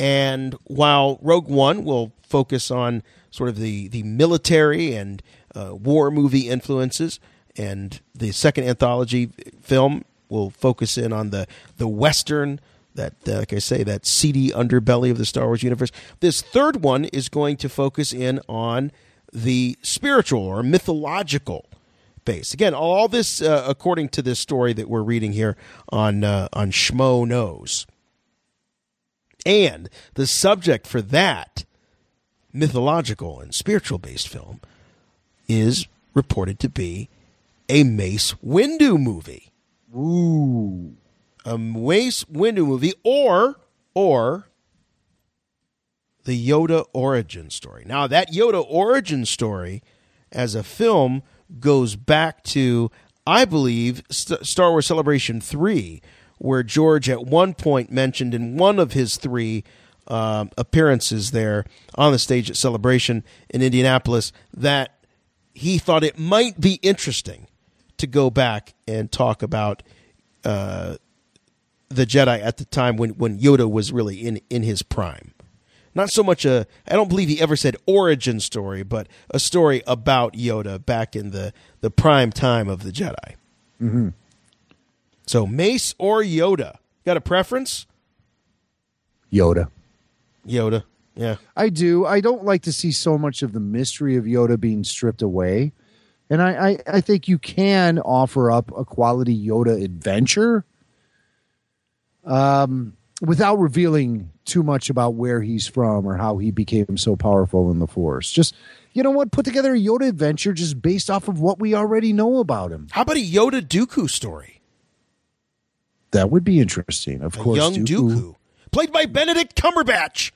and while Rogue One will focus on sort of the the military and uh, war movie influences, and the second anthology film we'll focus in on the the western that uh, like I say that seedy underbelly of the Star Wars universe. This third one is going to focus in on the spiritual or mythological base. Again, all this uh, according to this story that we're reading here on uh, on Schmoes Know. And the subject for that mythological and spiritual based film is reported to be a Mace Windu movie. Ooh. A Mace Windu movie or or the Yoda origin story. Now that Yoda origin story as a film goes back to I believe St- Star Wars Celebration 3 where George at one point mentioned in one of his three um, appearances there on the stage at Celebration in Indianapolis that he thought it might be interesting to go back and talk about uh, the Jedi at the time when, when Yoda was really in, in his prime. Not so much a, I don't believe he ever said origin story, but a story about Yoda back in the, the prime time of the Jedi. Mm-hmm. So Mace or Yoda? Got a preference? Yoda. Yoda. Yeah. I do. I don't like to see so much of the mystery of Yoda being stripped away. And I, I, I think you can offer up a quality Yoda adventure um, without revealing too much about where he's from or how he became so powerful in the Force. Just, you know what? Put together a Yoda adventure just based off of what we already know about him. How about a Yoda Dooku story? That would be interesting. Of A course, young Dooku. Dooku. Played by Benedict Cumberbatch.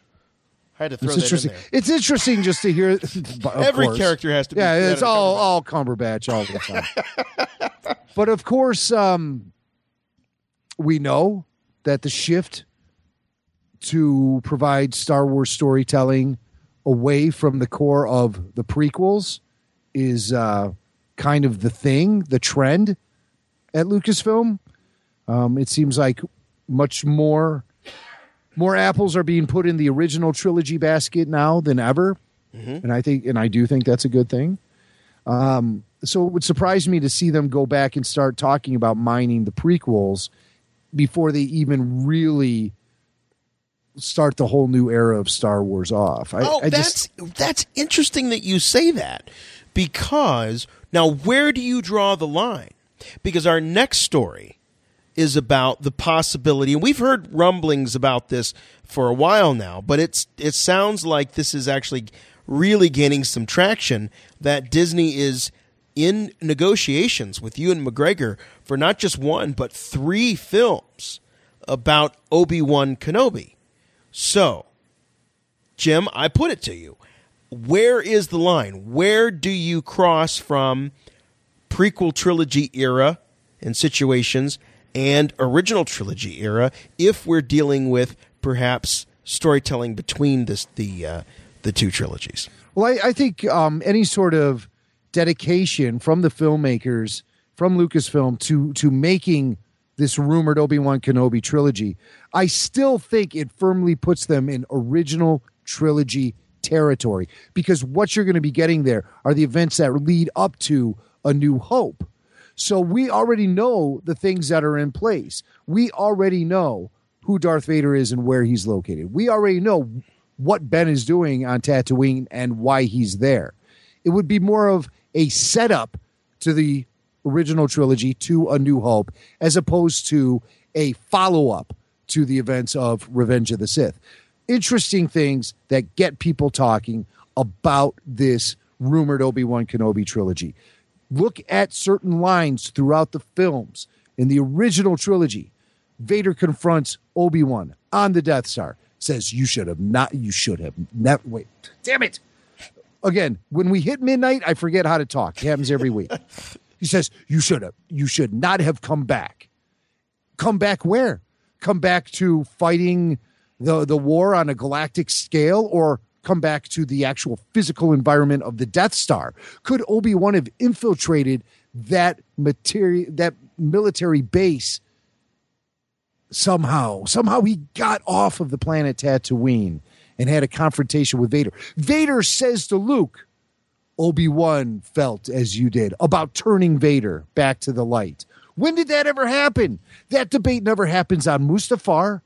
I had to throw It's that interesting. in there. It's interesting just to hear. Every course. character has to be Yeah, it's all all Cumberbatch all the time. but of course, um, we know that the shift to provide Star Wars storytelling away from the core of the prequels is uh, kind of the thing, the trend at Lucasfilm. Um, it seems like much more more apples are being put in the original trilogy basket now than ever, and I think and I do think that's a good thing. Um, so it would surprise me to see them go back and start talking about mining the prequels before they even really start the whole new era of Star Wars off. I, oh, I that's just that's interesting that you say that because now where do you draw the line? Because our next story is about the possibility, and we've heard rumblings about this for a while now, but it's it sounds like this is actually really gaining some traction. That Disney is in negotiations with Ewan McGregor for not just one but three films about Obi Wan Kenobi. So, Jim, I put it to you. Where is the line? Where do you cross from prequel trilogy era and situations and original trilogy era if we're dealing with perhaps storytelling between this, the uh, the two trilogies? Well, I, I think um, any sort of dedication from the filmmakers from Lucasfilm to to making this rumored Obi Wan Kenobi trilogy, I still think it firmly puts them in original trilogy territory because what you're going to be getting there are the events that lead up to A New Hope. So we already know the things that are in place. We already know who Darth Vader is and where he's located. We already know what Ben is doing on Tatooine and why he's there. It would be more of a setup to the original trilogy to A New Hope as opposed to a follow up to the events of Revenge of the Sith. Interesting things that get people talking about this rumored Obi Wan Kenobi trilogy. Look at certain lines throughout the films. In the original trilogy, Vader confronts Obi Wan on the Death Star. Says you should have not. You should have never. Wait, damn it! Again, when we hit midnight, I forget how to talk. It happens every week. he says you should have. You should not have come back. Come back where? Come back to fighting the the war on a galactic scale, or come back to the actual physical environment of the Death Star? Could Obi Wan have infiltrated that material, that military base? somehow, somehow he got off of the planet Tatooine and had a confrontation with Vader. Vader says to Luke, Obi Wan felt as you did about turning Vader back to the light. When did that ever happen? That debate never happens on Mustafar.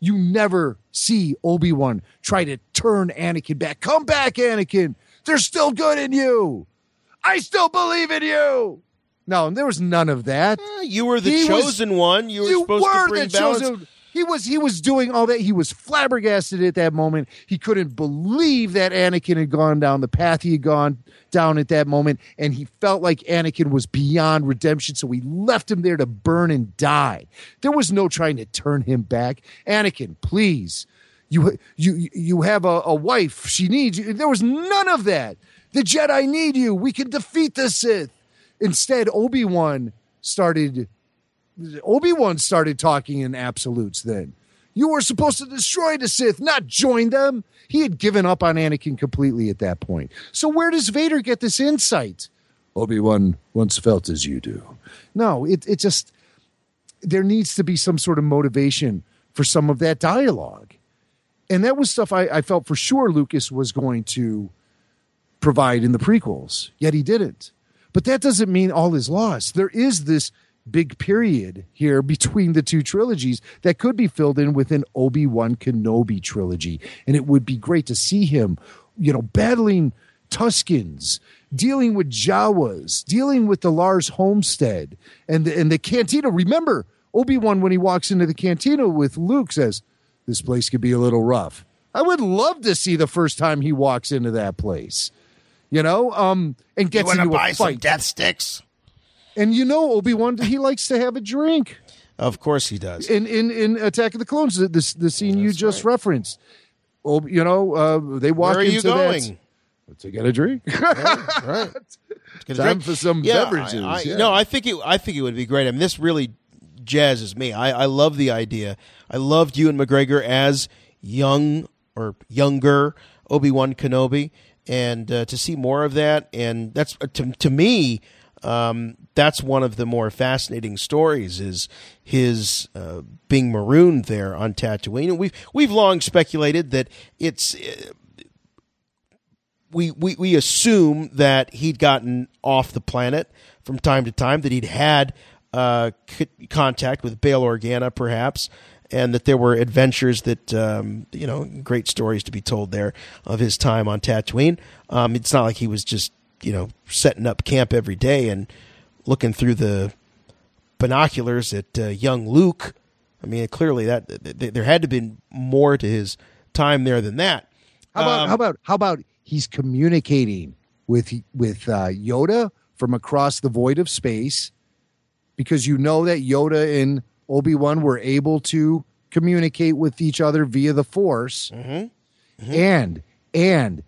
You never see Obi Wan try to turn Anakin back. Come back, Anakin. There's still good in you. I still believe in you. No, there was none of that. Eh, you were the He was- chosen one. You were supposed were to bring the balance. chosen- He was he was doing all that. He was flabbergasted at that moment. He couldn't believe that Anakin had gone down the path he had gone down at that moment, and he felt like Anakin was beyond redemption. So he left him there to burn and die. There was no trying to turn him back. Anakin, please, you you you have a, a wife. She needs you. There was none of that. The Jedi need you. We can defeat the Sith. Instead, Obi Wan started Obi Wan started talking in absolutes then. You were supposed to destroy the Sith, not join them. He had given up on Anakin completely at that point. So, where does Vader get this insight? Obi Wan once felt as you do. No, it, it just, there needs to be some sort of motivation for some of that dialogue. And that was stuff I, I felt for sure Lucas was going to provide in the prequels, yet he didn't. But that doesn't mean all is lost. There is this big period here between the two trilogies that could be filled in with an Obi-Wan Kenobi trilogy. And it would be great to see him, you know, battling Tuscans, dealing with Jawas, dealing with the Lars Homestead and the, and the cantina. Remember, Obi-Wan, when he walks into the cantina with Luke, says, This place could be a little rough. I would love to see the first time he walks into that place. You know, um, and gets wanna into a buy some fight. death sticks? And you know, Obi Wan, he likes to have a drink. Of course he does. In in in Attack of the Clones, the the, the scene you just referenced. Oh, you know, uh, they walk Where are you into that- going? to get a drink. right. Get a Time drink. for some Yeah, beverages. I, I, yeah. No, I think it. I think it would be great. I mean, this really jazzes me. I, I love the idea. I loved Ewan McGregor as young or younger Obi Wan Kenobi, and uh, to see more of that, and that's uh, to to me. Um, that's one of the more fascinating stories is his uh, being marooned there on Tatooine, we've we've long speculated that it's uh, we, we we assume that he'd gotten off the planet from time to time, that he'd had uh, c- contact with Bail Organa, perhaps, and that there were adventures that um, you know, great stories to be told there of his time on Tatooine. Um, it's not like he was just you know setting up camp every day and looking through the binoculars at uh, young Luke. I mean, clearly that th- th- there had to be more to his time there than that. How about Um, how about how about he's communicating with with uh, Yoda from across the void of space, because you know that Yoda and Obi Wan were able to communicate with each other via the Force, Mm-hmm. and and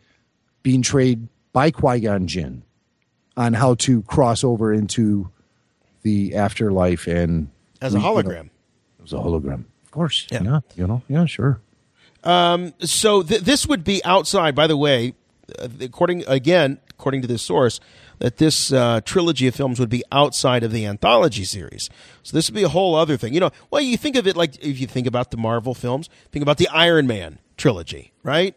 being trained by Qui Gon Jinn on how to cross over into the afterlife and As a you know, hologram. as a hologram, of course. yeah, you know, yeah, sure. Um, so th- this would be outside. By the way, uh, according again, according to this source, that this uh, trilogy of films would be outside of the anthology series. So this would be a whole other thing. You know, well, you think of it like if you think about the Marvel films, think about the Iron Man trilogy, right?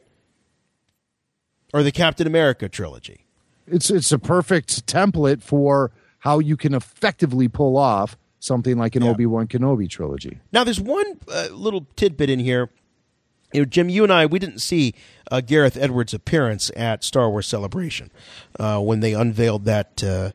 Or the Captain America trilogy. it's it's a perfect template for how you can effectively pull off something like an Obi Wan Kenobi trilogy. Now, there's one uh, little tidbit in here. You know, Jim, you and I, we didn't see uh, Gareth Edwards' appearance at Star Wars Celebration uh, when they unveiled that uh,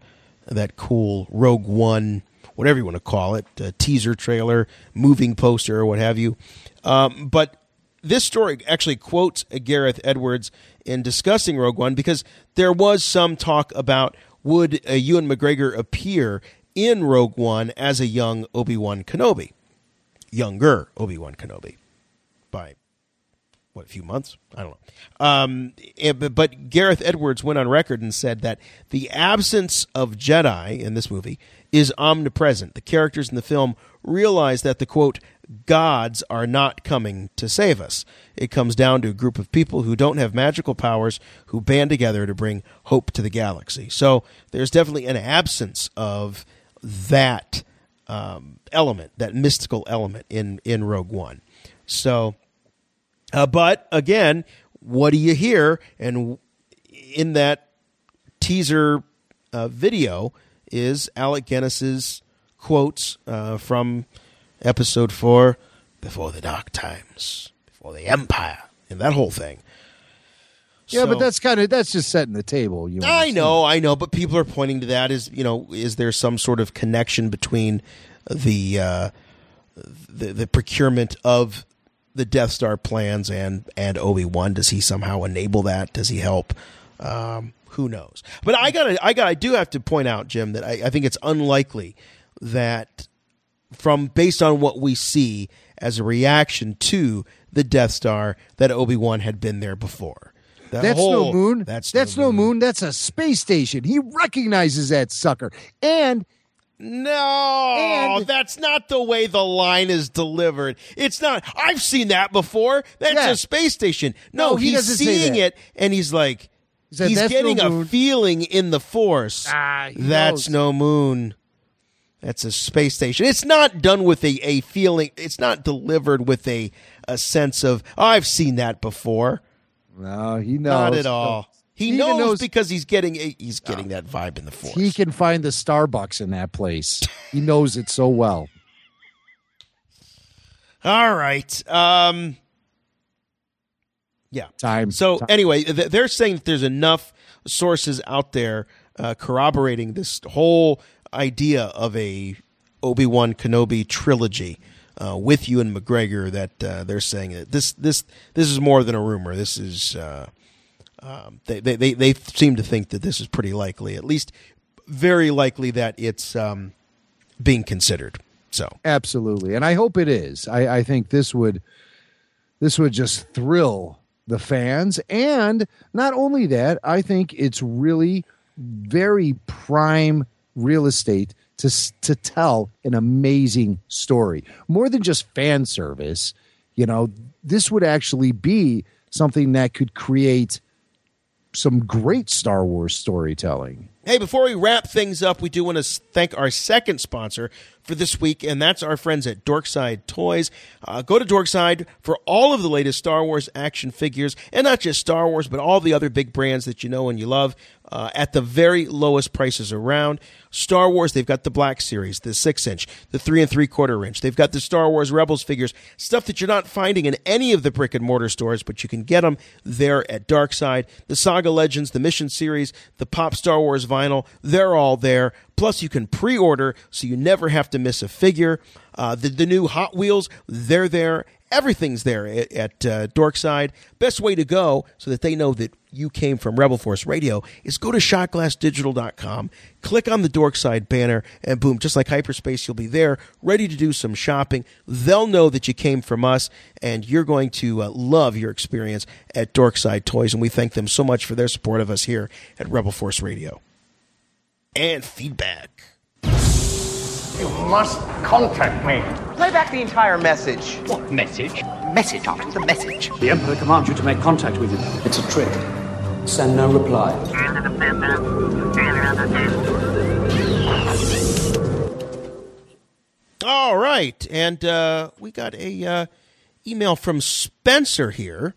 that cool Rogue One, whatever you want to call it, uh, teaser trailer, moving poster, or what have you. Um, but this story actually quotes Gareth Edwards in discussing Rogue One because there was some talk about would uh, Ewan McGregor appear in Rogue One as a young Obi Wan Kenobi, younger Obi Wan Kenobi, by what a few months I don't know. Um, eh, but, but Gareth Edwards went on record and said that the absence of Jedi in this movie is omnipresent. The characters in the film realize that the quote gods are not coming to save us. It comes down to a group of people who don't have magical powers who band together to bring hope to the galaxy. So there's definitely an absence of that um, element, that mystical element in in Rogue One. So, uh, but again, what do you hear? And in that teaser uh, video is Alec Guinness's quotes uh, from episode four, before the dark times, before the empire, and that whole thing. Yeah, So- but that's kind of that's just setting the table. You I know, I know, but people are pointing to that as you know, is there some sort of connection between the uh, the, the procurement of the Death Star plans and and Obi Wan? Does he somehow enable that? Does he help? Um, who knows? But I got I got I do have to point out, Jim, that I, I think it's unlikely that from based on what we see as a reaction to the Death Star that Obi Wan had been there before. The That's whole- no moon. That's That's no moon. That's a space station. He recognizes that sucker. And No, that's not the way the line is delivered. It's not. I've seen that before. That's Yeah. a space station. No, No, he he's seeing that. it and he's like, He said, he's "That's getting no a feeling in the force. Ah, that's knows. no moon. That's a space station. It's not done with a, a feeling. It's not delivered with a, a sense of, oh, I've seen that before. no, he knows. Not at all. He, even knows, knows- because he's getting a, he's getting that vibe in the force. he can find the Starbucks in that place. he knows it so well. All right. Um Yeah. Time. So time. anyway, th- they're saying that there's enough sources out there uh, corroborating this whole idea of a Obi Wan Kenobi trilogy uh, with Ewan McGregor that uh, they're saying that this this this is more than a rumor. This is uh, um, they, they they they seem to think that this is pretty likely, at least very likely that it's um, being considered. So Absolutely, and I hope it is. I, I think this would this would just thrill the fans, and not only that, I think it's really very prime real estate to to tell an amazing story, more than just fan service. You know, this would actually be something that could create some great Star Wars storytelling. Hey, before we wrap things up, we do want to thank our second sponsor for this week, and that's our friends at Dorkside Toys. Uh, go to Dorkside for all of the latest Star Wars action figures, and not just Star Wars, but all the other big brands that you know and you love uh, at the very lowest prices around. Star Wars, they've got the Black Series, the six inch, the three and three quarter inch. They've got the Star Wars Rebels figures, stuff that you're not finding in any of the brick and mortar stores, but you can get them there at Dorkside. The Saga Legends, the Mission Series, the Pop Star Wars vinyl, they're all there. Plus, you can pre order so you never have to miss a figure. Uh, the, the new Hot Wheels, they're there. Everything's there at, at uh, Dorkside. Best way to go so that they know that you came from Rebel Force Radio is go to shotglassdigital.com, click on the Dorkside banner, and boom, just like hyperspace, you'll be there ready to do some shopping. They'll know that you came from us, and you're going to uh, love your experience at Dorkside Toys. And we thank them so much for their support of us here at Rebel Force Radio. And feedback. You must contact me. Play back the entire message. What message? Message after the message. The Emperor commands you to make contact with him. It's a trick. Send no reply. All right, and uh, we got a uh, email from Spencer here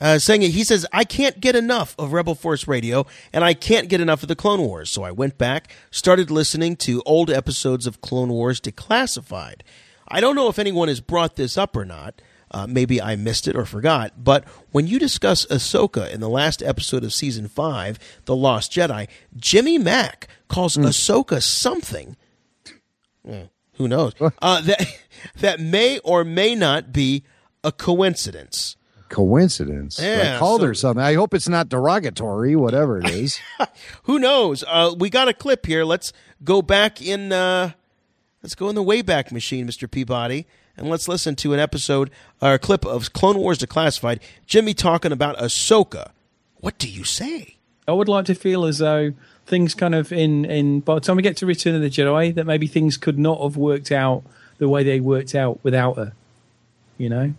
uh, saying he says I can't get enough of Rebel Force Radio, and I can't get enough of the Clone Wars. So I went back, started listening to old episodes of Clone Wars Declassified. I don't know if anyone has brought this up or not. Uh, maybe I missed it or forgot. But when you discuss Ahsoka in the last episode of season five, The Lost Jedi, Jimmy Mack calls Ahsoka something. Eh, who knows? Uh, that that may or may not be a coincidence. Coincidence. Yeah, I called so- her something. I hope it's not derogatory, whatever it is. Who knows? Uh, we got a clip here. Let's go back in. Uh, let's go in the Wayback Machine, Mister Peabody, and let's listen to an episode or a clip of Clone Wars Declassified. Jimmy talking about Ahsoka. What do you say? I would like to feel as though things kind of in in by the time we get to Return of the Jedi, that maybe things could not have worked out the way they worked out without her. You know.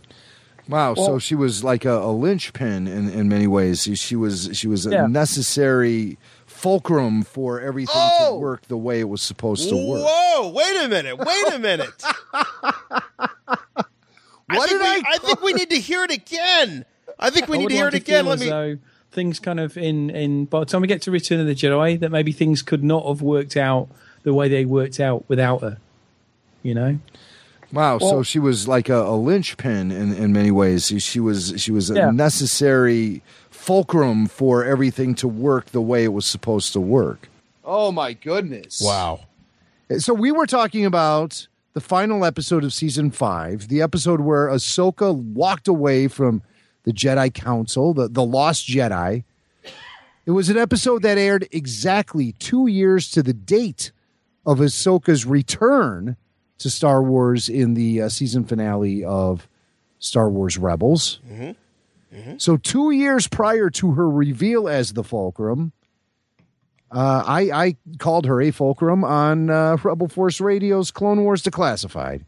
Wow, so she was like a, a linchpin in, in many ways. She, she was she was a Yeah. necessary fulcrum for everything Oh! to work the way it was supposed to work. Whoa! Wait a minute! Wait a minute! I think, we, I, think we need to hear it again. I think we I need to hear like it again. feel Let as me. though things kind of in in by the time we get to Return of the Jedi, that maybe things could not have worked out the way they worked out without her. You know. Wow, so she was like a, a linchpin in, in many ways. She, she was she was a Yeah. necessary fulcrum for everything to work the way it was supposed to work. Oh my goodness! Wow. Eh, so we were talking about the final episode of season five, the episode where Ahsoka walked away from the Jedi Council, the, the Lost Jedi. It was an episode that aired exactly two years to the date of Ahsoka's return to Star Wars in the uh, season finale of Star Wars Rebels. So, two years prior to her reveal as the Fulcrum, uh, I, I called her a Fulcrum on uh, Rebel Force Radio's Clone Wars Declassified.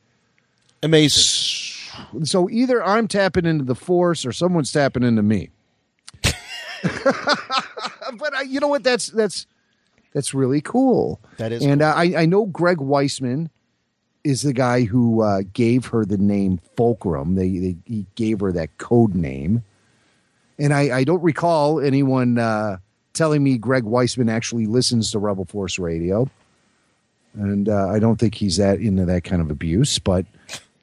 Amazing. So, either I'm tapping into the Force or someone's tapping into me. but I, you know what? That's that's that's really cool. That is and cool. uh, I I know Greg Weisman is the guy who uh, gave her the name Fulcrum. They, they he gave her that code name, and I I don't recall anyone uh, telling me Greg Weisman actually listens to Rebel Force Radio, and uh, I don't think he's that into that kind of abuse, but.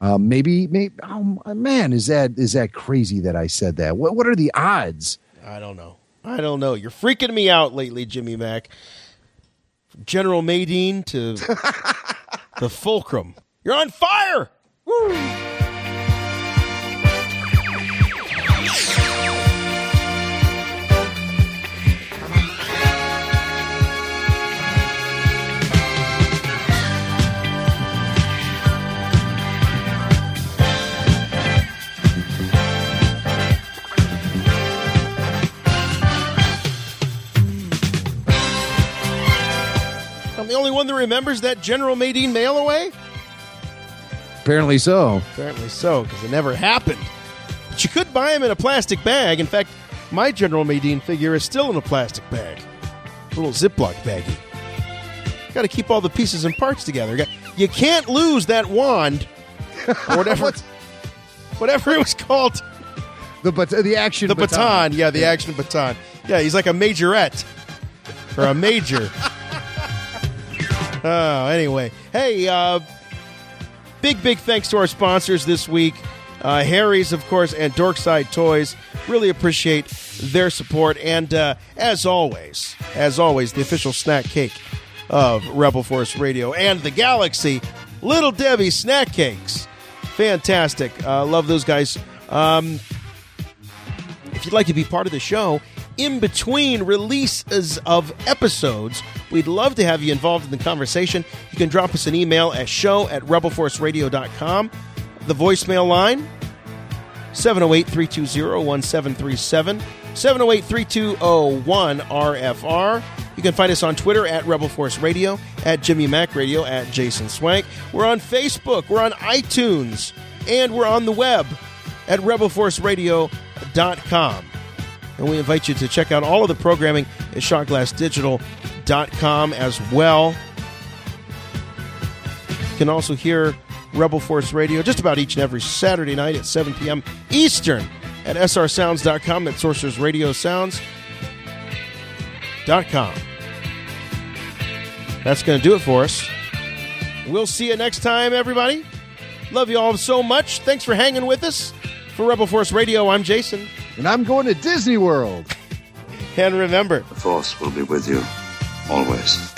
Um, maybe, maybe. Oh man, is that is that crazy that I said that? What what are the odds? I don't know. I don't know. You're freaking me out lately, Jimmy Mack. General Madine to the Fulcrum. You're on fire. I'm the only one that remembers that General Madine mail away? Apparently so. Apparently so, because it never happened. But you could buy them in a plastic bag. In fact, my General Madine figure is still in a plastic bag. A little Ziploc baggie. Got to keep all the pieces and parts together. You can't lose that wand, or whatever, whatever it was called. The but the action the baton. baton. Yeah, the action baton. Yeah, he's like a majorette or a major. oh, anyway, hey, uh, big big thanks to our sponsors this week, uh, Harry's of course, and Dorkside Toys. Really appreciate their support, and uh, as always, as always, the official snack cake of Rebel Force Radio and the Galaxy, Little Debbie snack cakes. Fantastic. Uh, love those guys. Um, if you'd like to be part of the show in between releases of episodes, we'd love to have you involved in the conversation. You can drop us an email at show at rebelforceradio.com. The voicemail line 708 320 1737. 708 3201 RFR. You can find us on Twitter at Rebel Force Radio, at Jimmy Mac Radio, at Jason Swank. We're on Facebook, we're on iTunes, and we're on the web at rebelforceradio.com. And we invite you to check out all of the programming at shotglassdigital.com as well. You can also hear Rebel Force Radio just about each and every Saturday night at 7 p.m. Eastern at srsounds.com. That's Sorcerer's Radio. That's going to do it for us. We'll see you next time, everybody. Love you all so much. Thanks for hanging with us. For Rebel Force Radio, I'm Jason. And I'm going to Disney World. And remember, The Force will be with you always.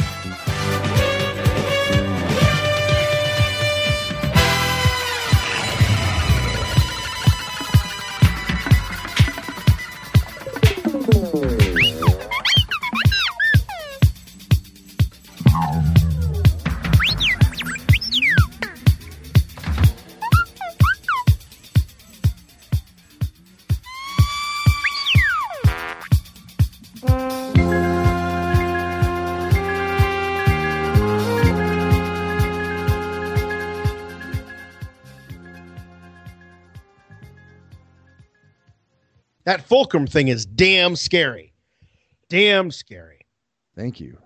That Fulcrum thing is damn scary. Damn scary. Thank you.